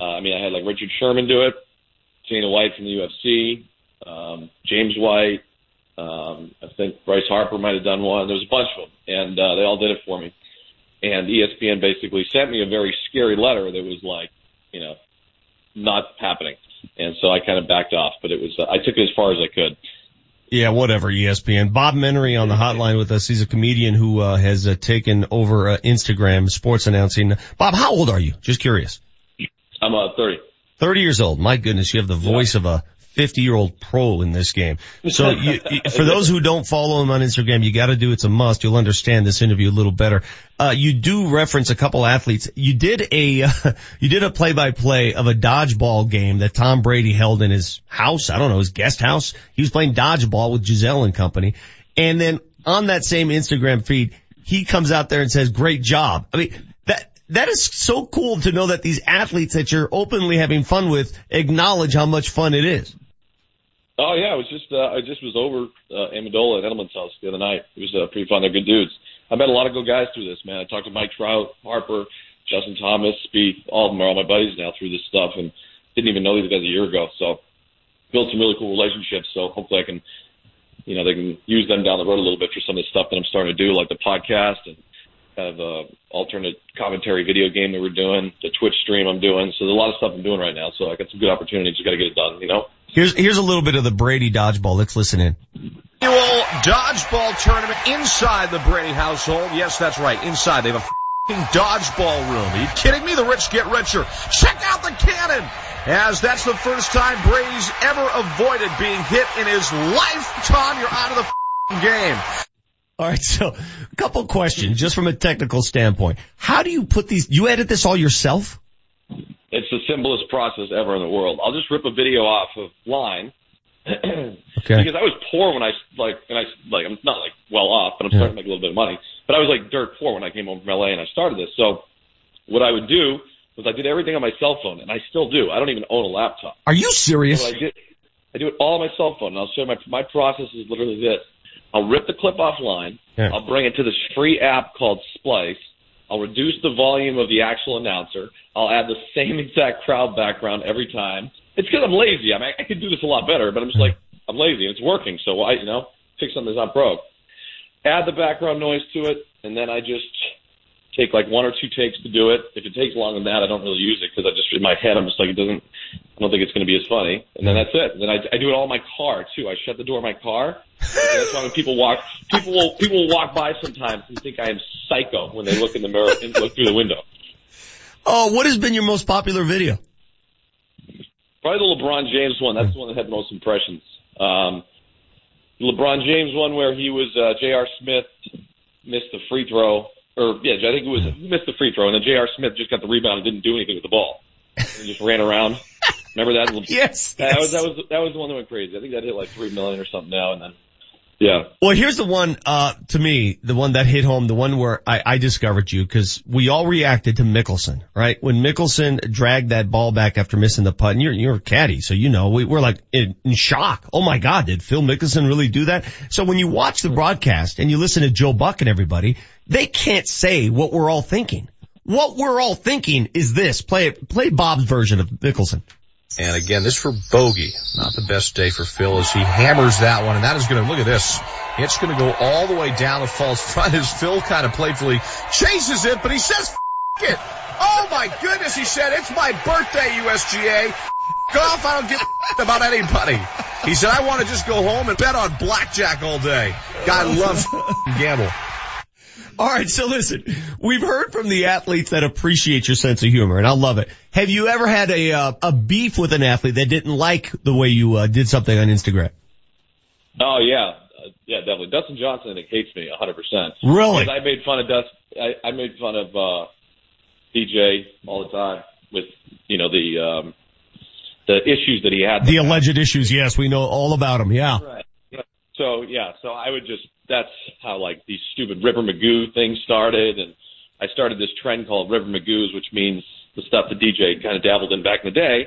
Uh, I mean, I had like Richard Sherman do it, Dana White from the UFC, um, James White, um, I think Bryce Harper might have done one. There was a bunch of them, and uh, they all did it for me. And ESPN basically sent me a very scary letter that was like, you know, not happening. And so I kind of backed off, but it was, uh, I took it as far as I could. Yeah, whatever, ESPN. Bob Menery on the hotline with us. He's a comedian who uh, has uh, taken over uh, Instagram sports announcing. Bob, how old are you? Just curious. I'm uh, 30. 30 years old. My goodness, you have the voice of a 50 year old pro in this game. So you, for those who don't follow him on Instagram, you gotta do, it's a must. You'll understand this interview a little better. Uh, you do reference a couple athletes. You did a, uh, you did a play by play of a dodgeball game that Tom Brady held in his house. I don't know, his guest house. He was playing dodgeball with Giselle and company. And then on that same Instagram feed, he comes out there and says, great job. I mean, that, that is so cool to know that these athletes that you're openly having fun with acknowledge how much fun it is. Oh yeah, it was just uh, I just was over uh, Amendola at Edelman's house the other night. It was uh, pretty fun. They're good dudes. I met a lot of good guys through this, man. I talked to Mike Trout, Harper, Justin Thomas, Spieth. All of them are all my buddies now through this stuff, and didn't even know these guys a year ago. So built some really cool relationships. So hopefully I can you know, they can use them down the road a little bit for some of the stuff that I'm starting to do, like the podcast and kind of uh, alternate commentary video game that we're doing, the Twitch stream I'm doing. So there's a lot of stuff I'm doing right now. So I got some good opportunities. Just got to get it done, you know. Here's here's a little bit of the Brady dodgeball. Let's listen in. Annual dodgeball tournament inside the Brady household. Yes, that's right. Inside. They have a f***ing dodgeball room. Are you kidding me? The rich get richer. Check out the cannon! As that's the first time Brady's ever avoided being hit in his lifetime. You're out of the f***ing game. All right, so a couple questions just from a technical standpoint. How do you put these? You edit this all yourself? It's the simplest process ever in the world. I'll just rip a video off of line. Okay. Because I was poor when I like, and I like, I'm not like well off, but I'm starting to make a little bit of money. But I was like dirt poor when I came home from LA and I started this. So what I would do was I did everything on my cell phone, and I still do. I don't even own a laptop. Are you serious? So I did. I do it all on my cell phone. And I'll show you my my process is literally this. I'll rip the clip offline. Yeah. I'll bring it to this free app called Splice. I'll reduce the volume of the actual announcer. I'll add the same exact crowd background every time. It's because I'm lazy. I mean, I could do this a lot better, but I'm just like, I'm lazy and it's working. So why, you know, fix something that's not broke. Add the background noise to it, and then I just take like one or two takes to do it. If it takes longer than that, I don't really use it because I just in my head I'm just like it doesn't. I don't think it's going to be as funny. And then that's it. And then I, I do it all in my car too. I shut the door of my car. And that's why when people walk, people will people will walk by sometimes and think I am psycho when they look in the mirror and look through the window. Oh, what has been your most popular video? Probably the LeBron James one. That's the one that had the most impressions. Um, LeBron James one where he was uh, J.R. Smith missed the free throw, or yeah, I think it was he missed the free throw, and then J.R. Smith just got the rebound and didn't do anything with the ball, and just ran around. Remember that? Yes, That was that was that was the one that went crazy. I think that hit like three million or something now, and then yeah. Well, here's the one, uh, to me, the one that hit home, the one where I, I discovered you, cause we all reacted to Mickelson, right? When Mickelson dragged that ball back after missing the putt, and you're, you're a caddy, so you know, we, we're like in, in shock. Oh my God, did Phil Mickelson really do that? So when you watch the broadcast and you listen to Joe Buck and everybody, they can't say what we're all thinking. What we're all thinking is this. Play play Bob's version of Mickelson. And again, this for bogey. Not the best day for Phil as he hammers that one. And that is going to, look at this. It's going to go all the way down the false front as Phil kind of playfully chases it, but he says, it. Oh my goodness, he said, it's my birthday, USGA. Golf, I don't give a about anybody. He said, I want to just go home and bet on blackjack all day. Guy loves gamble. All right, so listen, we've heard from the athletes that appreciate your sense of humor, and I love it. Have you ever had a uh, a beef with an athlete that didn't like the way you uh, did something on Instagram? Oh yeah, uh, yeah, definitely. Dustin Johnson hates me 100. percent Really? I made fun of Dust. I, I made fun of uh, DJ all the time with you know the um, the issues that he had. The alleged issues, yes, we know all about them. Yeah. Right. So yeah, so I would just that's how like these stupid River Magoo things started, and I started this trend called River Magoos, which means the stuff that DJ kind of dabbled in back in the day.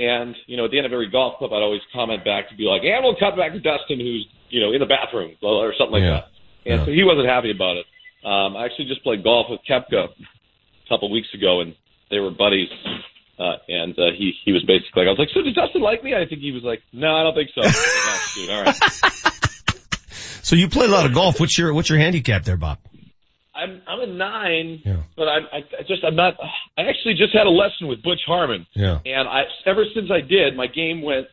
And you know, at the end of every golf club, I'd always comment back to be like, "And we'll cut back to Dustin, who's you know in the bathroom or something like Yeah. that." And so he wasn't happy about it. Um, I actually just played golf with Koepka a couple weeks ago, and they were buddies. Uh, and uh, he he was basically like, I was like, "So does Dustin like me?" I think he was like, "No, I don't think so." Like, "Oh, dude, all right. So you play a lot of golf. What's your what's your handicap there, Bob? I'm I'm a nine, yeah. but I'm I, I just I'm not. I actually just had a lesson with Butch Harmon, Yeah. and I ever since I did, my game went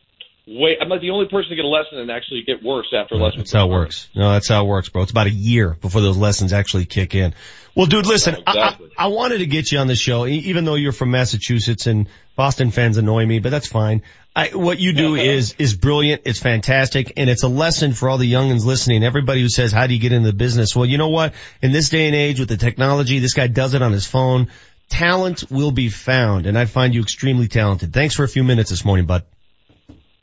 way. I'm not the only person to get a lesson and actually get worse after a lesson. That's how it works. No, that's how it works, bro. It's about a year before those lessons actually kick in. Well, dude, listen, I, I, I wanted to get you on the show, even though you're from Massachusetts and Boston fans annoy me, but that's fine. I, what you do is, is brilliant. It's fantastic. And it's a lesson for all the youngins listening. Everybody who says, how do you get into the business? Well, you know what? In this day and age with the technology, this guy does it on his phone. Talent will be found. And I find you extremely talented. Thanks for a few minutes this morning, bud.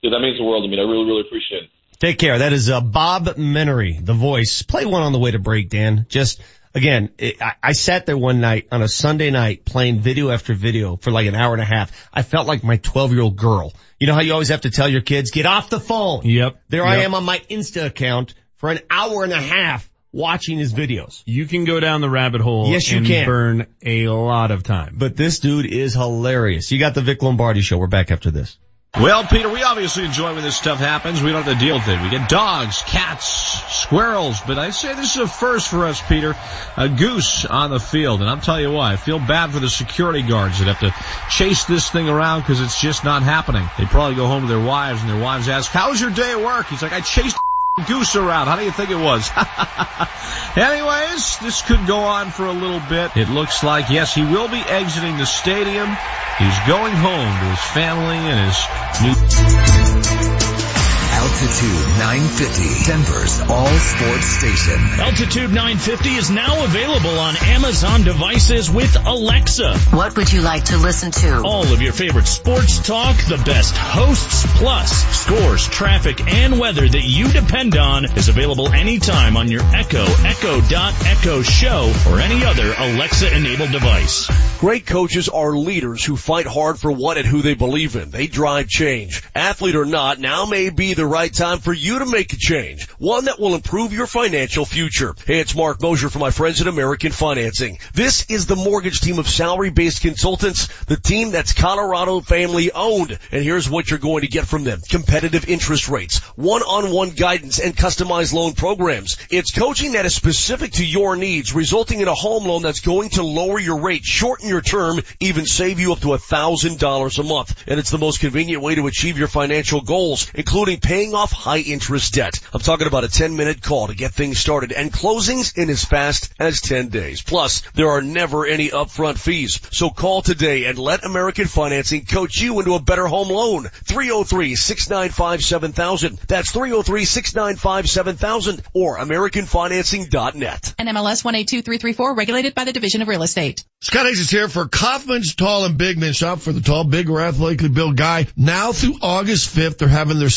Dude, that means the world to me. I really really appreciate it. Take care. That is uh, Bob Menery, the voice. Play one on the way to break, Dan. Just again, it, I, I sat there one night on a Sunday night playing video after video for like an hour and a half. I felt like my 12 year old girl. You know how you always have to tell your kids, get off the phone. Yep. There I am on my Insta account for an hour and a half watching his videos. You can go down the rabbit hole Yes, you and can. burn a lot of time. But this dude is hilarious. You got the Vic Lombardi show. We're back after this. Well, Peter, we obviously enjoy when this stuff happens. We don't have to deal with it. We get dogs, cats, squirrels, but I say this is a first for us, Peter. A goose on the field, and I'll tell you why. I feel bad for the security guards that have to chase this thing around because it's just not happening. They probably go home to their wives, and their wives ask, "How was your day at work?" He's like, "I chased." Goose around. How do you think it was? Anyways, this could go on for a little bit. It looks like, yes, he will be exiting the stadium. He's going home to his family and his new... Altitude 950, Denver's all sports station. Altitude 950 is now available on Amazon devices with Alexa. What would you like to listen to? All of your favorite sports talk, the best hosts, plus scores, traffic, and weather that you depend on is available anytime on your Echo, Echo Dot Echo Show, or any other Alexa enabled device. Great coaches are leaders who fight hard for what and who they believe in. They drive change. Athlete or not, now may be the right time for you to make a change. One that will improve your financial future. Hey, it's Marc Moser for my friends at American Financing. This is the mortgage team of salary-based consultants, the team that's Colorado family owned. And here's what you're going to get from them. Competitive interest rates, one-on-one guidance, and customized loan programs. It's coaching that is specific to your needs, resulting in a home loan that's going to lower your rate, shorten your term, even save you up to a thousand dollars a month. And it's the most convenient way to achieve your financial goals, including paying off high interest debt. I'm talking about a 10 minute call to get things started and closings in as fast as 10 days. Plus, there are never any upfront fees. So call today and let American Financing coach you into a better home loan. 303-695-7000. That's 303-695-7000 or AmericanFinancing.net. NMLS 182334, regulated by the Division of Real Estate. Scott Hayes is here for Kaufman's Tall and Big Men. Shop for the tall, big, or athletically built guy. Now through August 5th, they're having their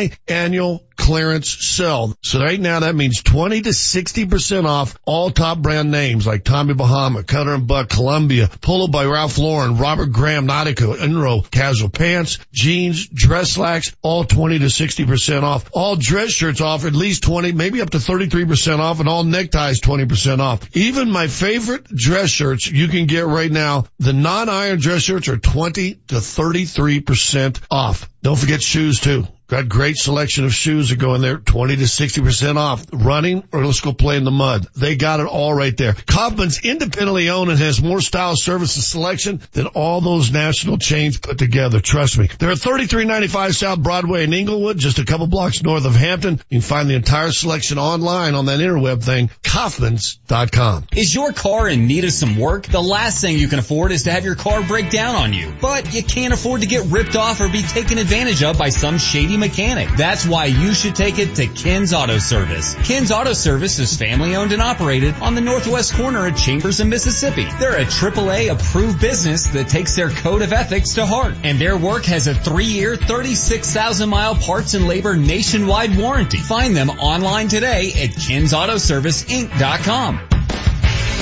semi-annual clearance sale. So right now that means 20 to 60% off all top brand names like Tommy Bahama, Cutter and Buck, Columbia, Polo by Ralph Lauren, Robert Graham, Nautica, Enro, casual pants, jeans, dress slacks, all 20 to 60% off. All dress shirts off at least 20, maybe up to 33% off and all neckties 20% off. Even my favorite dress shirts you can get right now. The non-iron dress shirts are 20 to 33% off. Don't forget shoes too. Got great selection of shoes that go in there, 20 to 60% off. Running or let's go play in the mud. They got it all right there. Kaufman's independently owned and has more style, service, and selection than all those national chains put together. Trust me. They're at 3395 South Broadway in Englewood, just a couple blocks north of Hampden. You can find the entire selection online on that interweb thing, Kaufman's.com. Is your car in need of some work? The last thing you can afford is to have your car break down on you. But you can't afford to get ripped off or be taken advantage of by some shady mechanic. That's why you should take it to Ken's Auto Service. Ken's Auto Service is family owned and operated on the northwest corner of Chambers and Mississippi. They're a AAA approved business that takes their code of ethics to heart. And their work has a three year, 36,000 mile parts and labor nationwide warranty. Find them online today at Ken'sAutoServiceInc.com.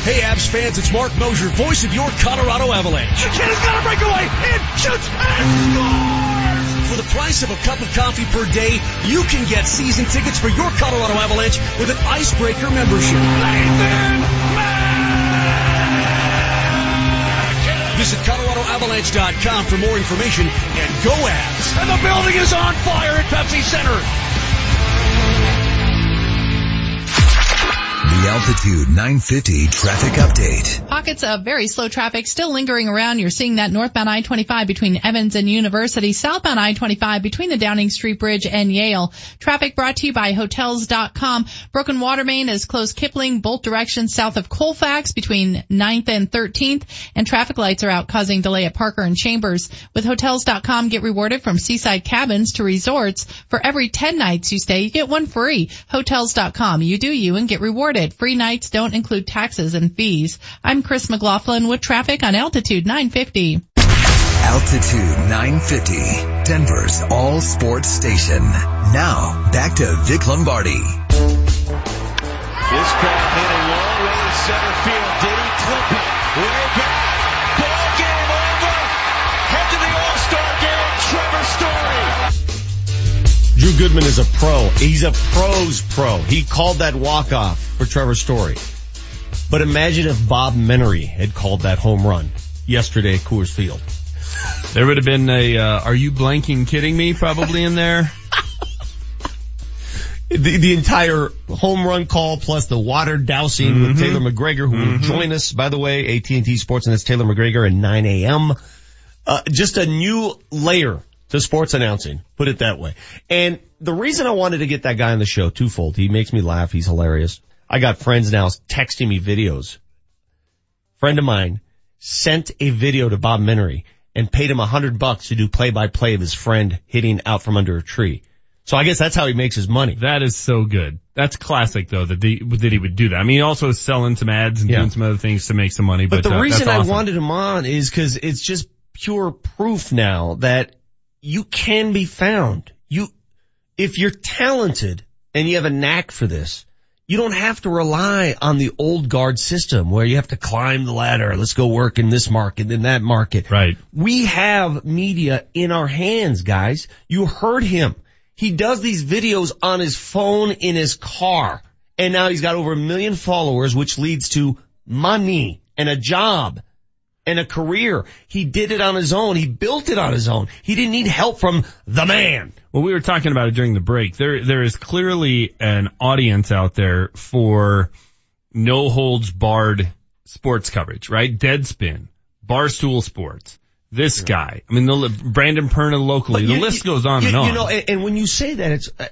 Hey, Avs fans, it's Marc Moser, voice of your Colorado Avalanche. The kid has got a breakaway and shoots and scores! For the price of a cup of coffee per day, you can get season tickets for your Colorado Avalanche with an Icebreaker membership. Nathan Visit ColoradoAvalanche.com for more information and go Avs. And the building is on fire at Pepsi Center. The Altitude 950 traffic update. Pockets of very slow traffic still lingering around. You're seeing that northbound I-25 between Evans and University, southbound I-25 between the Downing Street Bridge and Yale. Traffic brought to you by Hotels.com. Broken water main is closed Kipling both directions south of Colfax between 9th and 13th, and traffic lights are out causing delay at Parker and Chambers. With Hotels.com, get rewarded from seaside cabins to resorts. For every 10 nights you stay, you get one free. Hotels.com. You do you and get rewarded. Free nights don't include taxes and fees. I'm Chris McLaughlin with traffic on Altitude 950. Altitude 950, Denver's all sports station. Now, back to Vic Lombardi. This ball hit a long way to center field. Did he clip it? Way back. Drew Goodman is a pro. He's a pro's pro. He called that walk-off for Trevor Story. But imagine if Bob Menery had called that home run yesterday at Coors Field. There would have been a, uh, are you blanking kidding me probably in there? the, the entire home run call plus the water dousing mm-hmm. with Taylor McGregor, who mm-hmm. will join us, by the way, AT&T Sports, and it's Taylor McGregor at 9 a.m. Uh, just a new layer to sports announcing, put it that way. And the reason I wanted to get that guy on the show, twofold. He makes me laugh. He's hilarious. I got friends now texting me videos. Friend of mine sent a video to Bob Menery and paid him a hundred bucks to do play by play of his friend hitting out from under a tree. So I guess that's how he makes his money. That is so good. That's classic though that, the, that he would do that. I mean, he also selling some ads and yeah. doing some other things to make some money. But, but the uh, reason awesome. I wanted him on is because it's just pure proof now that you can be found. You, if you're talented and you have a knack for this, you don't have to rely on the old guard system where you have to climb the ladder. Let's go work in this market, in that market. Right. We have media in our hands, guys. You heard him. He does these videos on his phone in his car. And now he's got over a million followers, which leads to money and a job and a career. He did it on his own. He built it on his own. He didn't need help from the man. Well, we were talking about it during the break. There, there is clearly an audience out there for no holds barred sports coverage, right? Deadspin, Barstool Sports, this guy. I mean, the, Brandon Perna locally. You, the list goes on you, and on. You know, and, and when you say that, it's, uh,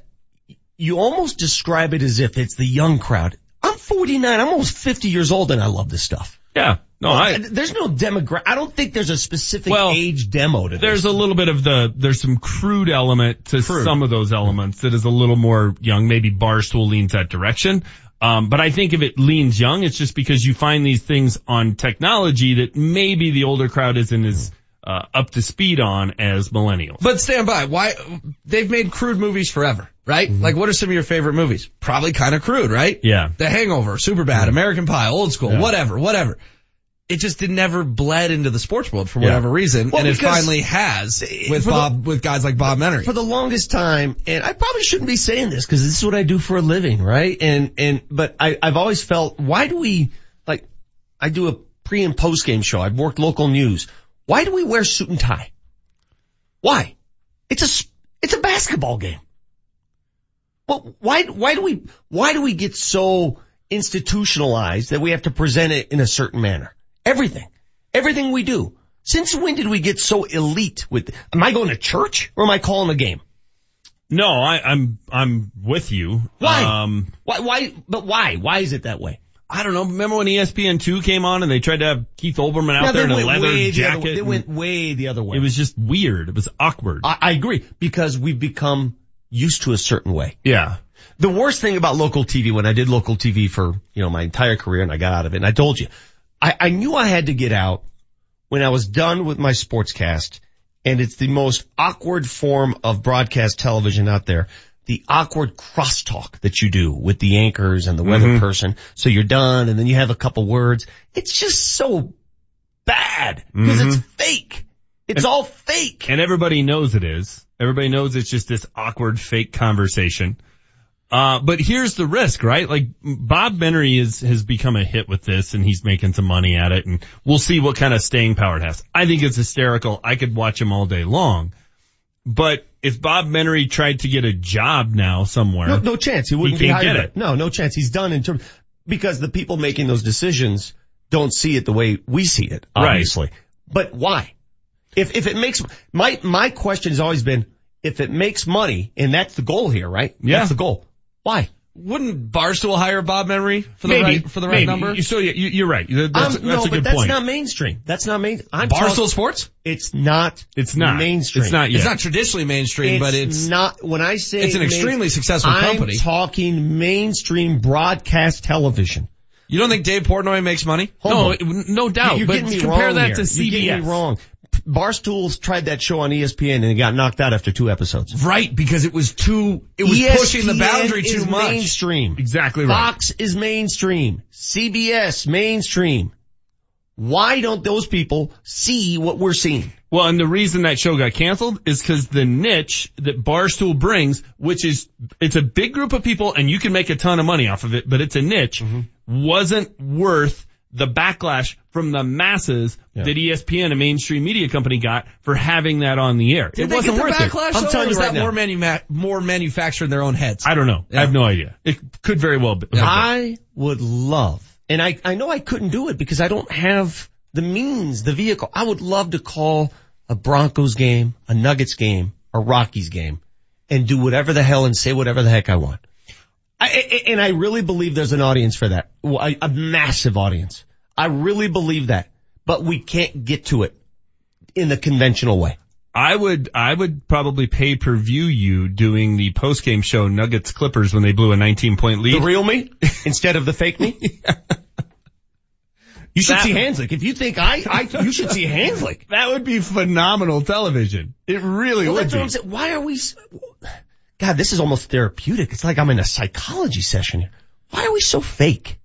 you almost describe it as if it's the young crowd. I'm 49. I'm almost 50 years old and I love this stuff. Yeah. No, I, there's no demographic. I don't think there's a specific well, age demo to this. There's a little bit of the, there's some crude element to crude. some of those elements that is a little more young. Maybe Barstool leans that direction. Um, but I think if it leans young, it's just because you find these things on technology that maybe the older crowd isn't as, uh, up to speed on as millennials. But stand by. Why, they've made crude movies forever, right? Mm-hmm. Like what are some of your favorite movies? Probably kind of crude, right? Yeah. The Hangover, Super Bad, mm-hmm. American Pie, Old School, yeah. whatever, whatever it just did never bled into the sports world for whatever yeah. reason, well, and it finally has with Bob the, with guys like Bob Menery. For the longest time, and I probably shouldn't be saying this because this is what I do for a living, right? And and but I I've always felt why do we like I do a pre and post game show. I've worked local news. Why do we wear suit and tie? Why? It's a it's a basketball game. Well, why why do we why do we get so institutionalized that we have to present it in a certain manner? Everything. Everything we do. Since when did we get so elite with, am I going to church or am I calling a game? No, I, am I'm, I'm with you. Why? Um, why, why, but why? Why is it that way? I don't know. Remember when ESPN2 came on and they tried to have Keith Olbermann out there in a leather jacket? The they went way the other way. It was just weird. It was awkward. I, I agree because we've become used to a certain way. Yeah. The worst thing about local TV when I did local TV for, you know, my entire career and I got out of it and I told you, I, I knew I had to get out when I was done with my sportscast and it's the most awkward form of broadcast television out there. The awkward crosstalk that you do with the anchors and the weather mm-hmm. person. So you're done and then you have a couple words. It's just so bad because mm-hmm. it's fake. It's and, all fake. And everybody knows it is. Everybody knows it's just this awkward fake conversation. Uh, but here's the risk, right? Like Bob Menery is, has become a hit with this and he's making some money at it and we'll see what kind of staying power it has. I think it's hysterical. I could watch him all day long. But if Bob Menery tried to get a job now somewhere. No, no chance. He wouldn't he be hired. It. No, no chance. He's done in terms, because the people making those decisions don't see it the way we see it, obviously. Right. But why? If, if it makes, my, my question has always been, if it makes money, and that's the goal here, right? Yeah. That's the goal. Why? Wouldn't Barstool hire Bob Menery for the maybe, right for the right maybe. number? So yeah, you, are right. That's, um, that's no, a but that's point. not mainstream. That's not main. I'm Barstool talking, Sports. It's not. It's not mainstream. It's not. Yet. It's not traditionally mainstream, it's but it's not. When I say it's an extremely successful I'm company. I'm talking mainstream broadcast television. You don't think Dave Portnoy makes money? no, no doubt. You're but getting me compare wrong that here. to CBS. You're me wrong. Barstools tried that show on ESPN and it got knocked out after two episodes. Right, because it was too, it was ESPN pushing the boundary too is much. mainstream. Exactly right. Fox is mainstream. CBS mainstream. Why don't those people see what we're seeing? Well, and the reason that show got canceled is because the niche that Barstool brings, which is, it's a big group of people and you can make a ton of money off of it, but it's a niche, mm-hmm. wasn't worth the backlash from the masses that E ESPN, a mainstream media company, got for having that on the air. Did it they wasn't get the worth backlash? it. though, or was that more manu- more manufactured in their own heads? I don't know. I have no idea. It could very well be. I would love, and I, I know I couldn't do it because I don't have the means, the vehicle. I would love to call a Broncos game, a Nuggets game, a Rockies game, and do whatever the hell and say whatever the heck I want. I, I- and I really believe there's an audience for that. Well, A, a massive audience. I really believe that. But we can't get to it in the conventional way. I would, I would probably pay per view you doing the post game show Nuggets Clippers when they blew a 19 point lead. The real me instead of the fake me. You should That- see Hanslick. If you think I, I, you should see Hanslick. That would be phenomenal television. It really Well, would be. what I'm saying. Why are we? God, this is almost therapeutic. It's like I'm in a psychology session here. Why are we so fake?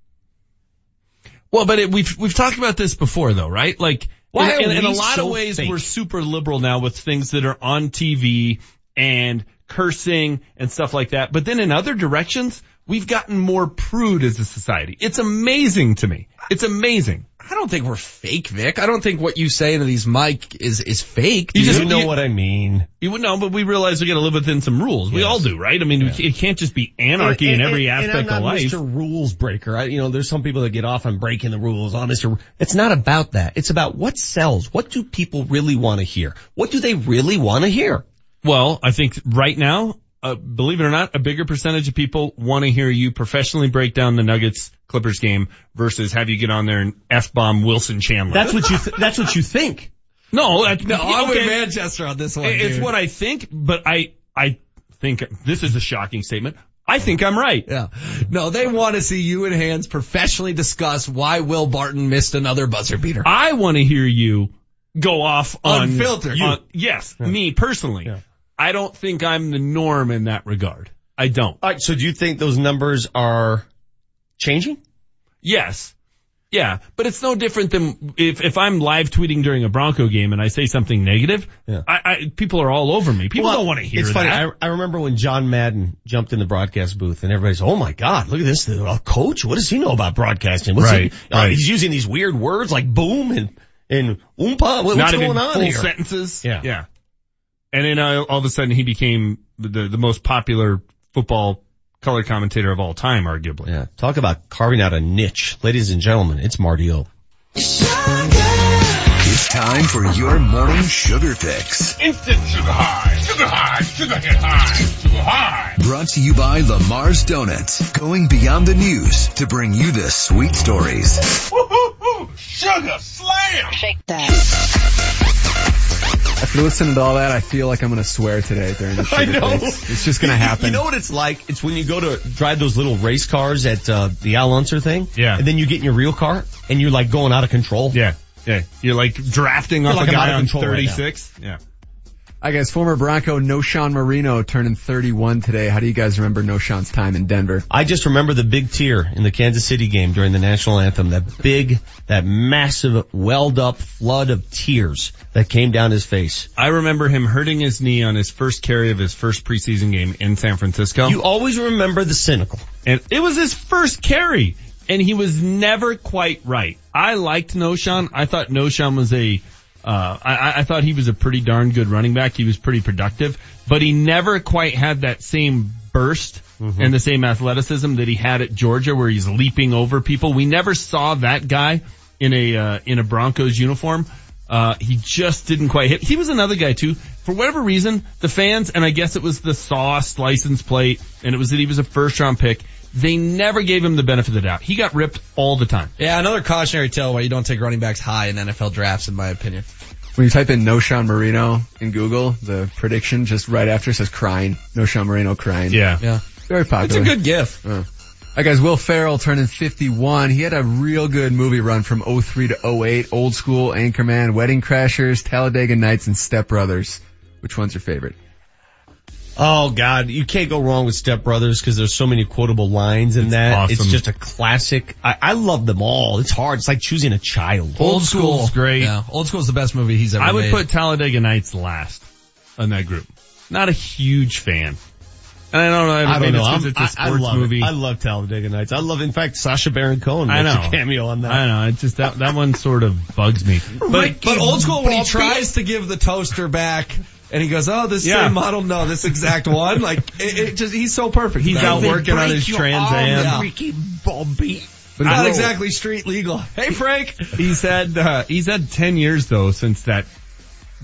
Well, but it, we've we've talked about this before, though, right? Like, Why in, in, in a lot so of ways, fake? we're super liberal now with things that are on TV and cursing and stuff like that. But then in other directions, we've gotten more prude as a society. It's amazing to me. It's amazing. I don't think we're fake, Vic. I don't think what you say into these mic is is fake. You just- know you- what I mean. You would know, but we realize we got to live within some rules. We all do, right? I mean, we- it can't just be anarchy in every and aspect I'm of not life. Mr. Rules Breaker. I, you know, there's some people that get off on breaking the rules. Oh, Mr. It's not about that. It's about what sells. What do people really want to hear? What do they really want to hear? Well, I think right now, uh, believe it or not, a bigger percentage of people want to hear you professionally break down the Nuggets Clippers game versus have you get on there and f bomb Wilson Chandler. That's what you. Th- that's what you think. No, that, No, I'm okay. with Manchester on this one. It's dude. what I think, but I I think this is a shocking statement. I think I'm right. Yeah. No, they want to see you and Hans professionally discuss why Will Barton missed another buzzer beater. I want to hear you go off on Unfiltered. on- yes, me personally. I don't think I'm the norm in that regard. I don't. All right. So do you think those numbers are changing? Yes. Yeah, but it's no different than if, if I'm live tweeting during a Bronco game and I say something negative, Yeah. I, I, people are all over me. People Well, don't want to hear It's that. funny. I, I remember when John Madden jumped in the broadcast booth and everybody's, oh my God, look at this. A coach? What does he know about broadcasting? What's Right, he, uh, right. he's using these weird words like boom and, and oompa. What, what's going on full here? sentences. Yeah. Yeah. And then uh, all of a sudden he became the, the, the most popular football color commentator of all time, arguably. Yeah. Talk about carving out a niche. Ladies and gentlemen, it's Marty O. It's time for your morning sugar fix. Instant sugar high, sugar high, sugar hit high, sugar high. Brought to you by Lamar's Donuts. Going beyond the news to bring you the sweet stories. Woo-hoo-hoo, sugar slam. Shake that. After listening to all that, I feel like I'm going to swear today during the I know. fix. It's just going to happen. You know what it's like? It's when you go to drive those little race cars at uh, the Al Unser thing. Yeah. And then you get in your real car and you're like going out of control. Yeah. Yeah. You're like drafting Feel off like a I'm out guy of on control right 36. yeah. Hi guys, former Bronco Knowshon Moreno turning 31 today. How do you guys remember Knowshon's time in Denver? I just remember the big tear in the Kansas City game during the national anthem. That big, that massive welled up flood of tears that came down his face. I remember him hurting his knee on his first carry of his first preseason game in San Francisco. You always remember the cynical. And it was his first carry, and he was never quite right. I liked Knowshon. I thought Knowshon was a, uh, I, I thought he was a pretty darn good running back. He was pretty productive, but he never quite had that same burst and the same athleticism that he had at Georgia, where he's leaping over people. We never saw that guy in a uh, in a Broncos uniform. Uh, he just didn't quite hit. He was another guy too. For whatever reason, the fans, and I guess it was the sauce license plate, and it was that he was a first round pick. They never gave him the benefit of the doubt. He got ripped all the time. Yeah, another cautionary tale why you don't take running backs high in NFL drafts, in my opinion. When you type in Knowshon Moreno in Google, the prediction just right after says crying. Knowshon Moreno crying. Yeah. Yeah. Very popular. It's a good gif. Uh. Hi guys, Will Ferrell turning 51. He had a real good movie run from 03 to 08. Old School, Anchorman, Wedding Crashers, Talladega Nights, and Step Brothers. Which one's your favorite? Oh God, you can't go wrong with Step Brothers because there's so many quotable lines in that. awesome. It's just a classic. I, I love them all. It's hard. It's like choosing a child. Old School's great. Yeah, Old School's the best movie he's ever I would made. put Talladega Nights last on that group. Not a huge fan. And I don't know. I don't, I don't know. know. It's, 'cause I'm- it's a I, I sports love movie. it. I love Talladega Nights. I love, in fact, Sacha Baron Cohen I makes know. a cameo on that. I know. It's just that that one sort of bugs me. But, but old school when he tries to give the toaster back and he goes, oh, this Yeah. same model, no, this exact one. Like, it, it just, he's so perfect. He's out working on his Trans. Am. Yeah. Ricky Bobby. But not exactly street legal. Hey, Frank. He's had uh, he's had ten years though since that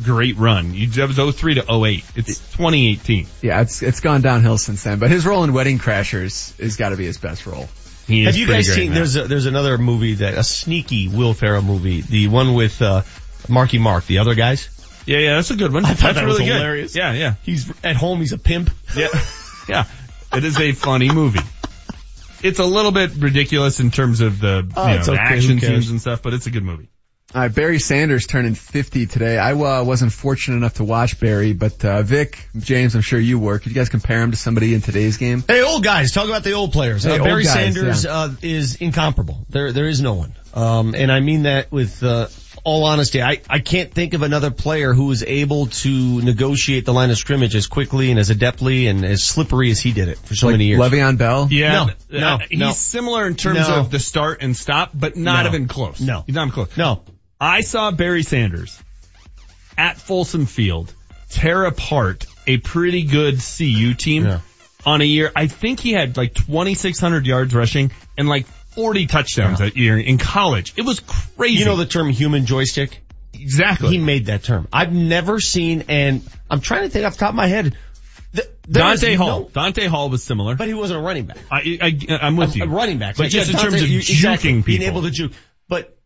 great run. You that was 03 to 08. It's 2018. Yeah, it's it's gone downhill since then. But his role in Wedding Crashers has got to be his best role. He is Have you guys great seen? There's a, there's another movie that a sneaky Will Ferrell movie, the one with uh, Marky Mark, the other guys. Yeah, yeah, that's a good one. I thought that's that really was good. hilarious. Yeah, yeah, He's at home. He's a pimp. yeah, yeah. It is a funny movie. It's a little bit ridiculous in terms of the, Oh, you know, it's the okay, action scenes and stuff, but it's a good movie. All right, Barry Sanders turning 50 today. I uh, wasn't fortunate enough to watch Barry, but uh, Vic, James, I'm sure you were. Could you guys compare him to somebody in today's game? Hey, old guys, talk about the old players. Hey, uh, old Barry guys, Sanders yeah. uh, is incomparable. There, there is no one. Um, and I mean that with uh, all honesty. I, I can't think of another player who was able to negotiate the line of scrimmage as quickly and as adeptly and as slippery as he did it for so like many years. Le'Veon Bell? Yeah, No, no, uh, he's no. similar in terms No. of the start and stop, but not No. even close. No. he's not even close. No. I saw Barry Sanders at Folsom Field tear apart a pretty good CU team Yeah. on a year. I think he had like 2,600 yards rushing and like 40 touchdowns that year in college. It was crazy. You know the term human joystick? exactly. He made that term. I've never seen, and I'm trying to think off the top of my head. Dante is Hall. no- Dante Hall was similar. but he wasn't a running back. I, I, I'm with a, you. a running back. But Like, just yeah, in terms of you- juking exactly, people. being able to juke. But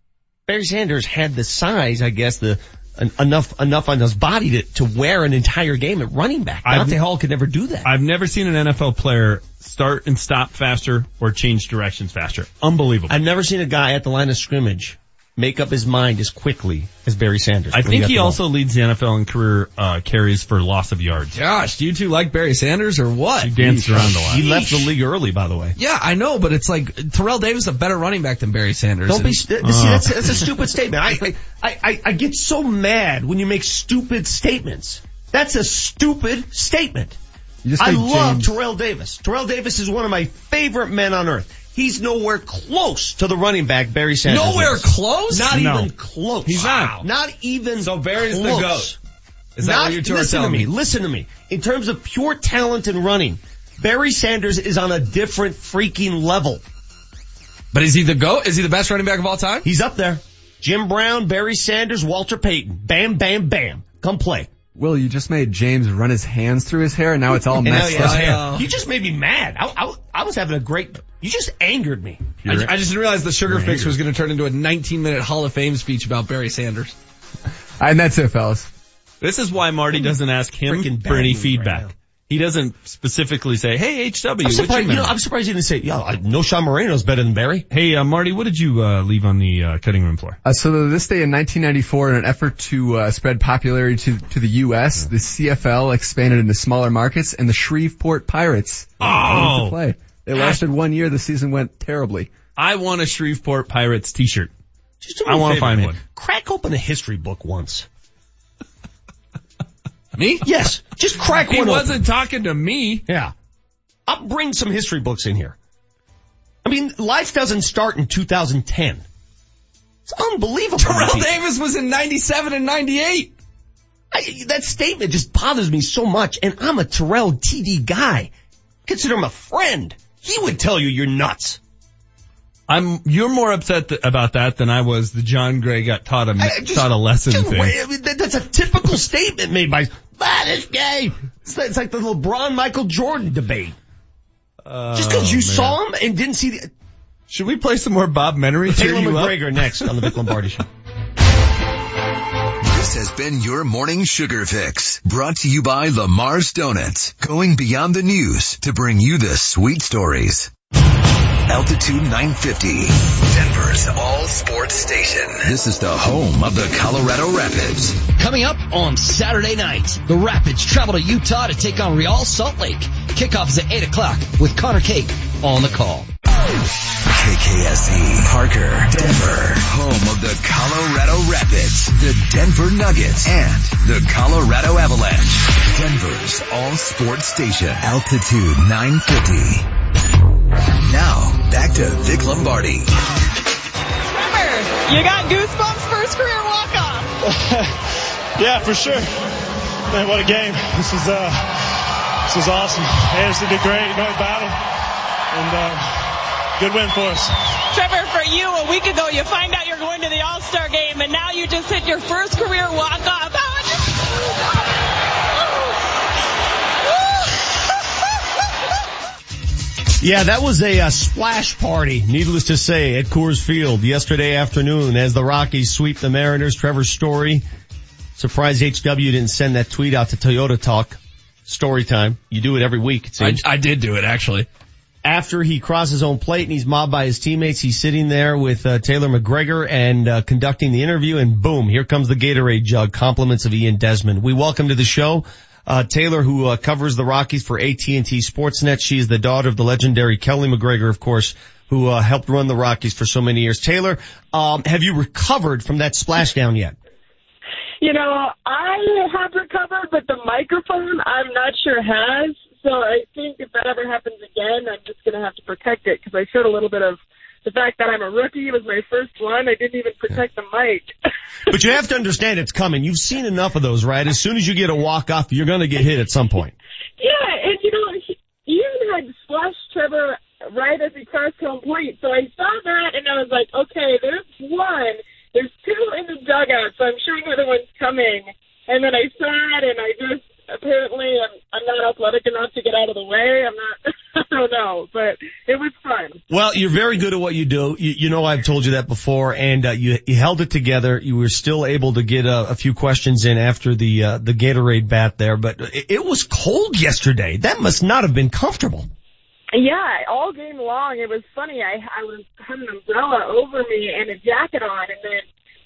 Barry Sanders had the size, I guess, the en- enough enough on his body to, to wear an entire game at running back. I've- Dante Hall could never do that. I've never seen an NFL player start and stop faster or change directions faster. Unbelievable. I've never seen a guy at the line of scrimmage make up his mind as quickly as Barry Sanders. I think got he the ball. also leads the NFL in career uh, carries for loss of yards. Gosh, do you two like Barry Sanders or what? He danced around a lot. he left the league early, by the way. Yeah, I know, but it's like Terrell Davis is a better running back than Barry Sanders. Don't be. And- St- see, that's, that's a stupid statement. I, I, I, I get so mad when you make stupid statements. That's a stupid statement. I love James- Terrell Davis. Terrell Davis is one of my favorite men on earth. He's nowhere close to the running back Barry Sanders. Nowhere is. close? Not No. even close. He's not. Not even. So Barry's the. GOAT. Is that Not- what you two are listen to me? me? Listen to me. In terms of pure talent and running, Barry Sanders is on a different freaking level. But is he the GOAT? Is he the best running back of all time? He's up there. Jim Brown, Barry Sanders, Walter Payton. Bam, bam, bam. Come play. Will, you just made James run his hands through his hair and now it's all messed he has up. hair. know. You just made me mad. I, I, I was having a great, you just angered me. I, I just didn't realize the sugar fix was going to turn into a 19 minute Hall of Fame speech about Barry Sanders. And that's it, fellas. This is why Marty doesn't ask him for any feedback. right now. He doesn't specifically say, "Hey HW, I'm surprised, you know. I'm surprised you didn't say, yeah, I Knowshon Moreno's better than Barry. Hey uh, Marty, what did you uh, leave on the uh, cutting room floor? Uh, so this day in 1994, in an effort to uh, spread popularity to, to the U.S., the CFL expanded into smaller markets, and the Shreveport Pirates Oh. to play. They lasted one year. The season went terribly. I want a Shreveport Pirates T-shirt. Just do me I a want to find man. one. Crack open a history book once. Me? Yes. Just crack He one He wasn't talking to me. Yeah. I'll bring some history books in here. I mean, life doesn't start in 2010. It's unbelievable. Terrell. Davis was in 97 and 98. I, that statement just bothers me so much, and I'm a Terrell TD guy. Consider him a friend. He would tell you you're nuts. I'm. You're more upset th- about that than I was. The Jon Gray got taught a I- just- taught a lesson just thing. wait, I mean, that- that's a typical statement made by, ah, this gay. It's, like- it's like the LeBron Michael Jordan debate. Just because Oh, you man. saw him and didn't see the, Should we play some more Bob Menery? Cheer Taylor you up? McGregor next on the Vic Lombardi Show. This has been your morning sugar fix brought to you by Lamar's Donuts, going beyond the news to bring you the sweet stories. Altitude 950, Denver's all sports station. This is the home of the Colorado Rapids. Coming up on Saturday night, the Rapids travel to Utah to take on Real Salt Lake. Kickoff is at 8 o'clock with Conor McGahey on the call. KKSE, Parker, Denver, home of the Colorado Rapids, the Denver Nuggets, and the Colorado Avalanche. Denver's all sports station, altitude 950. Now, back to Vic Lombardi. Trevor, you got goosebumps first career walk off. yeah, for sure. Man, what a game. This is, uh, this is awesome. Anderson did great, you know, in battle. And, um, good win for us. Trevor, for you, a week ago, you find out you're going to the All-Star game, and now you just hit your first career walk off. Yeah, that was a, uh splash party, needless to say, at Coors Field yesterday afternoon as the Rockies sweep the Mariners. Trevor Story, surprised HW didn't send that tweet out to Toyota Talk. Story time. You do it every week, it I. I did do it actually. After he crosses his own plate and he's mobbed by his teammates, he's sitting there with uh, Taylor McGregor and uh, conducting the interview and boom, here comes the Gatorade jug. Compliments of Ian Desmond. We welcome to the show uh, Taylor, who uh, covers the Rockies for AT&T Sportsnet. She is the daughter of the legendary Keli McGregor, of course, who uh, helped run the Rockies for so many years. Taylor, um, have you recovered from that splashdown yet? You know, I have recovered, but the microphone I'm not sure has. So I think if that ever happens again, I'm just going to have to protect it because I showed a little bit of the fact that I'm a rookie. Was my first one. I didn't even protect the mic. But you have to understand it's coming. You've seen enough of those, right? As soon as you get a walk off, you're going to get hit at some point. Yeah, and you know, he- Ian had splashed Trevor right as he crossed home plate. So I saw that and I was like, okay, there's one. There's two in the dugout, so I'm sure another one's coming. And then I saw it and I just, apparently I'm, I'm not athletic enough to get out of the way. I'm not, I don't know, but it was fun. Well, you're very good at what you do. You, you know I've told you that before, and uh, you, you held it together. You were still able to get a, a few questions in after the uh, the Gatorade bat there, but it, it was cold yesterday. That must not have been comfortable. Yeah, all game long. It was funny. I I was had an umbrella over me and a jacket on, and then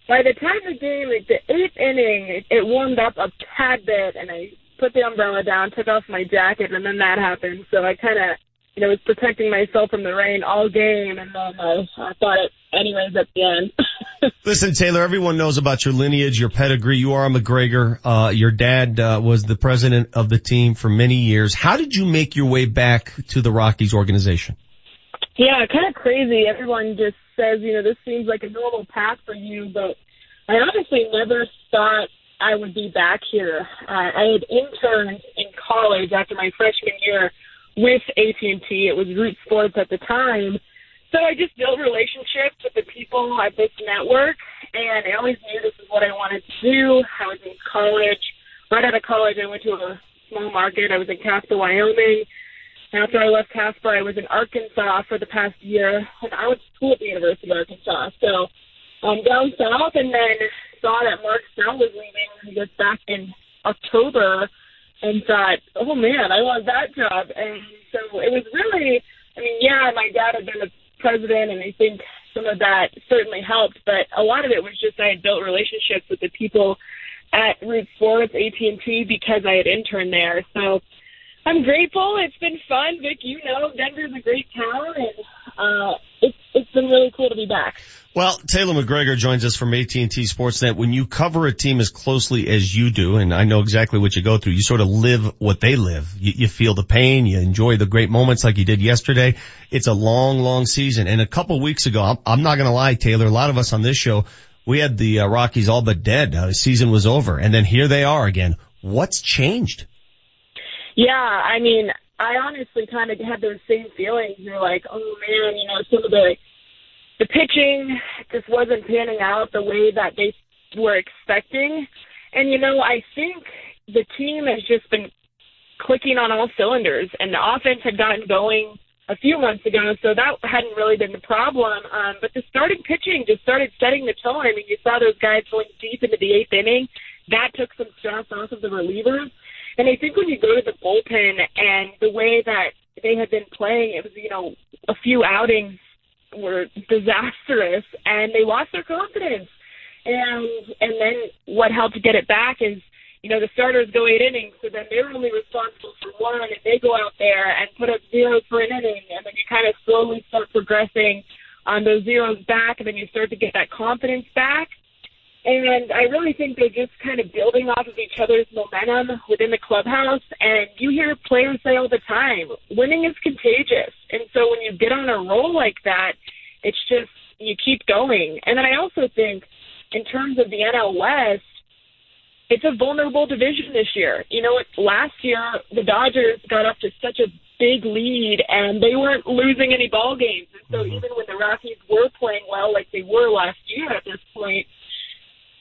by the time the game, like the eighth inning, it, it warmed up a tad bit, and I put the umbrella down, took off my jacket, and then that happened. So I kind of, you know, was protecting myself from the rain all game, and then I, I thought it anyways at the end. Listen, Taylor, everyone knows about your lineage, your pedigree. You are a McGregor. Uh, your dad uh, was the president of the team for many years. How did you make your way back to the Rockies organization? Yeah, kind of crazy. Everyone just says, you know, this seems like a normal path for you, but I honestly never thought I would be back here. Uh, I had interned in college after my freshman year with AT&T. It was Root Sports at the time. So I just built relationships with the people at this network, and I always knew this is what I wanted to do. I was in college. Right out of college, I went to a small market. I was in Casper, Wyoming. After I left Casper, I was in Arkansas for the past year, and I went to school at the University of Arkansas. So um, down south, and then saw that Mark Snell was leaving. I guess back in October, and thought, oh man, I want that job. And so it was really, I mean, yeah, my dad had been the president, and I think some of that certainly helped, but a lot of it was just I had built relationships with the people at Root Sports, AT&T, because I had interned there. So I'm grateful. It's been fun. Vic, you know, Denver's a great town, and uh, it's it's been really cool to be back. Well, Taylor McGregor joins us from AT&T Sportsnet. When you cover a team as closely as you do, and I know exactly what you go through, you sort of live what they live. You, you feel the pain, you enjoy the great moments like you did yesterday. It's a long, long season. And a couple weeks ago, I'm, I'm not going to lie, Taylor, a lot of us on this show, we had the uh, Rockies all but dead. Uh, the season was over. And then here they are again. What's changed? Yeah, I mean, I honestly kind of had those same feelings. You're like, oh man, you know, some of the the pitching just wasn't panning out the way that they were expecting. And you know, I think the team has just been clicking on all cylinders, and the offense had gotten going a few months ago, so that hadn't really been the problem. Um, but the starting pitching just started setting the tone. I mean, you saw those guys going deep into the eighth inning. That took some stress off of the relievers. And I think when you go to the bullpen and the way that they had been playing, it was, you know, a few outings were disastrous and they lost their confidence. And, and then what helped get it back is, you know, the starters go eight innings, so then they're only responsible for one, and they go out there and put up zeros for an inning, and then you kind of slowly start progressing on those zeros back, and then you start to get that confidence back. And I really think they're just kind of building off of each other's momentum within the clubhouse. And you hear players say all the time, winning is contagious. And so when you get on a roll like that, it's just, you keep going. And then I also think in terms of the NL West, it's a vulnerable division this year. You know, last year the Dodgers got up to such a big lead and they weren't losing any ball games. And so mm-hmm. even when the Rockies were playing well like they were last year at this point,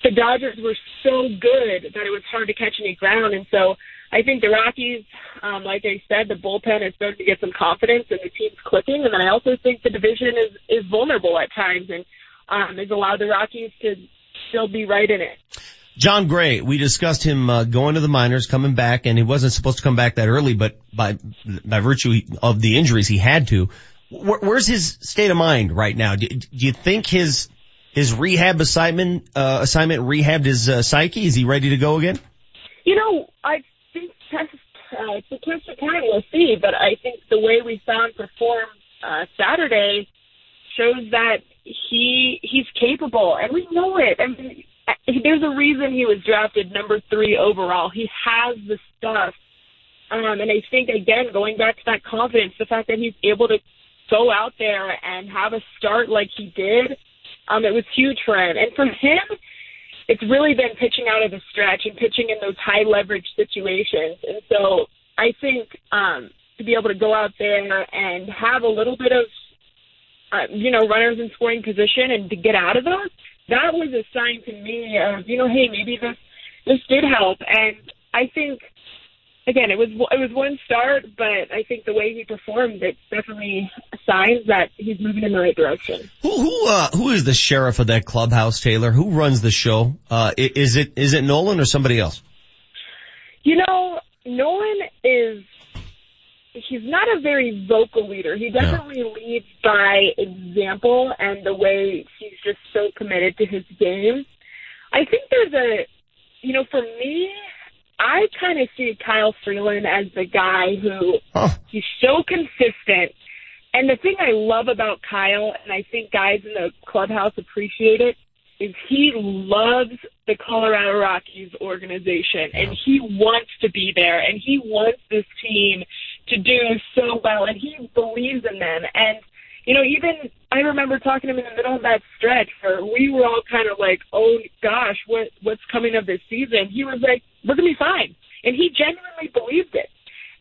the Dodgers were so good that it was hard to catch any ground. And so I think the Rockies, um, like I said, the bullpen is starting to get some confidence and the team's clicking. And then I also think the division is, is vulnerable at times and um, has allowed the Rockies to still be right in it. Jon Gray, we discussed him uh, going to the minors, coming back, and he wasn't supposed to come back that early, but by by virtue of the injuries, he had to. Where, where's his state of mind right now? Do, do you think his his rehab assignment uh, assignment rehabbed his uh, psyche? Is he ready to go again? You know, I think test, uh, a test of time. We'll see, but I think the way we saw him perform uh, Saturday shows that he he's capable, and we know it. I mean, there's a reason he was drafted number three overall. He has the stuff. Um, and I think again, going back to that confidence, the fact that he's able to go out there and have a start like he did, um, it was huge for him. And for him, it's really been pitching out of the stretch and pitching in those high leverage situations. And so I think, um, to be able to go out there and have a little bit of, uh, you know, runners in scoring position and to get out of those, that was a sign to me of, you know, hey, maybe this this did help. And I think, again, it was it was one start, but I think the way he performed, it definitely signs that he's moving in the right direction. Who who uh, who is the sheriff of that clubhouse, Taylor? Who runs the show? Uh, i- is it is it Nolan or somebody else? You know, Nolan is he's not a very vocal leader. He definitely leads by example and the way he's just so committed to his game. I think there's a you know, for me, I kind of see Kyle Freeland as the guy who he's so consistent. And the thing I love about Kyle, and I think guys in the clubhouse appreciate it, is he loves the Colorado Rockies organization and he wants to be there and he wants this team to do so well and he believes in them. And, you know, even I remember talking to him in the middle of that stretch where we were all kind of like, oh gosh, what, what's coming of this season? He was like, we're to be fine. And he genuinely believed it.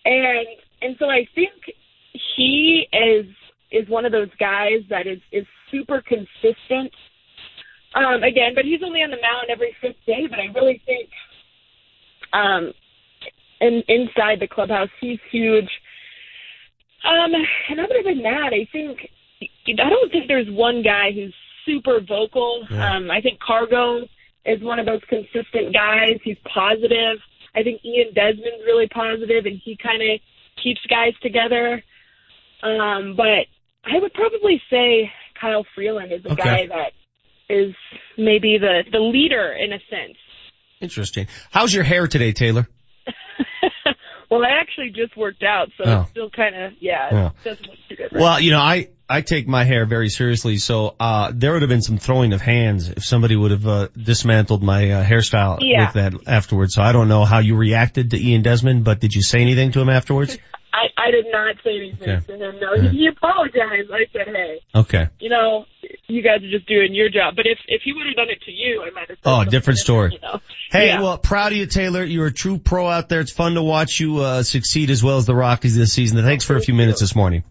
And, and so I think he is, is one of those guys that is, is super consistent um, again, but he's only on the mound every fifth day. But I really think, um, in, inside the clubhouse, he's huge. Um, and other than that, I think I don't think there's one guy who's super vocal. Um, I think Cargo is one of those consistent guys. He's positive. I think Ian Desmond's really positive, and he kind of keeps guys together. Um, but I would probably say Kyle Freeland is a Okay. guy that is maybe the the leader in a sense. Interesting. How's your hair today, Taylor? Well, I actually just worked out, so Oh. it's still kind of yeah, Yeah. it doesn't look too good. Right Well, you know, I, I take my hair very seriously, so, uh, there would have been some throwing of hands if somebody would have, uh, dismantled my, uh, hairstyle Yeah. with that afterwards. So I don't know how you reacted to Ian Desmond, but did you say anything to him afterwards? I, I did not say anything Okay. to him. No, he, he apologized. I said, hey, Okay. you know, you guys are just doing your job. But if if he would have done it to you, I might have. Said Oh, something different story. You know. Hey, Yeah. well, proud of you, Taylor. You're a true pro out there. It's fun to watch you, uh, succeed as well as the Rockies this season. Thanks for a few minutes this morning.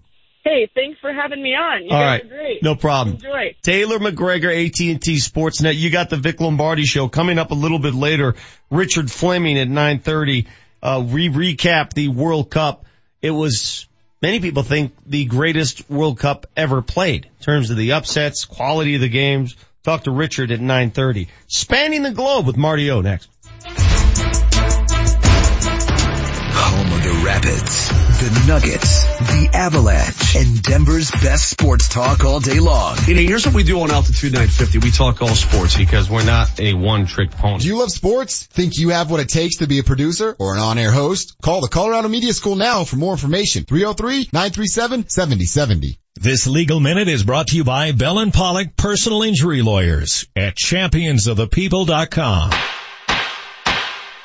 Hey, thanks for having me on. You All guys right. are great. No problem. Enjoy. Taylor McGregor, AT&T Sportsnet. You got the Vic Lombardi show coming up a little bit later. Richard Fleming at 9:30. Uh, we recap the World Cup. It was many people think the greatest World Cup ever played in terms of the upsets, quality of the games. Talk to Richard at 9:30. Spanning the globe with Marty O next. Home of the Rapids. The Nuggets, the Avalanche, and Denver's best sports talk all day long. You know, here's what we do on Altitude 950. We talk all sports because we're not a one-trick pony. Do you love sports? Think you have what it takes to be a producer or an on-air host? Call the Colorado Media School now for more information. 303-937-7070. This legal minute is brought to you by Bell and Pollock Personal Injury Lawyers at championsofthepeople.com.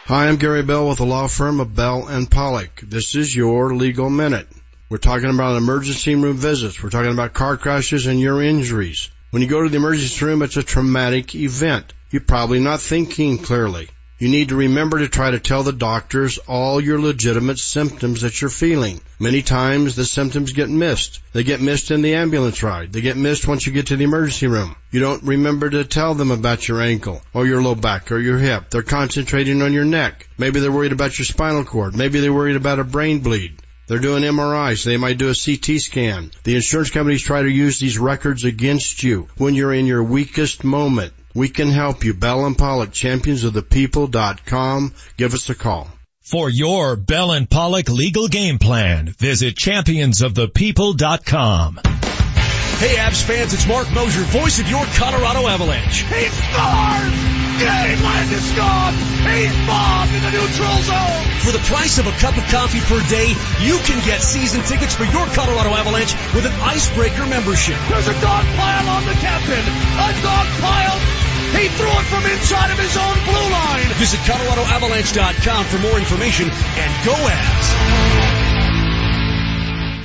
Hi, I'm Gary Bell with the law firm of Bell and Pollock. This is your legal minute. We're talking about emergency room visits. We're talking about car crashes and your injuries. When you go to the emergency room, it's a traumatic event. You're probably not thinking clearly. You need to remember to try to tell the doctors all your legitimate symptoms that you're feeling. Many times the symptoms get missed. They get missed in the ambulance ride. They get missed once you get to the emergency room. You don't remember to tell them about your ankle or your low back or your hip. They're concentrating on your neck. Maybe they're worried about your spinal cord. Maybe they're worried about a brain bleed. They're doing MRIs. They might do a CT scan. The insurance companies try to use these records against you when you're in your weakest moment. We can help you. Bell and Pollock, championsofthepeople.com. Give us a call. For your Bell and Pollock legal game plan, visit championsofthepeople.com. Hey Avs fans, it's Marc Moser, voice of your Colorado Avalanche. He scores! Game! He's bombed in the neutral zone! For the price of a cup of coffee per day, you can get season tickets for your Colorado Avalanche with an Icebreaker membership. There's a dog pile on the captain! A dog pile! He threw it from inside of his own blue line! Visit ColoradoAvalanche.com for more information and go Avs!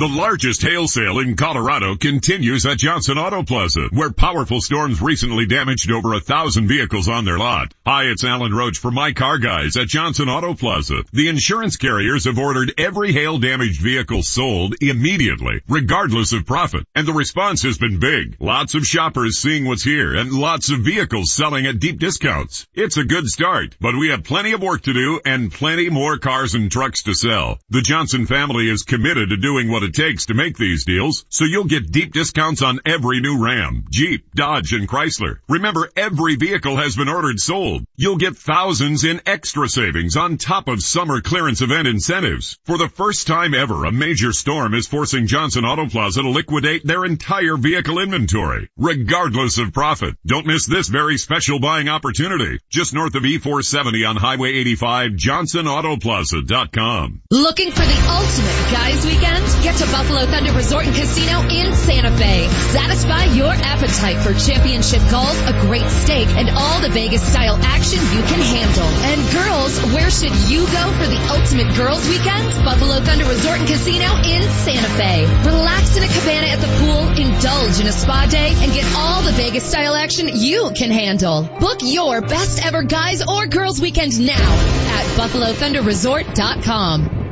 The largest hail sale in Colorado continues at Johnson Auto Plaza, where powerful storms recently damaged over a thousand vehicles on their lot. Hi, it's Alan Roach for My Car Guys at Johnson Auto Plaza. The insurance carriers have ordered every hail damaged vehicle sold immediately, regardless of profit. And the response has been big. Lots of shoppers seeing what's here and lots of vehicles selling at deep discounts. It's a good start, but we have plenty of work to do and plenty more cars and trucks to sell. The Johnson family is committed to doing what it takes to make these deals, so you'll get deep discounts on every new Ram, Jeep, Dodge, and Chrysler. Remember, every vehicle has been ordered sold. You'll get thousands in extra savings on top of summer clearance event incentives. For the first time ever, a major storm is forcing Johnson Auto Plaza to liquidate their entire vehicle inventory, regardless of profit. Don't miss this very special buying opportunity. Just north of E470 on Highway 85, johnsonautoplaza.com. Looking for the ultimate guys weekend? Get to Buffalo Thunder Resort and Casino in Santa Fe. Satisfy your appetite for championship golf, a great steak, and all the Vegas style action you can handle. And girls, where should you go for the ultimate girls weekend? Buffalo Thunder Resort and Casino in Santa Fe. Relax in a cabana at the pool, indulge in a spa day, and get all the Vegas style action you can handle. Book your best ever guys or girls weekend now at BuffaloThunderResort.com.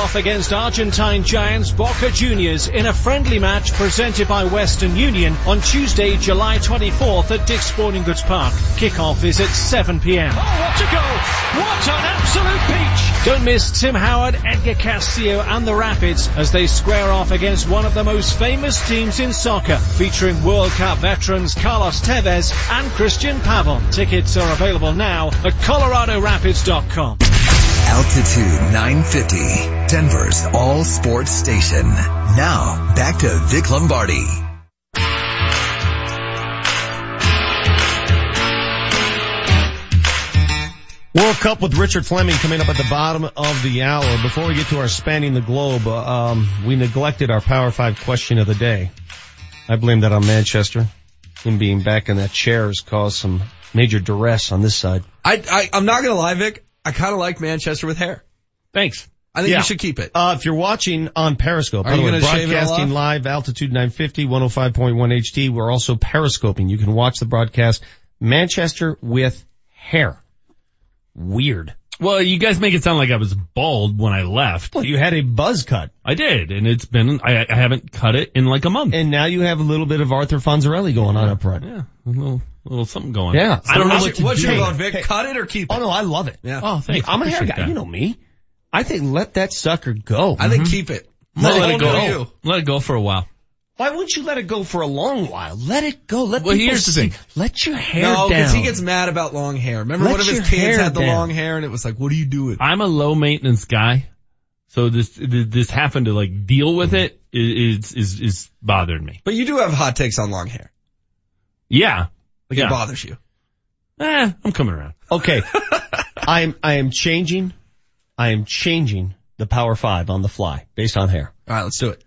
against Argentine giants Boca Juniors in a friendly match presented by Western Union on Tuesday, July 24th at Dick's Sporting Goods Park. Kickoff is at 7 p.m. Oh, what a goal! What an absolute peach! Don't miss Tim Howard, Edgar Castillo and the Rapids as they square off against one of the most famous teams in soccer featuring World Cup veterans Carlos Tevez and Cristian Pavón. Tickets are available now at coloradorapids.com. Altitude 950, Denver's all sports station. Now, back to Vic Lombardi. World Cup with Richard Fleming coming up at the bottom of the hour. Before we get to our spanning the globe, um, we neglected our Power Five question of the day. I blame that on Manchester. Him being back in that chair has caused some major duress on this side. I, I I'm not gonna lie, Vic. I kind of like Manchester with hair. Thanks. I think Yeah. you should keep it. Uh, if you're watching on Periscope, Are by the you way, gonna shave it all broadcasting live, altitude 950, 105.1 HD. We're also periscoping. You can watch the broadcast. Manchester with hair. Weird. Well, you guys make it sound like I was bald when I left. Well, you had a buzz cut. I did, and it's been, I, I haven't cut it in like a month. And now you have a little bit of Arthur Fonzarelli going on up front. Yeah, a little, a little something going Yeah. on. I don't know What's what your- to What's do. your vote, Vic? hey. Cut it or keep oh, it? Oh no, I love it. Yeah. Oh, thanks. I'm a hair guy. that. You know me. I think let that sucker go. I think mm-hmm. keep it. Let, Let it it go. go. You. Let it go for a while. Why wouldn't you let it go for a long while? Let it go. Let Well, people here's the see. thing. Let your hair No, down. because he gets mad about long hair. Remember Let one of his kids had the down. long hair and it was like, what are you doing? I'm a low maintenance guy. So this, this having to like deal with it is, is, is bothering me. But you do have hot takes on long hair. Yeah. Like Yeah. it bothers you. Eh, I'm coming around. Okay. I am, I am changing, I am changing the Power 5 on the fly based on hair. All right, let's do it.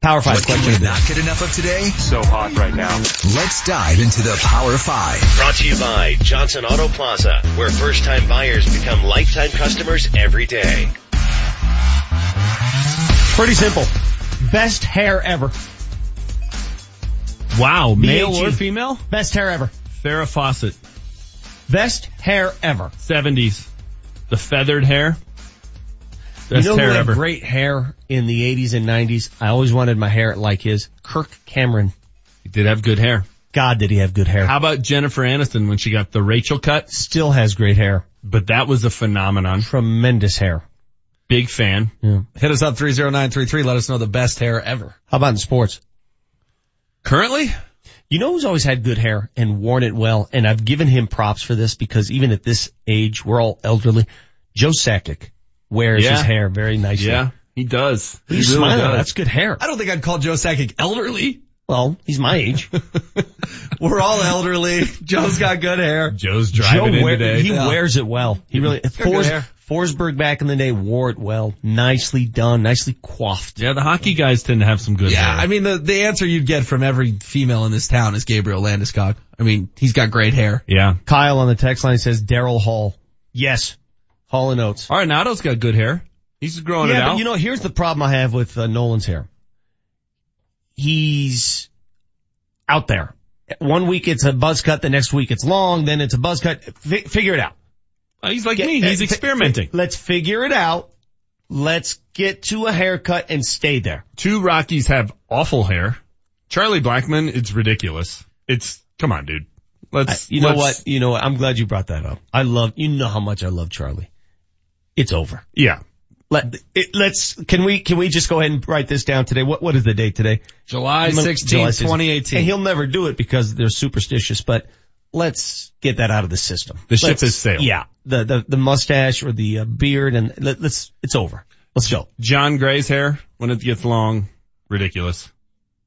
Power 5 What can question. we not get enough of today? So hot right now. Let's dive into the Power 5. Brought to you by Johnson Auto Plaza, where first time buyers become lifetime customers every day. Pretty simple. Best hair ever. Wow. Male BHE. or female? Best hair ever. Farrah Fawcett. Best hair ever. 70s. The feathered hair. Best you know hair who had ever. great hair in the 80s and 90s? I always wanted my hair like his. Kirk Cameron. He did have good hair. God, did he have good hair. How about Jennifer Aniston when she got the Rachel cut? Still has great hair. But that was a phenomenon. Tremendous hair. Big fan. Yeah. Hit us up 30933. Let us know the best hair ever. How about in sports? Currently? You know who's always had good hair and worn it well, and I've given him props for this because even at this age, we're all elderly. Joe Sakic wears Yeah. his hair very nicely. Yeah, he does. He's He really smiling. does. That's good hair. I don't think I'd call Joe Sakic elderly. Well, he's my age. We're all elderly. Joe's got good hair. Joe's Joe driving in wear- today. he Yeah. wears it well. He really, good hair. Forsberg back in the day wore it well. Nicely done, nicely coiffed. Yeah, the hockey guys tend to have some good Yeah, hair. I mean the the answer you'd get from every female in this town is Gabriel Landeskog. I mean, he's got great hair. yeah. Kyle on the text line says Daryl Hall. Yes. Hall and Oates. Arenado's got good hair. He's growing it yeah, out. but you know, here's the problem I have with uh, Nolan's hair. He's out there. One week it's a buzz cut, the next week it's long, then it's a buzz cut. Fi- figure it out. Uh, he's like Get- me. He's fi- experimenting. let's figure it out. Let's get to a haircut and stay there. Two Rockies have awful hair. Charlie Blackmon, it's ridiculous. It's, come on, dude. Let's, You know let's- what? You know what? I'm glad you brought that up. I love, you know how much I love Charlie. It's over. Yeah. Let, it, let's, can we, can we just go ahead and write this down today? What, what is the date today? July July 16th, 16th. 2018. And he'll never do it because they're superstitious, but let's get that out of the system. The ship Let's- has sailed. Yeah. The, the, the mustache or the uh, beard and let, let's, it's over. Let's go. Jon Gray's hair, when it gets long, ridiculous.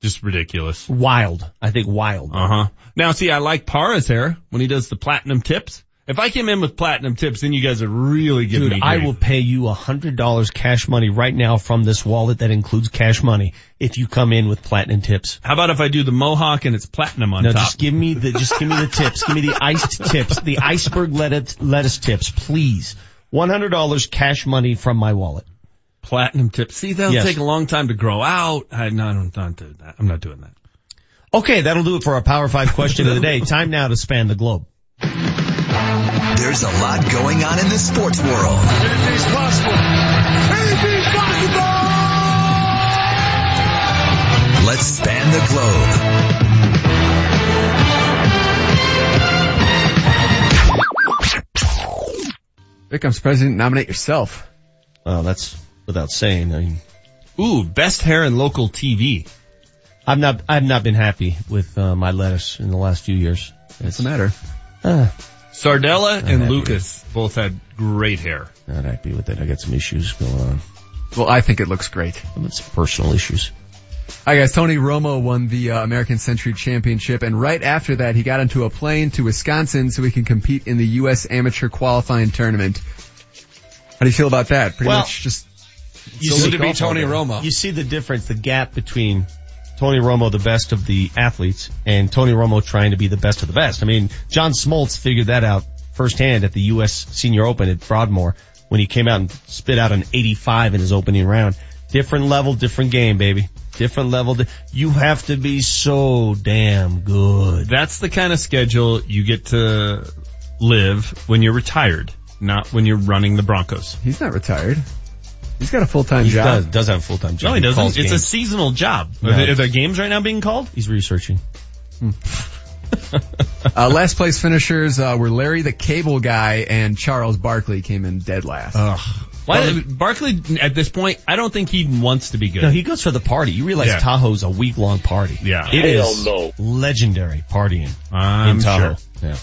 Just ridiculous. Wild. I think wild. Uh huh. Now see, I like Parra's hair when he does the platinum tips. If I came in with platinum tips, then you guys would really give Dude, me I will pay you a hundred dollars cash money right now from this wallet that includes cash money if you come in with platinum tips. How about if I do the mohawk and it's platinum on No, top? No, just give me the, just give me the tips. Give me the iced tips, the iceberg lettuce, lettuce tips, please. $100 cash money from my wallet. platinum tips. See, that'll Yes. take a long time to grow out. I, no, I don't, don't do that. I'm not doing that. Okay, that'll do it for our Power 5 question of the day. Time now to span the globe. There's a lot going on in the sports world. Anything's possible. Anything's possible! Let's span the globe. Vic, I'm surprised you didn't nominate yourself. Well, that's without saying. I mean, Ooh, best hair in local TV. I've not, I've not been happy with uh, my lettuce in the last few years. What's the matter? Uh, Sardella and happy Lucas both had great hair. not happy with it. I got some issues going on. Well, I think it looks great. Some personal issues. Hi guys, Tony Romo won the uh, American Century Championship and right after that he got into a plane to Wisconsin so he can compete in the U.S. Amateur Qualifying Tournament. How do you feel about that? Pretty Well, much just You Soon see- to be Tony Romo. You see the difference, the gap between Tony Romo, the best of the athletes, and Tony Romo trying to be the best of the best. I mean, John Smoltz figured that out firsthand at the U.S. Senior Open at Broadmoor when he came out and spit out an 85 in his opening round. Different level, different game, baby. Different level. You have to be so damn good. That's the kind of schedule you get to live when you're retired. Not when you're running the Broncos. He's not retired. He's got a full-time He job. does, does have a full-time job. No, he doesn't. It's a seasonal job. No. Are, there, are there games right now being called? He's researching. Uh, last place finishers uh, were Larry the Cable Guy and Charles Barkley came in dead last. Why, Barkley, at this point, I don't think he wants to be good. No, he goes for the party. You realize Yeah. Tahoe's a week long party. Yeah. It Hell is no. legendary partying I'm in Tahoe. sure. Yeah.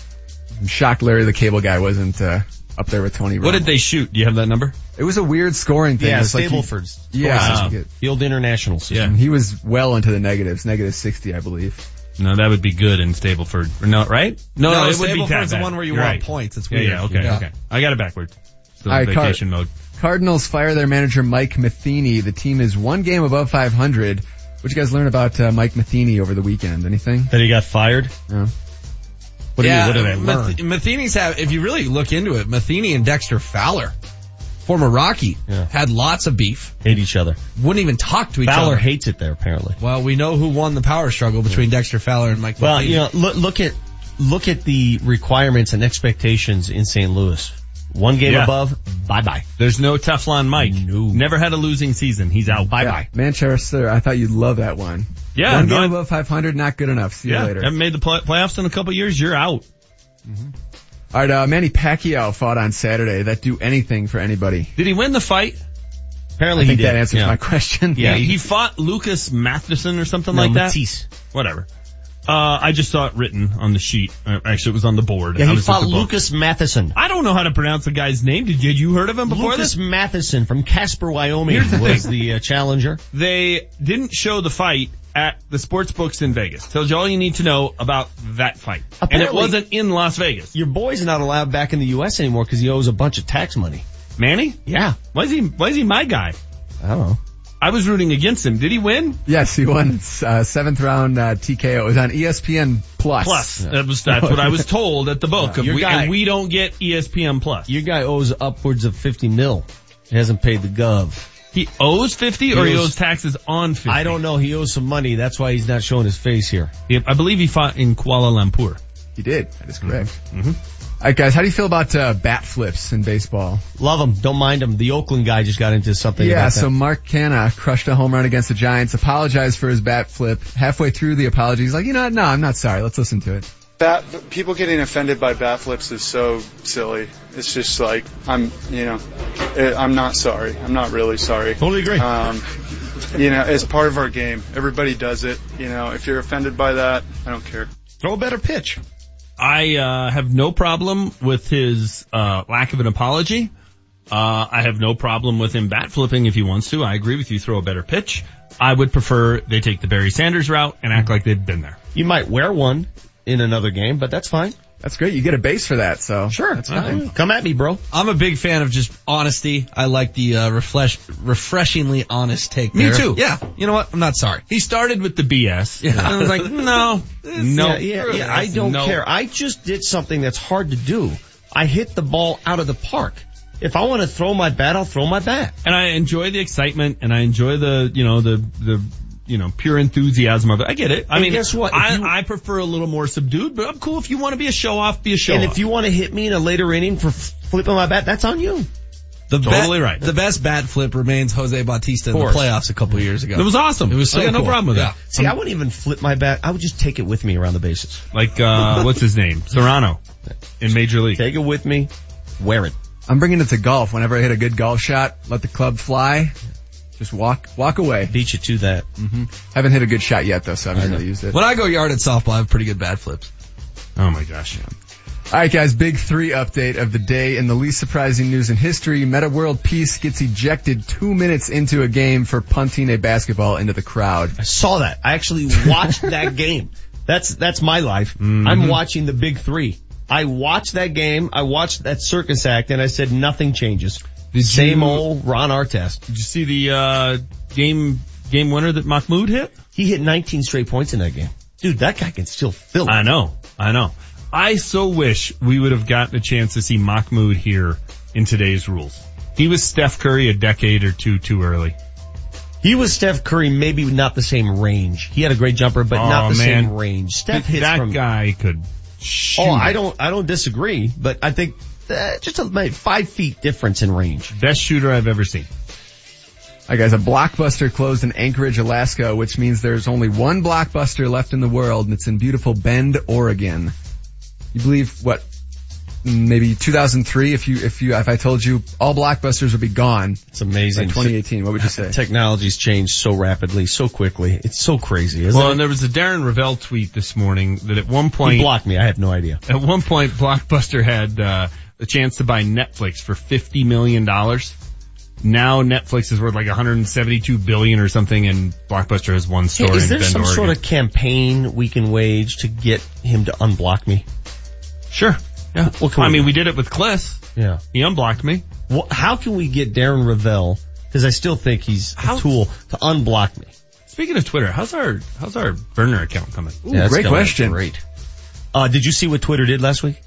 I'm shocked Larry the Cable Guy wasn't uh, up there with Tony. What did they shoot? Do you have that number? It was a weird scoring thing. Yeah, It's like he- Stableford's. yeah, Scores system. Field International system. He was well into the negatives, negative 60, I believe. No, that would be good in Stableford. No, right? No, No, it would be Stableford's the one where you You're want right. points. It's weird. yeah, okay, Yeah. okay. I got it backwards. Still in right, Car- vacation mode. Cardinals fire their manager Mike Matheny. The team is one game above 500. What you guys learn about uh, Mike Matheny over the weekend? Anything? That he got fired? No. What do you- yeah, what did I learn? Matheny's have, if you really look into it, Matheny and Dexter Fowler, former Rocky, had lots of beef. Hate each other. Wouldn't even talk to each Fowler other. Fowler hates it there, apparently. Well, we know who won the power struggle between Dexter Fowler and Mike Well, Matheny. you know, look, look at look at the requirements and expectations in St. Louis. One game Yeah. above, bye bye. There's no Teflon Mike. No. Never had a losing season. He's out. Bye bye. Manchester, I thought you'd love that one. Yeah, One game above 500, not good enough. See Yeah, you later. haven't made the play- playoffs in a couple years. You're out. All right, uh, Manny Pacquiao fought on Saturday. That do anything for anybody? Did he win the fight? Apparently I think he did. that answers Yeah. my question. Yeah, he, fought Lucas Matheson or something No, like that. Matisse. Whatever. Uh, I just saw it written on the sheet. Uh, actually, it was on the board. Yeah, he fought. Lucas Matheson. I don't know how to pronounce the guy's name. Did you, you heard of him before Lucas this? Matheson from Casper, Wyoming Here's the was thing. the uh, challenger. They didn't show the fight at the sports books in Vegas. Tells you all you need to know about that fight. and it wasn't in Las Vegas. Your boy's not allowed back in the U.S. anymore because he owes a bunch of tax money. Manny? Yeah. Why is he, why is he my guy? I don't know. I was rooting against him. Did he win? Yes, he won uh, seventh round uh, TKO. It was on ESPN Plus. Plus. That was, that's what I was told at the book. Your we, guy- and we don't get ESPN Plus. Your guy owes upwards of 50 mil. He hasn't paid the gov. He owes 50 or he owes taxes on 50? I don't know. He owes some money. That's why he's not showing his face here. Yep, I believe he fought in Kuala Lumpur. He did. That is correct. Mm-hmm. All right, guys, how do you feel about uh, bat flips in baseball? Love them. Don't mind them. The Oakland guy just got into something yeah, about so. Mark Canha crushed a home run against the Giants, apologized for his bat flip. Halfway through the apology, he's like, you know what? No, I'm not sorry. Let's listen to it. Bat, people getting offended by bat flips is so silly. It's just like I'm, you know, eh, I'm not sorry. I'm not really sorry. Totally agree. Um, you know, it's part of our game. Everybody does it. You know, if you're offended by that, I don't care. Throw a better pitch. I uh, have no problem with his uh, lack of an apology. Uh, I have no problem with him bat flipping if he wants to. I agree with you. Throw a better pitch. I would prefer they take the Barry Sanders route and act like they've been there. You might wear one in another game, but that's fine. That's great. You get a base for that, so Sure. that's fine. Come at me, bro. I'm a big fan of just honesty. I like the uh, refresh, refreshingly honest take. Me there. too. Yeah. You know what? I'm not sorry. He started with the BS. Yeah. And I was like, no, no. Yeah, yeah, yeah. I don't No. care. I just did something that's hard to do. I hit the ball out of the park. If I want to throw my bat, I'll throw my bat. And I enjoy the excitement and I enjoy the, you know, the, the, you know, pure enthusiasm of it. I get it. I And mean, guess what? I, you- I prefer a little more subdued, but I'm cool if you want to be a show off, be a show off. and off. if you want to hit me in a later inning for flipping my bat, that's on you. The Totally bet- right. The best bat flip remains Jose Bautista in the playoffs a couple of years ago. it was awesome. It was so I got no problem with Yeah. that. See, I wouldn't even flip my bat. I would just take it with me around the bases. Like, uh, what's his name? Cerrano in Major League. Take it with me, wear it. I'm bringing it to golf. Whenever I hit a good golf shot, let the club fly. Just walk, walk away. Beat you to that. hmm Haven't hit a good shot yet though, so I haven't know. really used it. When I go yard at softball, I have pretty good bad flips. Oh my gosh. All right, guys, big three update of the day. In the least surprising news in history, Meta World Peace gets ejected two minutes into a game for punting a basketball into the crowd. I saw that. I actually watched that game. That's that's my life. Mm-hmm. I'm watching the big three. I watched that game. I watched that circus act, and I said nothing changes. Did Same you- old Ron Artest. Did you see the, uh, game, game winner that Mahmoud hit? He hit 19 straight points in that game. Dude, that guy can still fill it. I know. I know. I so wish we would have gotten a chance to see Mahmoud here in today's rules. He was Steph Curry a decade or two too early. He was Steph Curry, maybe not the same range. He had a great jumper, but Oh, not the man. same range. Steph hits that from. guy could shoot. oh, I don't, I don't disagree, but I think uh, just a like, five feet difference in range. Best shooter I've ever seen. All right, guys, a blockbuster closed in Anchorage, Alaska, which means there's only one blockbuster left in the world, and it's in beautiful Bend, Oregon. You believe what? Maybe 2003. If you, if you, if I told you all blockbusters would be gone, It's amazing. by 2018, what would you say? Technology's changed so rapidly, so quickly. It's so crazy, isn't Well, it? and there was a Darren Rovell tweet this morning that at one point He blocked me. I have no idea. At one point, Blockbuster had uh, the chance to buy Netflix for fifty million dollars. Now Netflix is worth like 172 billion or something, and Blockbuster has one store Hey, is in there Bend, some Oregon. sort of campaign we can wage to get him to unblock me? Sure. Yeah. What can I we mean, do? we did it with Klis. Yeah. He unblocked me. Well, how can we get Darren Rovell? Because I still think he's a tool to unblock me. Speaking of Twitter, how's our how's our burner account coming? Yeah, that's going Great. Uh, did you see what Twitter did last week?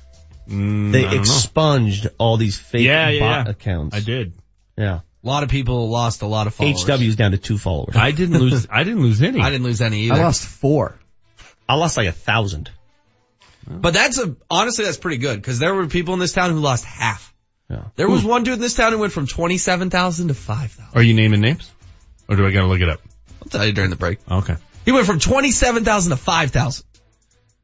Mm, they I don't know. expunged all these fake Yeah, yeah, bot yeah. accounts. I did. Yeah. A lot of people lost a lot of followers. HW's down to two followers. I didn't lose. I didn't lose any. I didn't lose any either. I lost four. I lost like a thousand. But that's a, honestly, that's pretty good because there were people in this town who lost half. Yeah. There was one dude in this town who went from 27,000 to 5,000. Are you naming names, or do I got to look it up? I'll tell you during the break. Okay. He went from 27,000 to 5,000.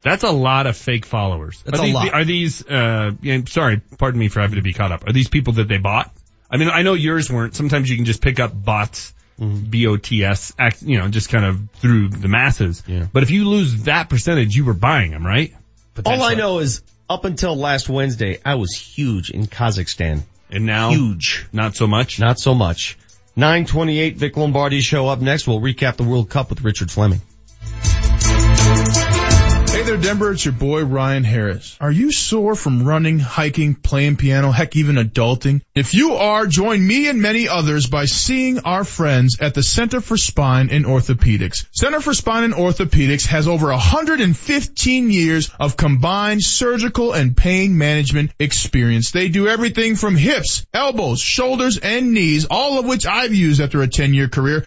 That's a lot of fake followers. That's are a these, lot. Are these, uh, yeah, sorry, pardon me for having to be caught up. Are these people that they bought? I mean, I know yours weren't. Sometimes you can just pick up bots, Mm-hmm. B-O-T-S, act, you know, just kind of through the masses. Yeah. But if you lose that percentage, you were buying them, right? All I know is up until last Wednesday, I was huge in Kazakhstan. And now? Huge. Not so much? Not so much. 928 Vic Lombardi show up next. We'll recap the World Cup with Richard Fleming. There, Denver. It's your boy Ryan Harris. Are you sore from running, hiking, playing piano, heck, even adulting? If you are, join me and many others by seeing our friends at the Center for Spine and Orthopedics. Center for Spine and Orthopedics has over 115 years of combined surgical and pain management experience. They do everything from hips, elbows, shoulders, and knees, all of which I've used after a 10 year career.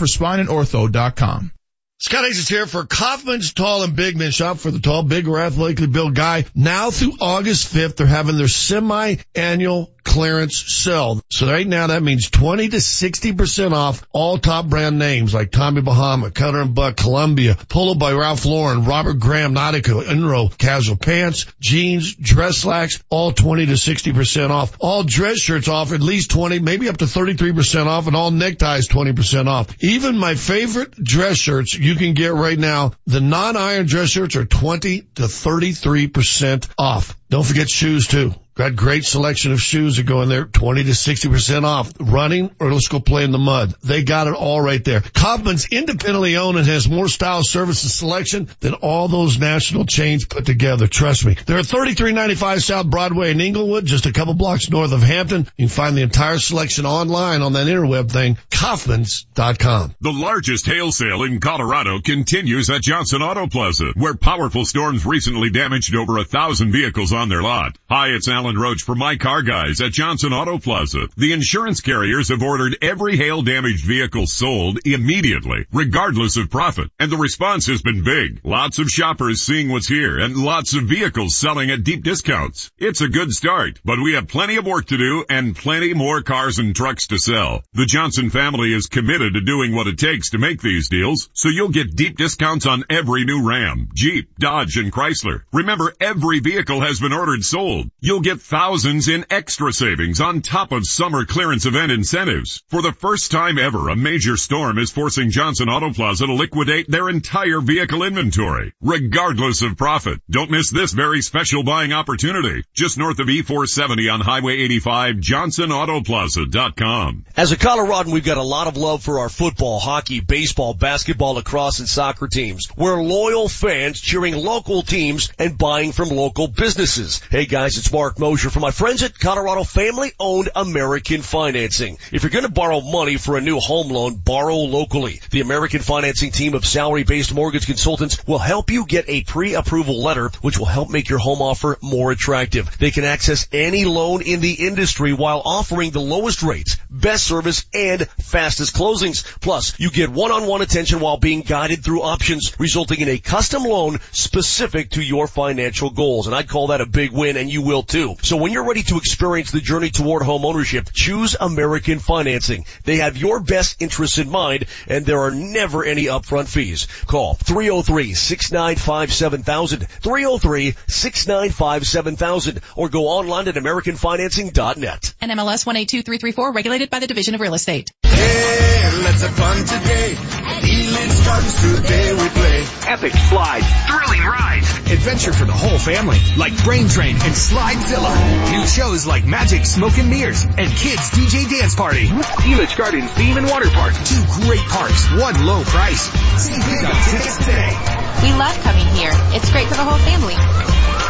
centerforspineandortho.com. Scott Hayes is here for Kaufman's Tall and Big Men. Shop for the tall, big, or athletically built guy. Now through August 5th, they're having their semi-annual clearance sale. So right now that means 20 to 60% off all top brand names like Tommy Bahama, Cutter and Buck, Columbia, Polo by Ralph Lauren, Robert Graham, Nautica, Enro, casual pants, jeans, dress slacks, all 20 to 60% off. All dress shirts off at least 20, maybe up to 33% off and all neckties 20% off. Even my favorite dress shirts you can get right now. The non-iron dress shirts are 20 to 33% off. Don't forget shoes too. Got great selection of shoes that go in there, 20 to 60% off. Running or let's go play in the mud. They got it all right there. Kaufman's independently owned and has more style, service, selection than all those national chains put together. Trust me. They're at 3395 South Broadway in Englewood, just a couple blocks north of Hampden. You can find the entire selection online on that interweb thing, Kaufman's.com. The largest hail sale in Colorado continues at Johnson Auto Plaza, where powerful storms recently damaged over a thousand vehicles on their lot. Hi, it's Alan Roach for My Car Guys at Johnson Auto Plaza. The insurance carriers have ordered every hail damaged vehicle sold immediately, regardless of profit. And the response has been big. Lots of shoppers seeing what's here and lots of vehicles selling at deep discounts. It's a good start, but we have plenty of work to do and plenty more cars and trucks to sell. The Johnson family is committed to doing what it takes to make these deals, so you'll get deep discounts on every new Ram, Jeep, Dodge, and Chrysler. Remember, every vehicle has been ordered sold. You'll get thousands in extra savings on top of summer clearance event incentives. For the first time ever, a major storm is forcing Johnson Auto Plaza to liquidate their entire vehicle inventory, regardless of profit. Don't miss this very special buying opportunity. Just north of E470 on Highway 85, johnsonautoplaza.com. As a Coloradan, we've got a lot of love for our football, hockey, baseball, basketball, lacrosse, and soccer teams. We're loyal fans cheering local teams and buying from local businesses. Services. Hey guys, it's Marc Moser from my friends at Colorado Family Owned American Financing. If you're going to borrow money for a new home loan, borrow locally. The American Financing team of salary-based mortgage consultants will help you get a pre-approval letter, which will help make your home offer more attractive. They can access any loan in the industry while offering the lowest rates, best service, and fastest closings. Plus, you get one-on-one attention while being guided through options, resulting in a custom loan specific to your financial goals. And I'd call that a big win, and you will too. So when you're ready to experience the journey toward home ownership, choose American Financing. They have your best interests in mind, and there are never any upfront fees. Call 303-695-7000, 303-695-7000, or go online at AmericanFinancing.net. NMLS 182334, regulated by the Division of Real Estate. Hey, let's have fun today. Elitch Gardens today we play. Epic slides, thrilling rides, adventure for the whole family, like Brain Train and Slidezilla. New shows like Magic Smoke and Mirrors and Kids DJ Dance Party. Elitch Gardens Theme and Water Park. Two great parks, one low price. See big on tickets today. We love coming here. It's great for the whole family.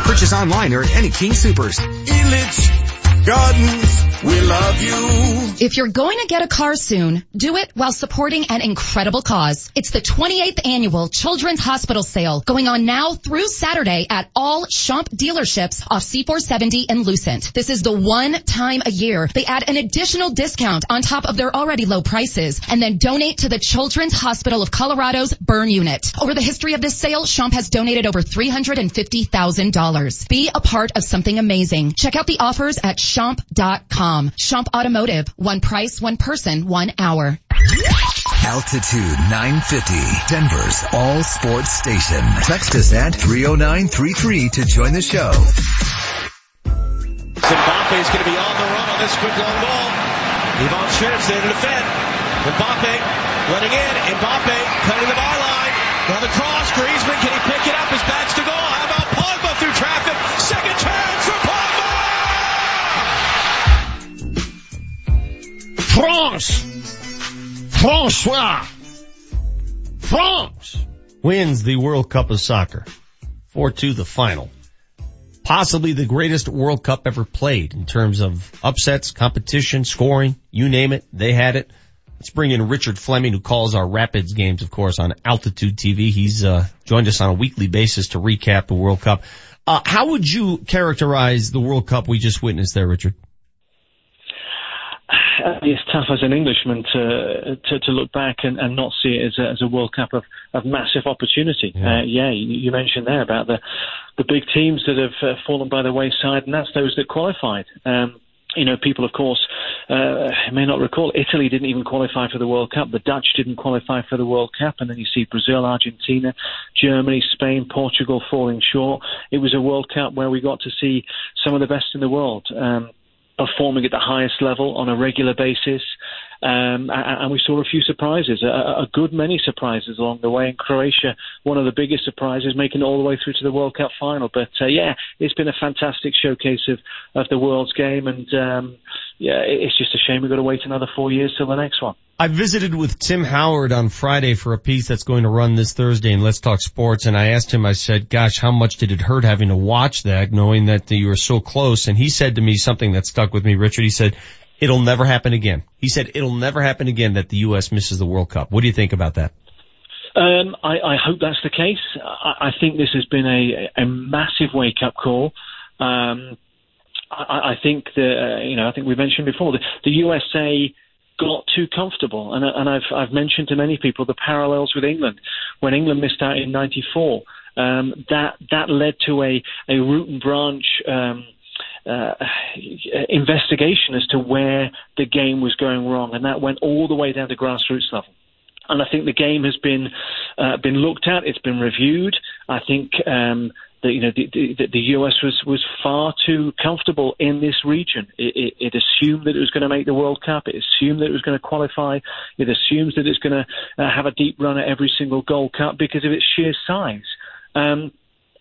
Purchase online or at any King Soopers. Elitch Gardens, we love you. If you're going to get a car soon, do it while supporting an incredible cause. It's the 28th annual Children's Hospital Sale going on now through Saturday at all Schomp dealerships off C470 and Lucent. This is the one time a year they add an additional discount on top of their already low prices and then donate to the Children's Hospital of Colorado's burn unit. Over the history of this sale, Schomp has donated over $350,000. Be a part of something amazing. Check out the offers at Schomp.com. Schomp Automotive. One price, one person, one hour. Altitude 950, Denver's all sports station. Text us at 30933 to join the show. Mbappe is going to be on the run on this quick long ball. Ivan Schmitz there to defend. Mbappe letting in. Mbappe cutting the byline. Now the cross. Griezmann, can he pick it up? His back's to goal. How about Pogba through traffic? Second chance for Pogba! France! Francois! France! Wins the World Cup of Soccer. 4-2 the final. Possibly the greatest World Cup ever played in terms of upsets, competition, scoring, you name it, they had it. Let's bring in Richard Fleming who calls our Rapids games, of course, on Altitude TV. He's, uh, joined us on a weekly basis to recap the World Cup. Uh, how would you characterize the World Cup we just witnessed there, Richard? it's tough as an Englishman to to, to look back and, and not see it as a, as a World Cup of, of massive opportunity. Yeah, uh, yeah you, you, mentioned there about the the big teams that have uh, fallen by the wayside, and that's those that qualified. Um, you know, people, of course, uh, may not recall Italy didn't even qualify for the World Cup. The Dutch didn't qualify for the World Cup. And then you see Brazil, Argentina, Germany, Spain, Portugal falling short. It was a World Cup where we got to see some of the best in the world. Um, performing at the highest level on a regular basis. Um, and we saw a few surprises, a, a, good many surprises along the way. In Croatia, one of the biggest surprises, making it all the way through to the World Cup final. But uh, yeah, it's been a fantastic showcase of, of the world's game, and um, yeah, it's just a shame we've got to wait another four years till the next one. I visited with Tim Howard on Friday for a piece that's going to run this Thursday in Let's Talk Sports, and I asked him, I said, gosh, how much did it hurt having to watch that, knowing that you were so close? And he said to me something that stuck with me, Richard. He said, it'll never happen again. He said, it'll never happen again that the U.S. misses the World Cup. What do you think about that? Um, I, I, hope that's the case. I, I think this has been a, a massive wake-up call. Um, I, I, think that, uh, you know, I think we mentioned before, the, the USA got too comfortable. And, and I've, I've mentioned to many people the parallels with England. When England missed out in 94, um, that, that led to a, a root and branch, um, uh, investigation as to where the game was going wrong, and that went all the way down to grassroots level. And I think the game has been uh, been looked at. It's been reviewed. I think um, the, you know, the, the, the, US was, was far too comfortable in this region. It, it, it assumed that it was going to make the World Cup. It assumed that it was going to qualify. It assumes that it's going to uh, have a deep run at every single Gold Cup because of its sheer size. Um,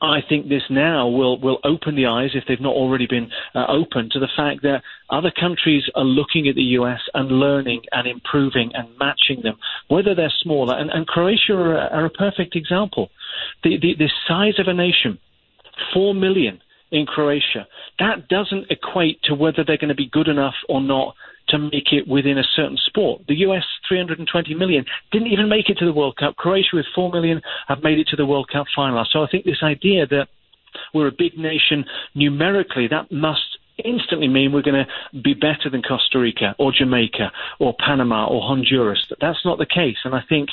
I think this now will will open the eyes, if they've not already been uh, open, to the fact that other countries are looking at the US and learning and improving and matching them, whether they're smaller. And, and Croatia are, are, a perfect example. The, the, the size of a nation Four million in Croatia. That doesn't equate to whether they're going to be good enough or not to make it within a certain sport. The US 320 million didn't even make it to the World Cup. Croatia with 4 million have made it to the World Cup final. So I think this idea that we're a big nation numerically, that must instantly mean we're going to be better than Costa Rica or Jamaica or Panama or Honduras. That's not the case. And I think,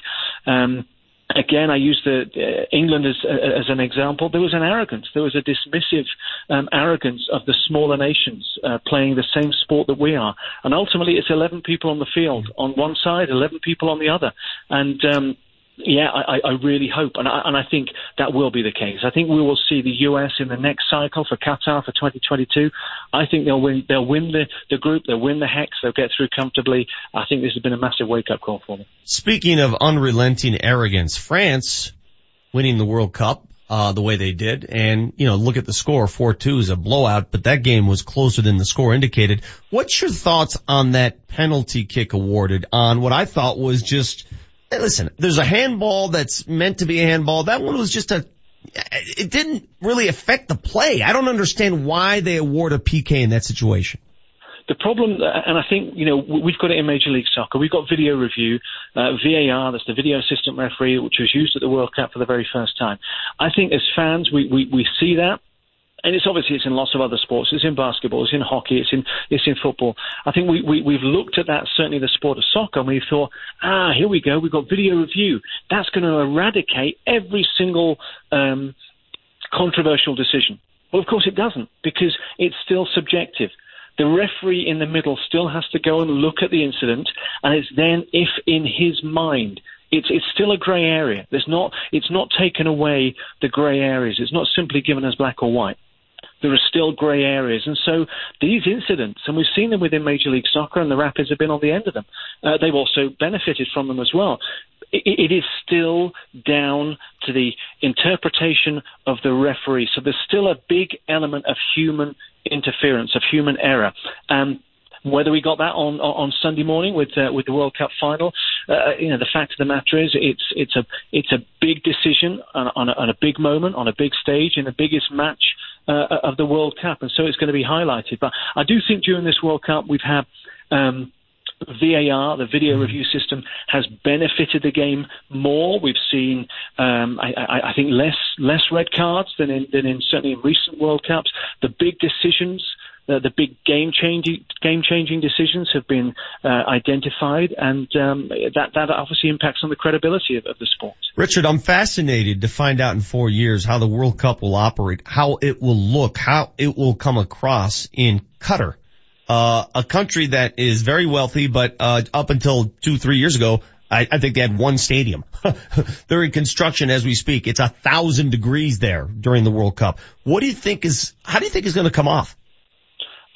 um, again, I use the uh, England as uh, as an example. There was an arrogance. There was a dismissive um, arrogance of the smaller nations uh, playing the same sport that we are. And ultimately, it's 11 people on the field on one side, 11 people on the other. And um, yeah, I, I really hope, and I, and I think that will be the case. I think we will see the US in the next cycle for Qatar for 2022. I think they'll win. They'll win the, the group. They'll win the hex. They'll get through comfortably. I think this has been a massive wake up call for them. Speaking of unrelenting arrogance, France winning the World Cup. Uh, the way they did. And, you know, look at the score. 4-2 is a blowout, but that game was closer than the score indicated. What's your thoughts on that penalty kick awarded on what I thought was just listen, there's a handball that's meant to be a handball. That one was just a, it didn't really affect the play. I don't understand why they award a PK in that situation. The problem, and I think, you know, we've got it in Major League Soccer. We've got video review, uh, VAR, that's the video assistant referee, which was used at the World Cup for the very first time. I think as fans, we, we, we see that and it's obviously it's in lots of other sports. It's in basketball, it's in hockey, it's in it's in football. I think we, we we've looked at that certainly the sport of soccer, and we thought, ah, here we go, we've got video review. That's going to eradicate every single um, controversial decision. Well, of course it doesn't because it's still subjective. The referee in the middle still has to go and look at the incident, and it's then if in his mind it's it's still a grey area. There's not it's not taken away the grey areas. It's not simply given as black or white there are still grey areas. And so these incidents, and we've seen them within Major League Soccer, and the Rapids have been on the end of them. Uh, they've also benefited from them as well. It, it is still down to the interpretation of the referee. So there's still a big element of human interference, of human error. Um, whether we got that on on Sunday morning with uh, with the World Cup final, uh, you know, the fact of the matter is, it's it's a it's a big decision on, on, a, on a big moment on a big stage in the biggest match uh, of the World Cup, and so it's going to be highlighted. But I do think during this World Cup we've had. Um, VAR, the video mm-hmm. review system, has benefited the game more. We've seen, um, I, I, I, think, less less red cards than in, than in certainly in recent World Cups. The big decisions uh, the big game changing game changing decisions have been uh, identified, and um, that that obviously impacts on the credibility of, of, the sport. Richard, I'm fascinated to find out in four years how the World Cup will operate, how it will look, how it will come across in Qatar. Uh, a country that is very wealthy, but uh, up until two, three years ago, I, I, think they had one stadium. They're in construction as we speak. It's a thousand degrees there during the World Cup. What do you think is, how do you think is going to come off?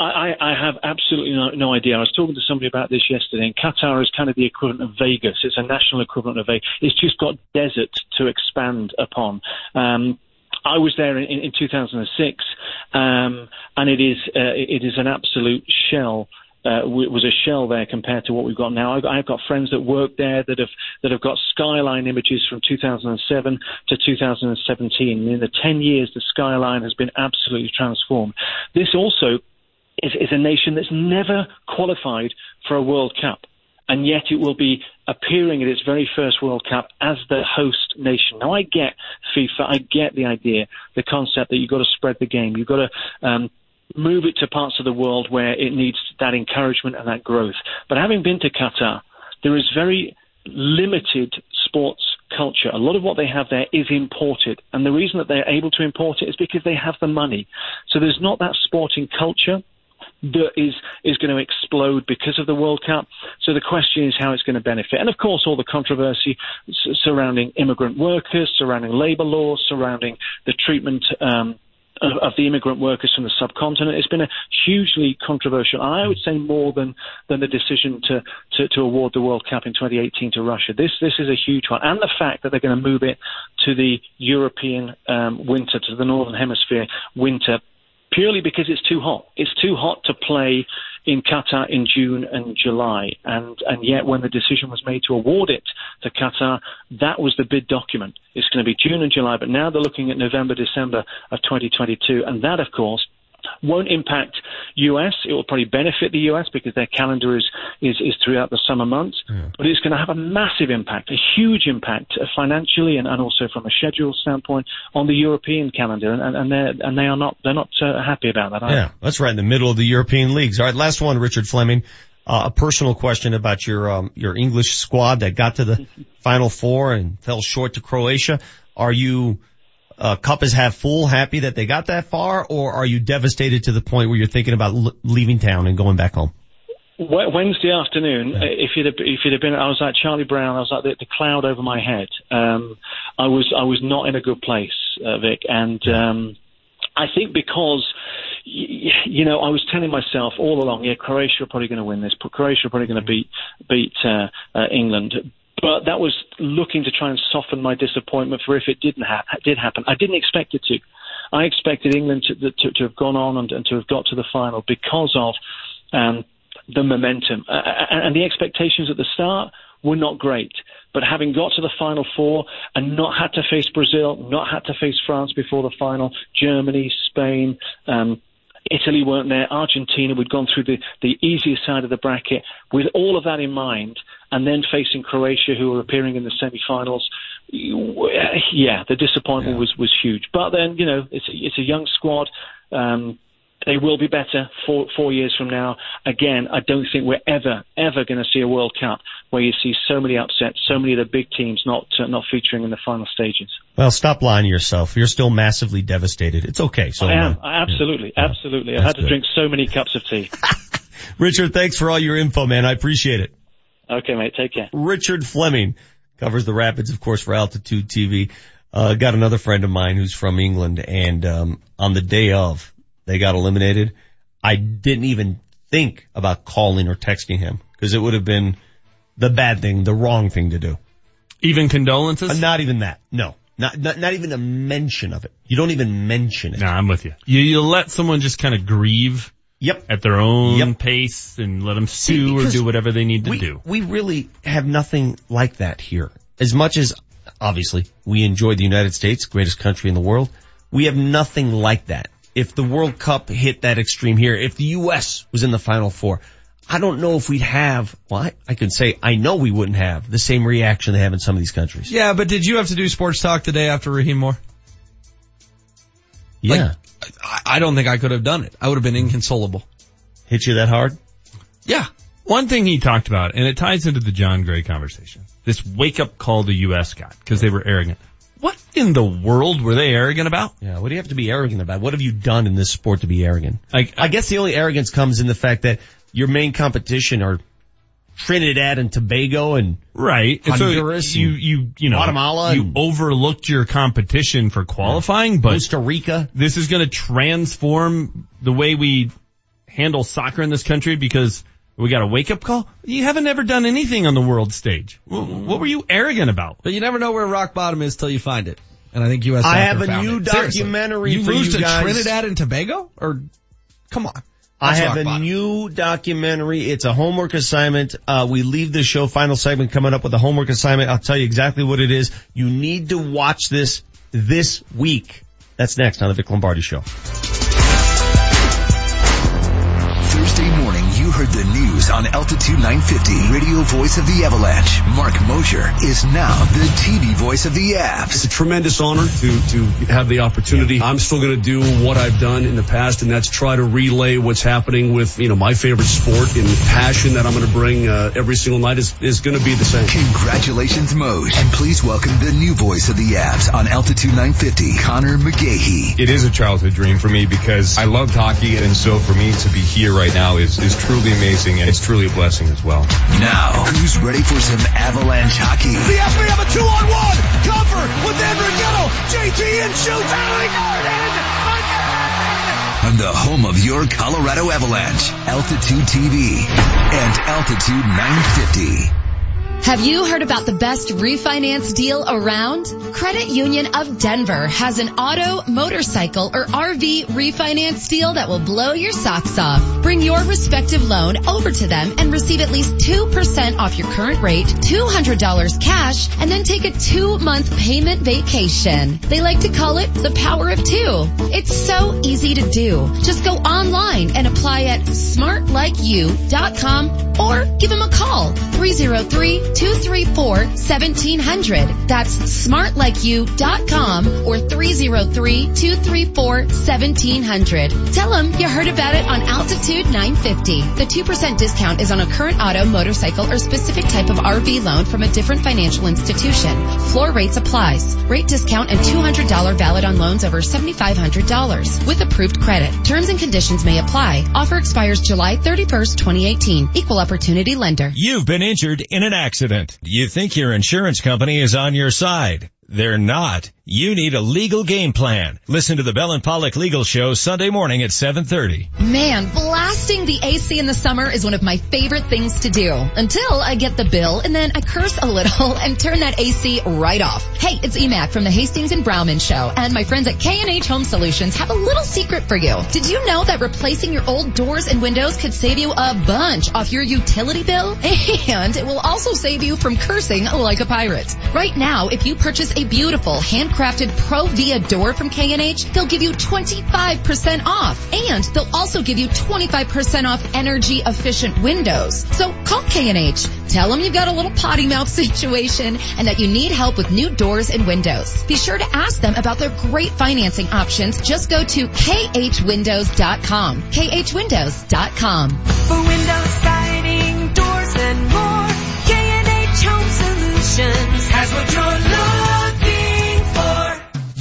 I, I have absolutely no, no, idea. I was talking to somebody about this yesterday, and Qatar is kind of the equivalent of Vegas. It's a national equivalent of Vegas. It's just got desert to expand upon. Um, I was there in, in 2006, um, and it is uh, it is an absolute shell. Uh, was a shell there compared to what we've got now. I've, I've got friends that work there that have that have got skyline images from 2007 to 2017. In the 10 years, the skyline has been absolutely transformed. This also is, is a nation that's never qualified for a World Cup. And yet it will be appearing at its very first World Cup as the host nation. Now I get FIFA, I get the idea, the concept that you've got to spread the game, you've got to um, move it to parts of the world where it needs that encouragement and that growth. But having been to Qatar, there is very limited sports culture. A lot of what they have there is imported. And the reason that they're able to import it is because they have the money. So there's not that sporting culture that is is going to explode because of the World Cup. So the question is how it's going to benefit, and of course all the controversy surrounding immigrant workers, surrounding labour laws, surrounding the treatment. Um, of, of the immigrant workers from the subcontinent. It's been a hugely controversial. I would say more than than the decision to, to, to award the World Cup in 2018 to Russia. This this is a huge one, and the fact that they're going to move it to the European um, winter, to the Northern Hemisphere winter purely because it's too hot. It's too hot to play in Qatar in June and July. And, and yet when the decision was made to award it to Qatar, that was the bid document. It's going to be June and July, but now they're looking at November, December of 2022. And that, of course, won't impact US. It will probably benefit the US because their calendar is is, is throughout the summer months. Yeah. But it's going to have a massive impact, a huge impact uh, financially and, and also from a schedule standpoint on the European calendar. And, and they and they are not they're not uh, happy about that. Yeah, that's right in the middle of the European leagues. All right, last one, Richard Fleming. Uh, a personal question about your um, your English squad that got to the Final Four and fell short to Croatia. Are you uh, cup is half full, happy that they got that far, or are you devastated to the point where you're thinking about l- leaving town and going back home? Wednesday afternoon, yeah. if you'd have, if you'd have been, I was like Charlie Brown. I was like the, the cloud over my head. Um, I was I was not in a good place, uh, Vic, and um, I think because you know, I was telling myself all along, yeah, Croatia are probably going to win this. Croatia are probably going to beat beat uh, uh, England. But that was looking to try and soften my disappointment for if it didn't ha- did happen. I didn't expect it to. I expected England to, to, to have gone on and, and, to have got to the final because of um, the momentum uh, and the expectations at the start were not great. But having got to the final four and not had to face Brazil, not had to face France before the final, Germany, Spain, um, Italy weren't there, Argentina, we'd gone through the, the easiest side of the bracket. With all of that in mind, and then facing Croatia, who were appearing in the semi-finals, yeah, the disappointment yeah. was, was huge. But then, you know, it's a, it's a young squad. Um, they will be better four, four years from now. Again, I don't think we're ever, ever going to see a World Cup where you see so many upsets, so many of the big teams not uh, not featuring in the final stages. Well, stop lying to yourself. You're still massively devastated. It's okay. So I am. absolutely, yeah. absolutely. I've had to good. drink so many cups of tea. Richard, thanks for all your info, man. I appreciate it. Okay, mate. Take care. Richard Fleming covers the Rapids, of course, for Altitude TV. Uh, got another friend of mine who's from England and, um, on the day of, they got eliminated. I didn't even think about calling or texting him because it would have been the bad thing, the wrong thing to do. Even condolences? Uh, not even that. No. Not, not, not even a mention of it. You don't even mention it. No, I'm with you. You, you let someone just kind of grieve Yep. At their own yep. pace and let them stew or do whatever they need to we, do. We really have nothing like that here. As much as obviously we enjoy the United States, greatest country in the world, we have nothing like that. If the World Cup hit that extreme here, if the U.S. was in the Final Four, I don't know if we'd have, well, I, I can say I know we wouldn't have the same reaction they have in some of these countries. Yeah, but did you have to do sports talk today after Raheem Moore? Yeah. Like, I don't think I could have done it. I would have been inconsolable. Hit you that hard? Yeah. One thing he talked about, and it ties into the Jon Gray conversation, this wake up call the U.S. got because they were arrogant. What in the world were they arrogant about? Yeah, what do you have to be arrogant about? What have you done in this sport to be arrogant? I, I guess the only arrogance comes in the fact that your main competition are Trinidad and Tobago and right Honduras, so you you you know Guatemala, you overlooked your competition for qualifying, yeah. but Costa Rica. This is going to transform the way we handle soccer in this country because we got a wake up call. You haven't ever done anything on the world stage. What were you arrogant about? But you never know where rock bottom is till you find it. And I think U.S. I have a new it. documentary you for lose you to guys. Trinidad and Tobago, or come on. I have a bottom. new documentary. It's a homework assignment. Uh, we leave the show final segment coming up with a homework assignment. I'll tell you exactly what it is. You need to watch this this week. That's next on the Vic Lombardi Show. You heard the news on Altitude 950, radio voice of the Avalanche. Marc Moser is now the TV voice of the Avs. It's a tremendous honor to, to have the opportunity. I'm still going to do what I've done in the past, and that's try to relay what's happening with, you know, my favorite sport and passion that I'm going to bring uh, every single night is, is going to be the same. Congratulations, Moj. And please welcome the new voice of the Avs on Altitude 950, Conor McGahey. It is a childhood dream for me because I loved hockey, and so for me to be here right now is, is truly amazing and it's truly a blessing as well. Now, who's ready for some Avalanche hockey? The Avs may have a two on one cover with Andrew Ghetto. JT and shoots On the home of your Colorado Avalanche, Altitude TV and Altitude 950. Have you heard about the best refinance deal around? Credit Union of Denver has an auto, motorcycle, or RV refinance deal that will blow your socks off. Bring your respective loan over to them and receive at least 2% off your current rate, $200 cash, and then take a two month payment vacation. They like to call it the power of two. It's so easy to do. Just go online and apply at smartlikeyou.com or give them a call 303-234-1700. That's smartlikeyou.com or 303-234-1700. Tell them you heard about it on Altitude 950. The 2% discount is on a current auto, motorcycle, or specific type of RV loan from a different financial institution. Floor rates applies. Rate discount and $200 valid on loans over $7,500 with approved credit. Terms and conditions may apply. Offer expires July 31st, 2018. Equal opportunity lender. You've been injured in an accident. You think your insurance company is on your side. They're not. You need a legal game plan. Listen to the Bell and Pollock Legal Show Sunday morning at 7:30. Man, blasting the AC in the summer is one of my favorite things to do. Until I get the bill and then I curse a little and turn that AC right off. Hey, it's EMAC from the Hastings and Browman Show and my friends at K&H Home Solutions have a little secret for you. Did you know that replacing your old doors and windows could save you a bunch off your utility bill? And it will also save you from cursing like a pirate. Right now, if you purchase a beautiful handcrafted ProVia door from K&H, they'll give you 25% off. And they'll also give you 25% off energy efficient windows. So call K&H. Tell them you've got a little potty mouth situation and that you need help with new doors and windows. Be sure to ask them about their great financing options. Just go to khwindows.com. khwindows.com. For windows, siding, doors, and more, K&H Home Solutions has what for.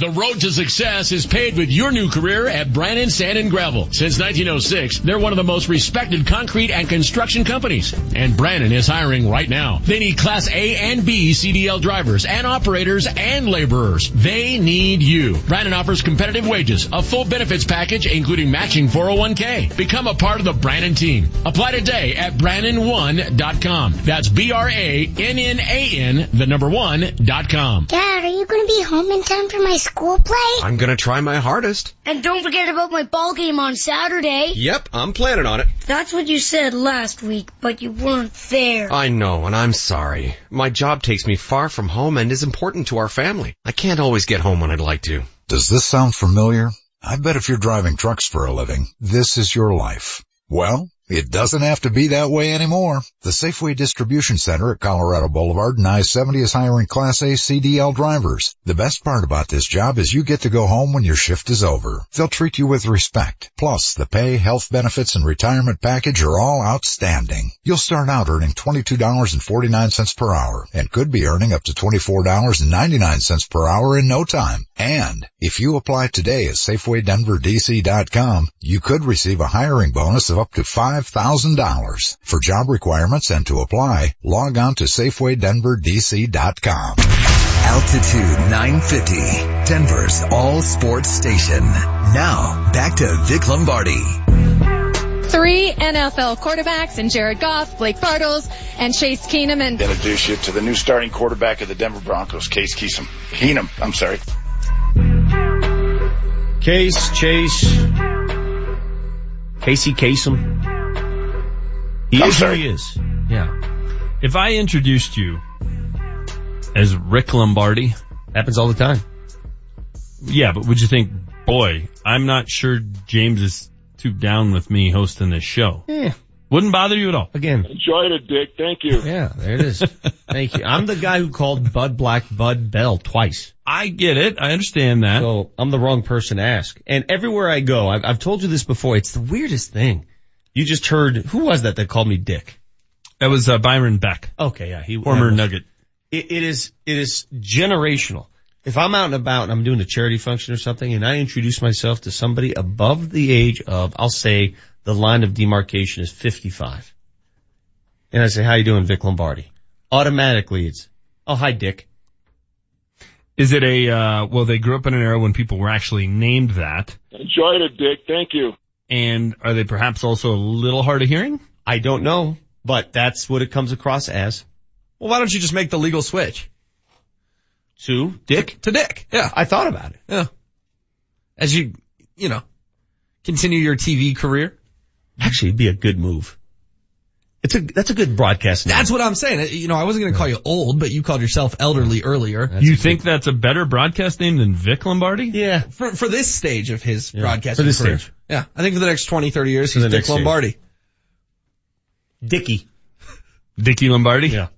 The road to success is paved with your new career at Brannan Sand and Gravel. Since 1906, they're one of the most respected concrete and construction companies. And Brannan is hiring right now. They need Class A and B CDL drivers and operators and laborers. They need you. Brannan offers competitive wages, a full benefits package, including matching 401k. Become a part of the Brannan team. Apply today at Brannan1.com. That's B-R-A-N-N-A-N, the number one, dot com. Dad, are you going to be home in time for my school play? I'm gonna try my hardest. And don't forget about my ball game on Saturday. Yep, I'm planning on it. That's what you said last week, but you weren't there. I know, and I'm sorry. My job takes me far from home and is important to our family. I can't always get home when I'd like to. Does this sound familiar? I bet if you're driving trucks for a living, this is your life. Well, it doesn't have to be that way anymore. The Safeway Distribution Center at Colorado Boulevard and I-70 is hiring Class A CDL drivers. The best part about this job is you get to go home when your shift is over. They'll treat you with respect. Plus, the pay, health benefits, and retirement package are all outstanding. You'll start out earning $22.49 per hour and could be earning up to $24.99 per hour in no time. And if you apply today at SafewayDenverDC.com, you could receive a hiring bonus of up to $5,000. For job requirements and to apply, log on to SafewayDenverDC.com. Altitude 950, Denver's all sports station. Now, back to Vic Lombardi. Three NFL quarterbacks and Jared Goff, Blake Bortles, and Chase Keenum and Introduce you to the new starting quarterback of the Denver Broncos, Case Keenum. Keenum, I'm sorry. Case, Chase, Casey Kasem. He I'm is oh, who sorry. he is. Yeah. If I introduced you as Rick Lombardi. Happens all the time. Yeah, but would you think, boy, I'm not sure James is too down with me hosting this show. Yeah. Wouldn't bother you at all. Again. Enjoyed it, Dick. Thank you. Yeah, there it is. Thank you. I'm the guy who called Bud Black Bud Bell twice. I get it. I understand that. So I'm the wrong person to ask. And everywhere I go, I've, I've told you this before. It's the weirdest thing. You just heard, who was that that called me Dick? That was uh, Byron Beck. Okay, yeah, he Former was- Nugget. It, it is, it is generational. If I'm out and about and I'm doing a charity function or something and I introduce myself to somebody above the age of, I'll say the line of demarcation is 55. And I say, how you doing, Vic Lombardi? Automatically it's, oh, hi, Dick. Is it a, uh, well, they grew up in an era when people were actually named that. Enjoyed it, Dick. Thank you. And are they perhaps also a little hard of hearing? I don't know, but that's what it comes across as. Well, why don't you just make the legal switch? To Dick? To Dick. Yeah. I thought about it. Yeah. As you, you know, continue your TV career. Actually, it'd be a good move. It's a, that's a good broadcast name. That's what I'm saying. You know, I wasn't going to call you old, but you called yourself elderly earlier. you think that's a better broadcast name than Vic Lombardi? Yeah. For, for this stage of his Yeah, broadcasting for this career. stage. Yeah. I think for the next 20, 30 years, For he's the Dick next stage. Lombardi. Dicky. Dickie Lombardi? Yeah.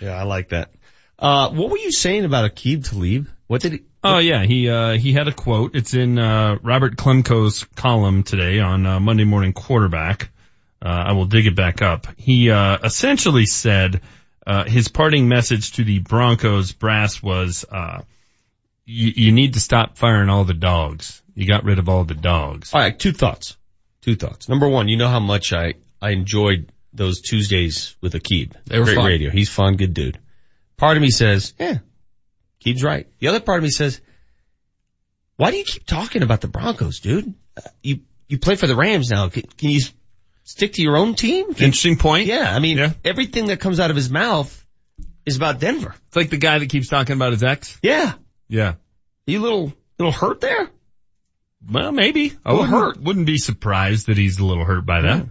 Yeah, I like that. Uh, what were you saying about Aqib Talib? What did he? Oh yeah, he uh he had a quote. It's in uh Robert Klemko's column today on uh, Monday Morning Quarterback. Uh, I will dig it back up. He uh essentially said uh his parting message to the Broncos brass was uh you, you need to stop firing all the dogs. You got rid of all the dogs. All right, two thoughts. Two thoughts. Number one, you know how much I, I enjoyed those Tuesdays with Aqib. They were Great fun. radio. He's fun, good dude. Part of me says, yeah, Aqib's right. The other part of me says, why do you keep talking about the Broncos, dude? Uh, you, you play for the Rams now. Can, can you s- stick to your own team? Interesting point. yeah, I mean, Yeah. everything that comes out of his mouth is about Denver. It's like the guy that keeps talking about his ex. Yeah. Yeah. You little, little hurt there? Well, maybe. I Little wouldn't, hurt. wouldn't be surprised that he's a little hurt by that.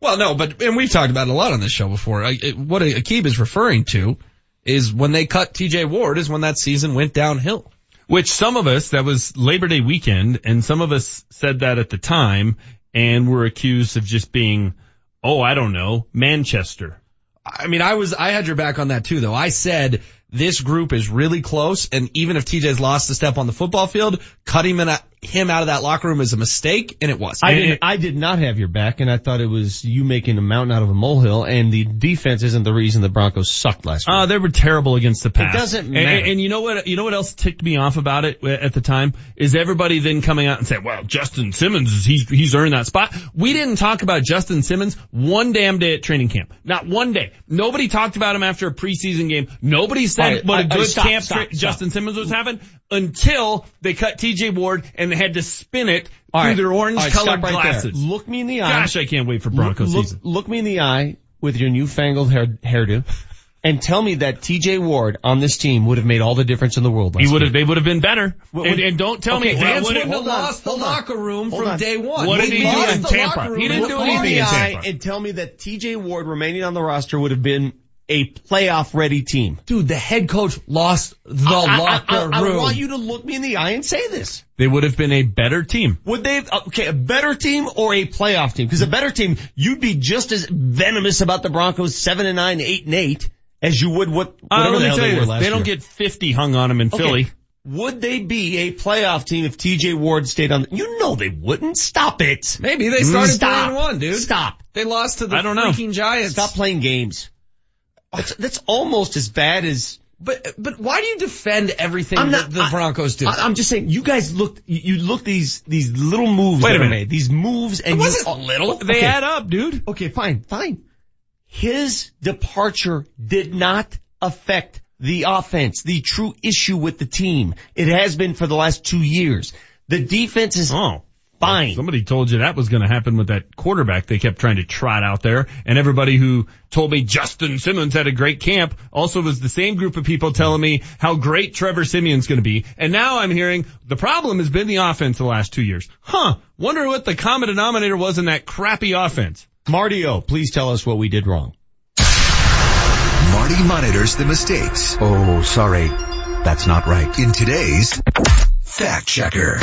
Well, no, but, and we've talked about it a lot on this show before. I, it, what Aqib is referring to is when they cut TJ Ward is when that season went downhill. Which some of us, that was Labor Day weekend, and some of us said that at the time, and were accused of just being, oh, I don't know, Manchester. I mean, I was, I had your back on that too, though. I said this group is really close, and even if TJ's lost a step on the football field, cutting him, him out of that locker room is a mistake, and it was. I And did it- I did not have your back, and I thought it was you making a mountain out of a molehill. And the defense isn't the reason the Broncos sucked last week. Uh, they were terrible against the pass. It doesn't And- matter. And, and you know what, you know what else ticked me off about it at the time? Is everybody then coming out and saying, well, Justin Simmons, is he's, he's earned that spot. We didn't talk about Justin Simmons one damn day at training camp. Not one day. Nobody talked about him after a preseason game. Nobody said right, what a I- I- good stop, camp stop, tra- stop. Justin Simmons was having until they cut TJ Ward and they had to spin it All through right. their orange All right, colored stop right there. glasses. Look me in the eye. Gosh, I can't wait for Broncos look, look, season. look me in the eye with your newfangled hair, hairdo, and tell me that T.J. Ward on this team would have made all the difference in the world. He would have, they would have been better. What and, and don't tell Okay, me, Vance well, what- wouldn't have hold on, lost the locker room Hold from on. day one. What did They he do lost in Tampa? locker He didn't do anything in Tampa. and tell me that T.J. Ward remaining on the roster would have been a playoff ready team. Dude, the head coach lost the I, locker I, I, room. I want you to look me in the eye and say this. They would have been a better team. Would they, have- okay, a better team or a playoff team? Because a better team, you'd be just as venomous about the Broncos 7 and 9, 8 and 8 as you would what, Uh, whatever let the me hell tell they you were last they don't get 50 hung on them in Okay. Philly. Would they be a playoff team if TJ Ward stayed on? The, you know they wouldn't. Stop it. Maybe they started Stop. and one, dude. Stop. They lost to the I don't know. freaking Giants. Stop playing games. That's, that's almost as bad as. But but why do you defend everything I'm that not- the I- Broncos do? I, am just saying, you guys looked, you, you look these, these little moves Wait a that minute. made. These moves and it wasn't little. They Okay. add up, dude. Okay, fine, fine. His departure did not affect the offense, the true issue with the team. It has been for the last two years. The defense is Oh. Fine. Somebody told you that was going to happen with that quarterback they kept trying to trot out there. And everybody who told me Justin Simmons had a great camp also was the same group of people telling me how great Trevor Siemian's going to be. And now I'm hearing the problem has been the offense the last two years. Huh. Wonder what the common denominator was in that crappy offense. Marty O, please tell us what we did wrong. Marty monitors the mistakes Oh, sorry. That's not right. in today's Fact Checker.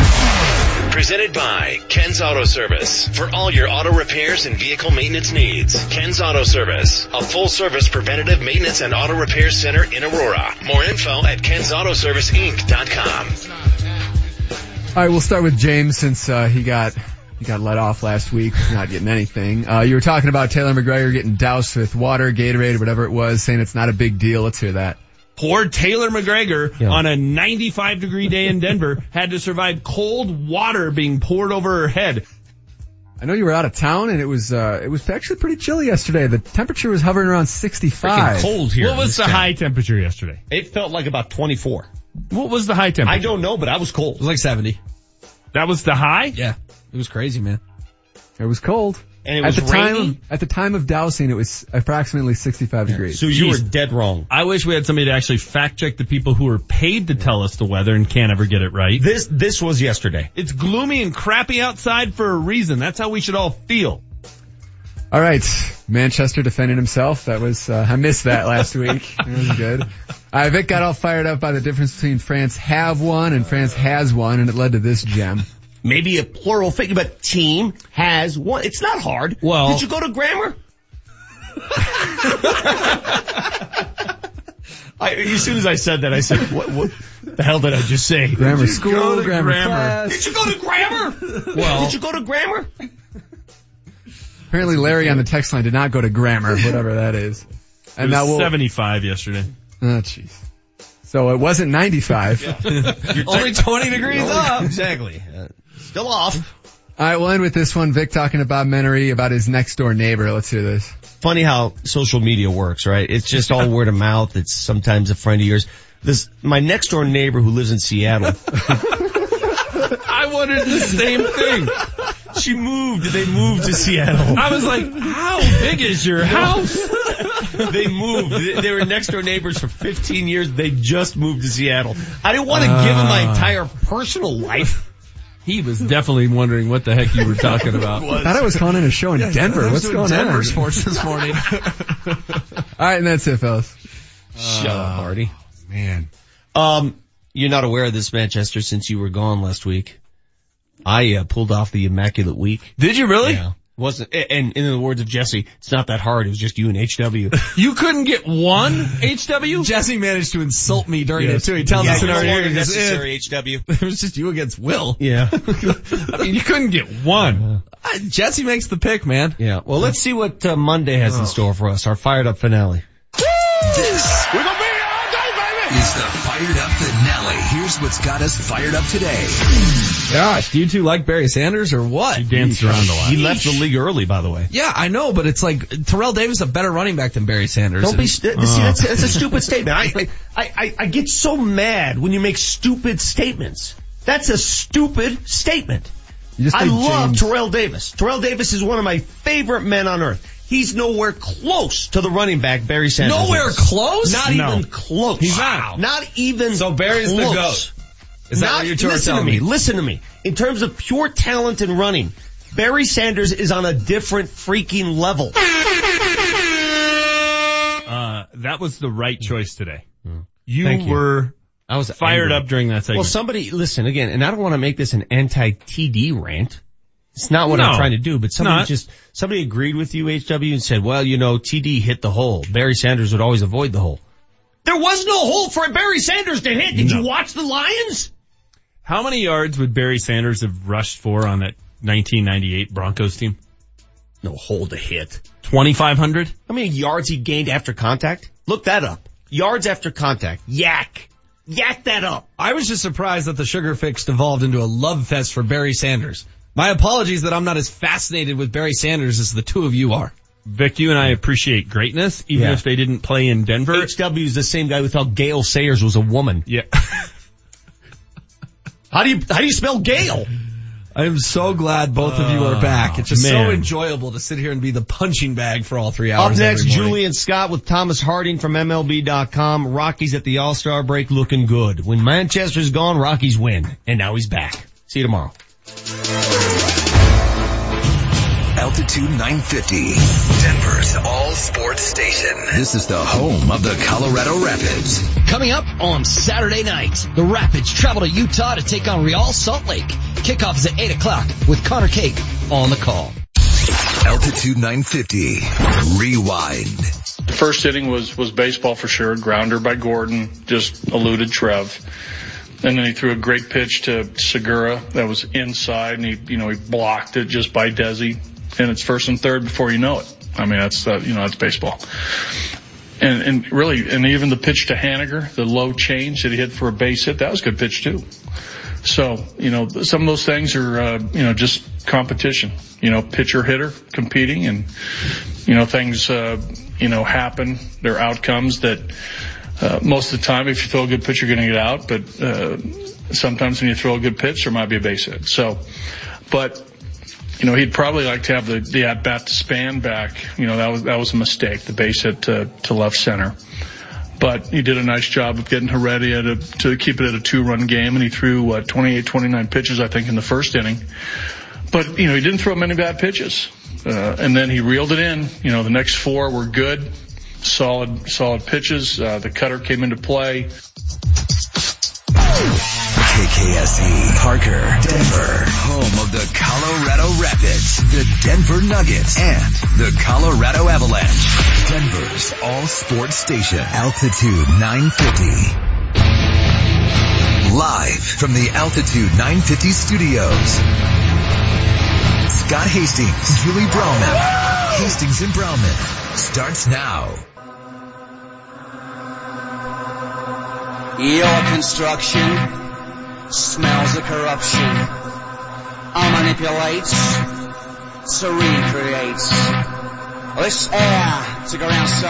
Presented by Ken's Auto Service. For all your auto repairs and vehicle maintenance needs. Ken's Auto Service. A full service preventative maintenance and auto repair center in Aurora. More info at kensautoserviceinc.com. All right, we'll start with James since uh, he got he got let off last week, not getting anything. Uh, you were talking about Taylor McGregor getting doused with water, Gatorade, whatever it was, saying it's not a big deal. Let's hear that. Poor Taylor McGregor on a 95 degree day in Denver had to survive cold water being poured over her head. I know you were out of town, and it was uh, it was actually pretty chilly yesterday. The temperature was hovering around 65. Freaking cold here. What was the town. high temperature yesterday? It felt like about 24. What was the high temperature? I don't know, but I was cold. It was like 70. That was the high? Yeah. It was crazy, man. It was cold. And it At was the time, rainy. of, at the time of dousing, it was approximately 65 degrees. So you were dead wrong. I wish we had somebody to actually fact check the people who are paid to tell us the weather and can't ever get it right. This this was yesterday. It's gloomy and crappy outside for a reason. That's how we should all feel. All right, Manchester defending himself. That was uh, I missed that last week. It was good. Uh, Vic got all fired up by the difference between France have won and France has won, and it led to this gem. Maybe a plural figure, but team has one. It's not hard. Well- did you go to grammar? I, as soon as I said that, I said, what, what the hell did I just say? Grammar school, grammar, grammar? class. Did you go to grammar? Well- did you go to grammar? Apparently, Larry on the text line did not go to grammar, whatever that is. It And was now we'll. 75 yesterday. Oh, jeez. So it wasn't 95. Only 20 degrees up. Exactly. Uh, still off. All right, we'll end with this one. Vic talking about Menery, about his next door neighbor. Let's hear this. Funny how social media works, right? It's just all word of mouth. It's sometimes a friend of yours. This, my next door neighbor who lives in Seattle, I wondered the same thing. she moved, they moved to Seattle. I was like, how big is your house? they moved. They- They were next door neighbors for 15 years. They just moved to Seattle. I didn't want to give them my ah. entire personal life. He was definitely wondering what the heck you were talking about. I thought I was calling in a show in Denver. What's going Denver on? Denver sports this morning. All right, and that's it, fellas. Shut up, Marty. Man. Um, you're not aware of this, Manchester, since you were gone last week. I uh, pulled off the Immaculate Week. Did you really? Yeah. Wasn't, and in the words of Jesse, it's not that hard. It was just you and HW. You couldn't get one HW? Jesse managed to insult me during Yes. it too. He tells yeah, us in our longer ear, he "Eh, necessary, HW. it was just you against Will. Yeah. I mean, you couldn't get one. Uh, Jesse makes the pick, man. Yeah. Well, let's see what uh, Monday has in store for us. Our fired up finale. This We're gonna be here all day, baby! is the fired up finale. Here's what's got us fired up today. Gosh, do you two like Barry Sanders or what? He danced around a lot. He left the league early, by the way. Yeah, I know, but it's like Terrell Davis is a better running back than Barry Sanders. Don't be. And- St- see, that's, that's a stupid statement. I, I, I, I get so mad when you make stupid statements. That's a stupid statement. I love James- Terrell Davis. Terrell Davis is one of my favorite men on earth. He's nowhere close to the running back Barry Sanders. Nowhere is. close? Not No. even close. He's not. Not even. So Barry's the. GOAT. Is that Not- what you're two are listen telling to me. me? Listen to me. In terms of pure talent and running, Barry Sanders is on a different freaking level. Uh, that was the right choice today. You, Thank you. were I was fired angry. up during that segment. Well, somebody, listen again, and I don't want to make this an anti-TD rant. It's not what I'm trying to do, but somebody not. just, somebody agreed with you, HW, and said, well, you know, TD hit the hole. Barry Sanders would always avoid the hole. There was no hole for Barry Sanders to hit. Did No. you watch the Lions? How many yards would Barry Sanders have rushed for on that 1998 Broncos team? No hole to hit. 2,500? How many yards he gained after contact? Look that up. Yards after contact. Yak. Yak that up. I was just surprised that the sugar fix devolved into a love fest for Barry Sanders. My apologies that I'm not as fascinated with Barry Sanders as the two of you are. Vic, you and I appreciate greatness, even Yeah. if they didn't play in Denver. HW is the same guy who thought Gale Sayers was a woman. yeah. How do you, how do you spell Gail? I am so glad both of you are back. Oh, it's just so enjoyable to sit here and be the punching bag for all three hours. Up hours. next. Julian Scott with Thomas Harding from MLB.com. Rockies at the All-Star break looking good. When Manchester's gone, Rockies win. And now he's back. See you tomorrow. Altitude 950, Denver's all sports station. This is the home of the Colorado Rapids. Coming up on Saturday night, the Rapids travel to Utah to take on Real Salt Lake. Kickoff is at 8 o'clock with Conor McGahey on the call. Altitude 950, rewind. The first inning was, was baseball for sure. Grounder by Gordon, just eluded Trev. And then he threw a great pitch to Segura that was inside and he, you know, he blocked it just by Desi. And it's first and third before you know it. I mean, that's, uh, you know, that's baseball. And, and really, and even the pitch to Haniger, the low change that he hit for a base hit, that was a good pitch too. So, you know, some of those things are, uh, you know, just competition, you know, pitcher hitter competing and, you know, things, uh, you know, happen. There are outcomes that, uh, most of the time, if you throw a good pitch, you're going to get out, but, uh, sometimes when you throw a good pitch, there might be a base hit. So, but you know, he'd probably like to have the, the at bat to span back. You know, that was, that was a mistake. The base hit to, to left center. But he did a nice job of getting Heredia to, to keep it at a two run game and he threw, what, 28, 29 pitches, I think, in the first inning. But, you know, he didn't throw many bad pitches. Uh, and then he reeled it in. You know, the next four were good, solid, solid pitches. Uh, the cutter came into play. KKSE, Parker, Denver, home of the Colorado Rapids, the Denver Nuggets, and the Colorado Avalanche. Denver's all sports station, altitude 950. Live from the Altitude 950 studios. Scott Hastings, Julie Browman, Hastings and Browman starts now. Your construction smells of corruption. I manipulates to recreate. This air to go around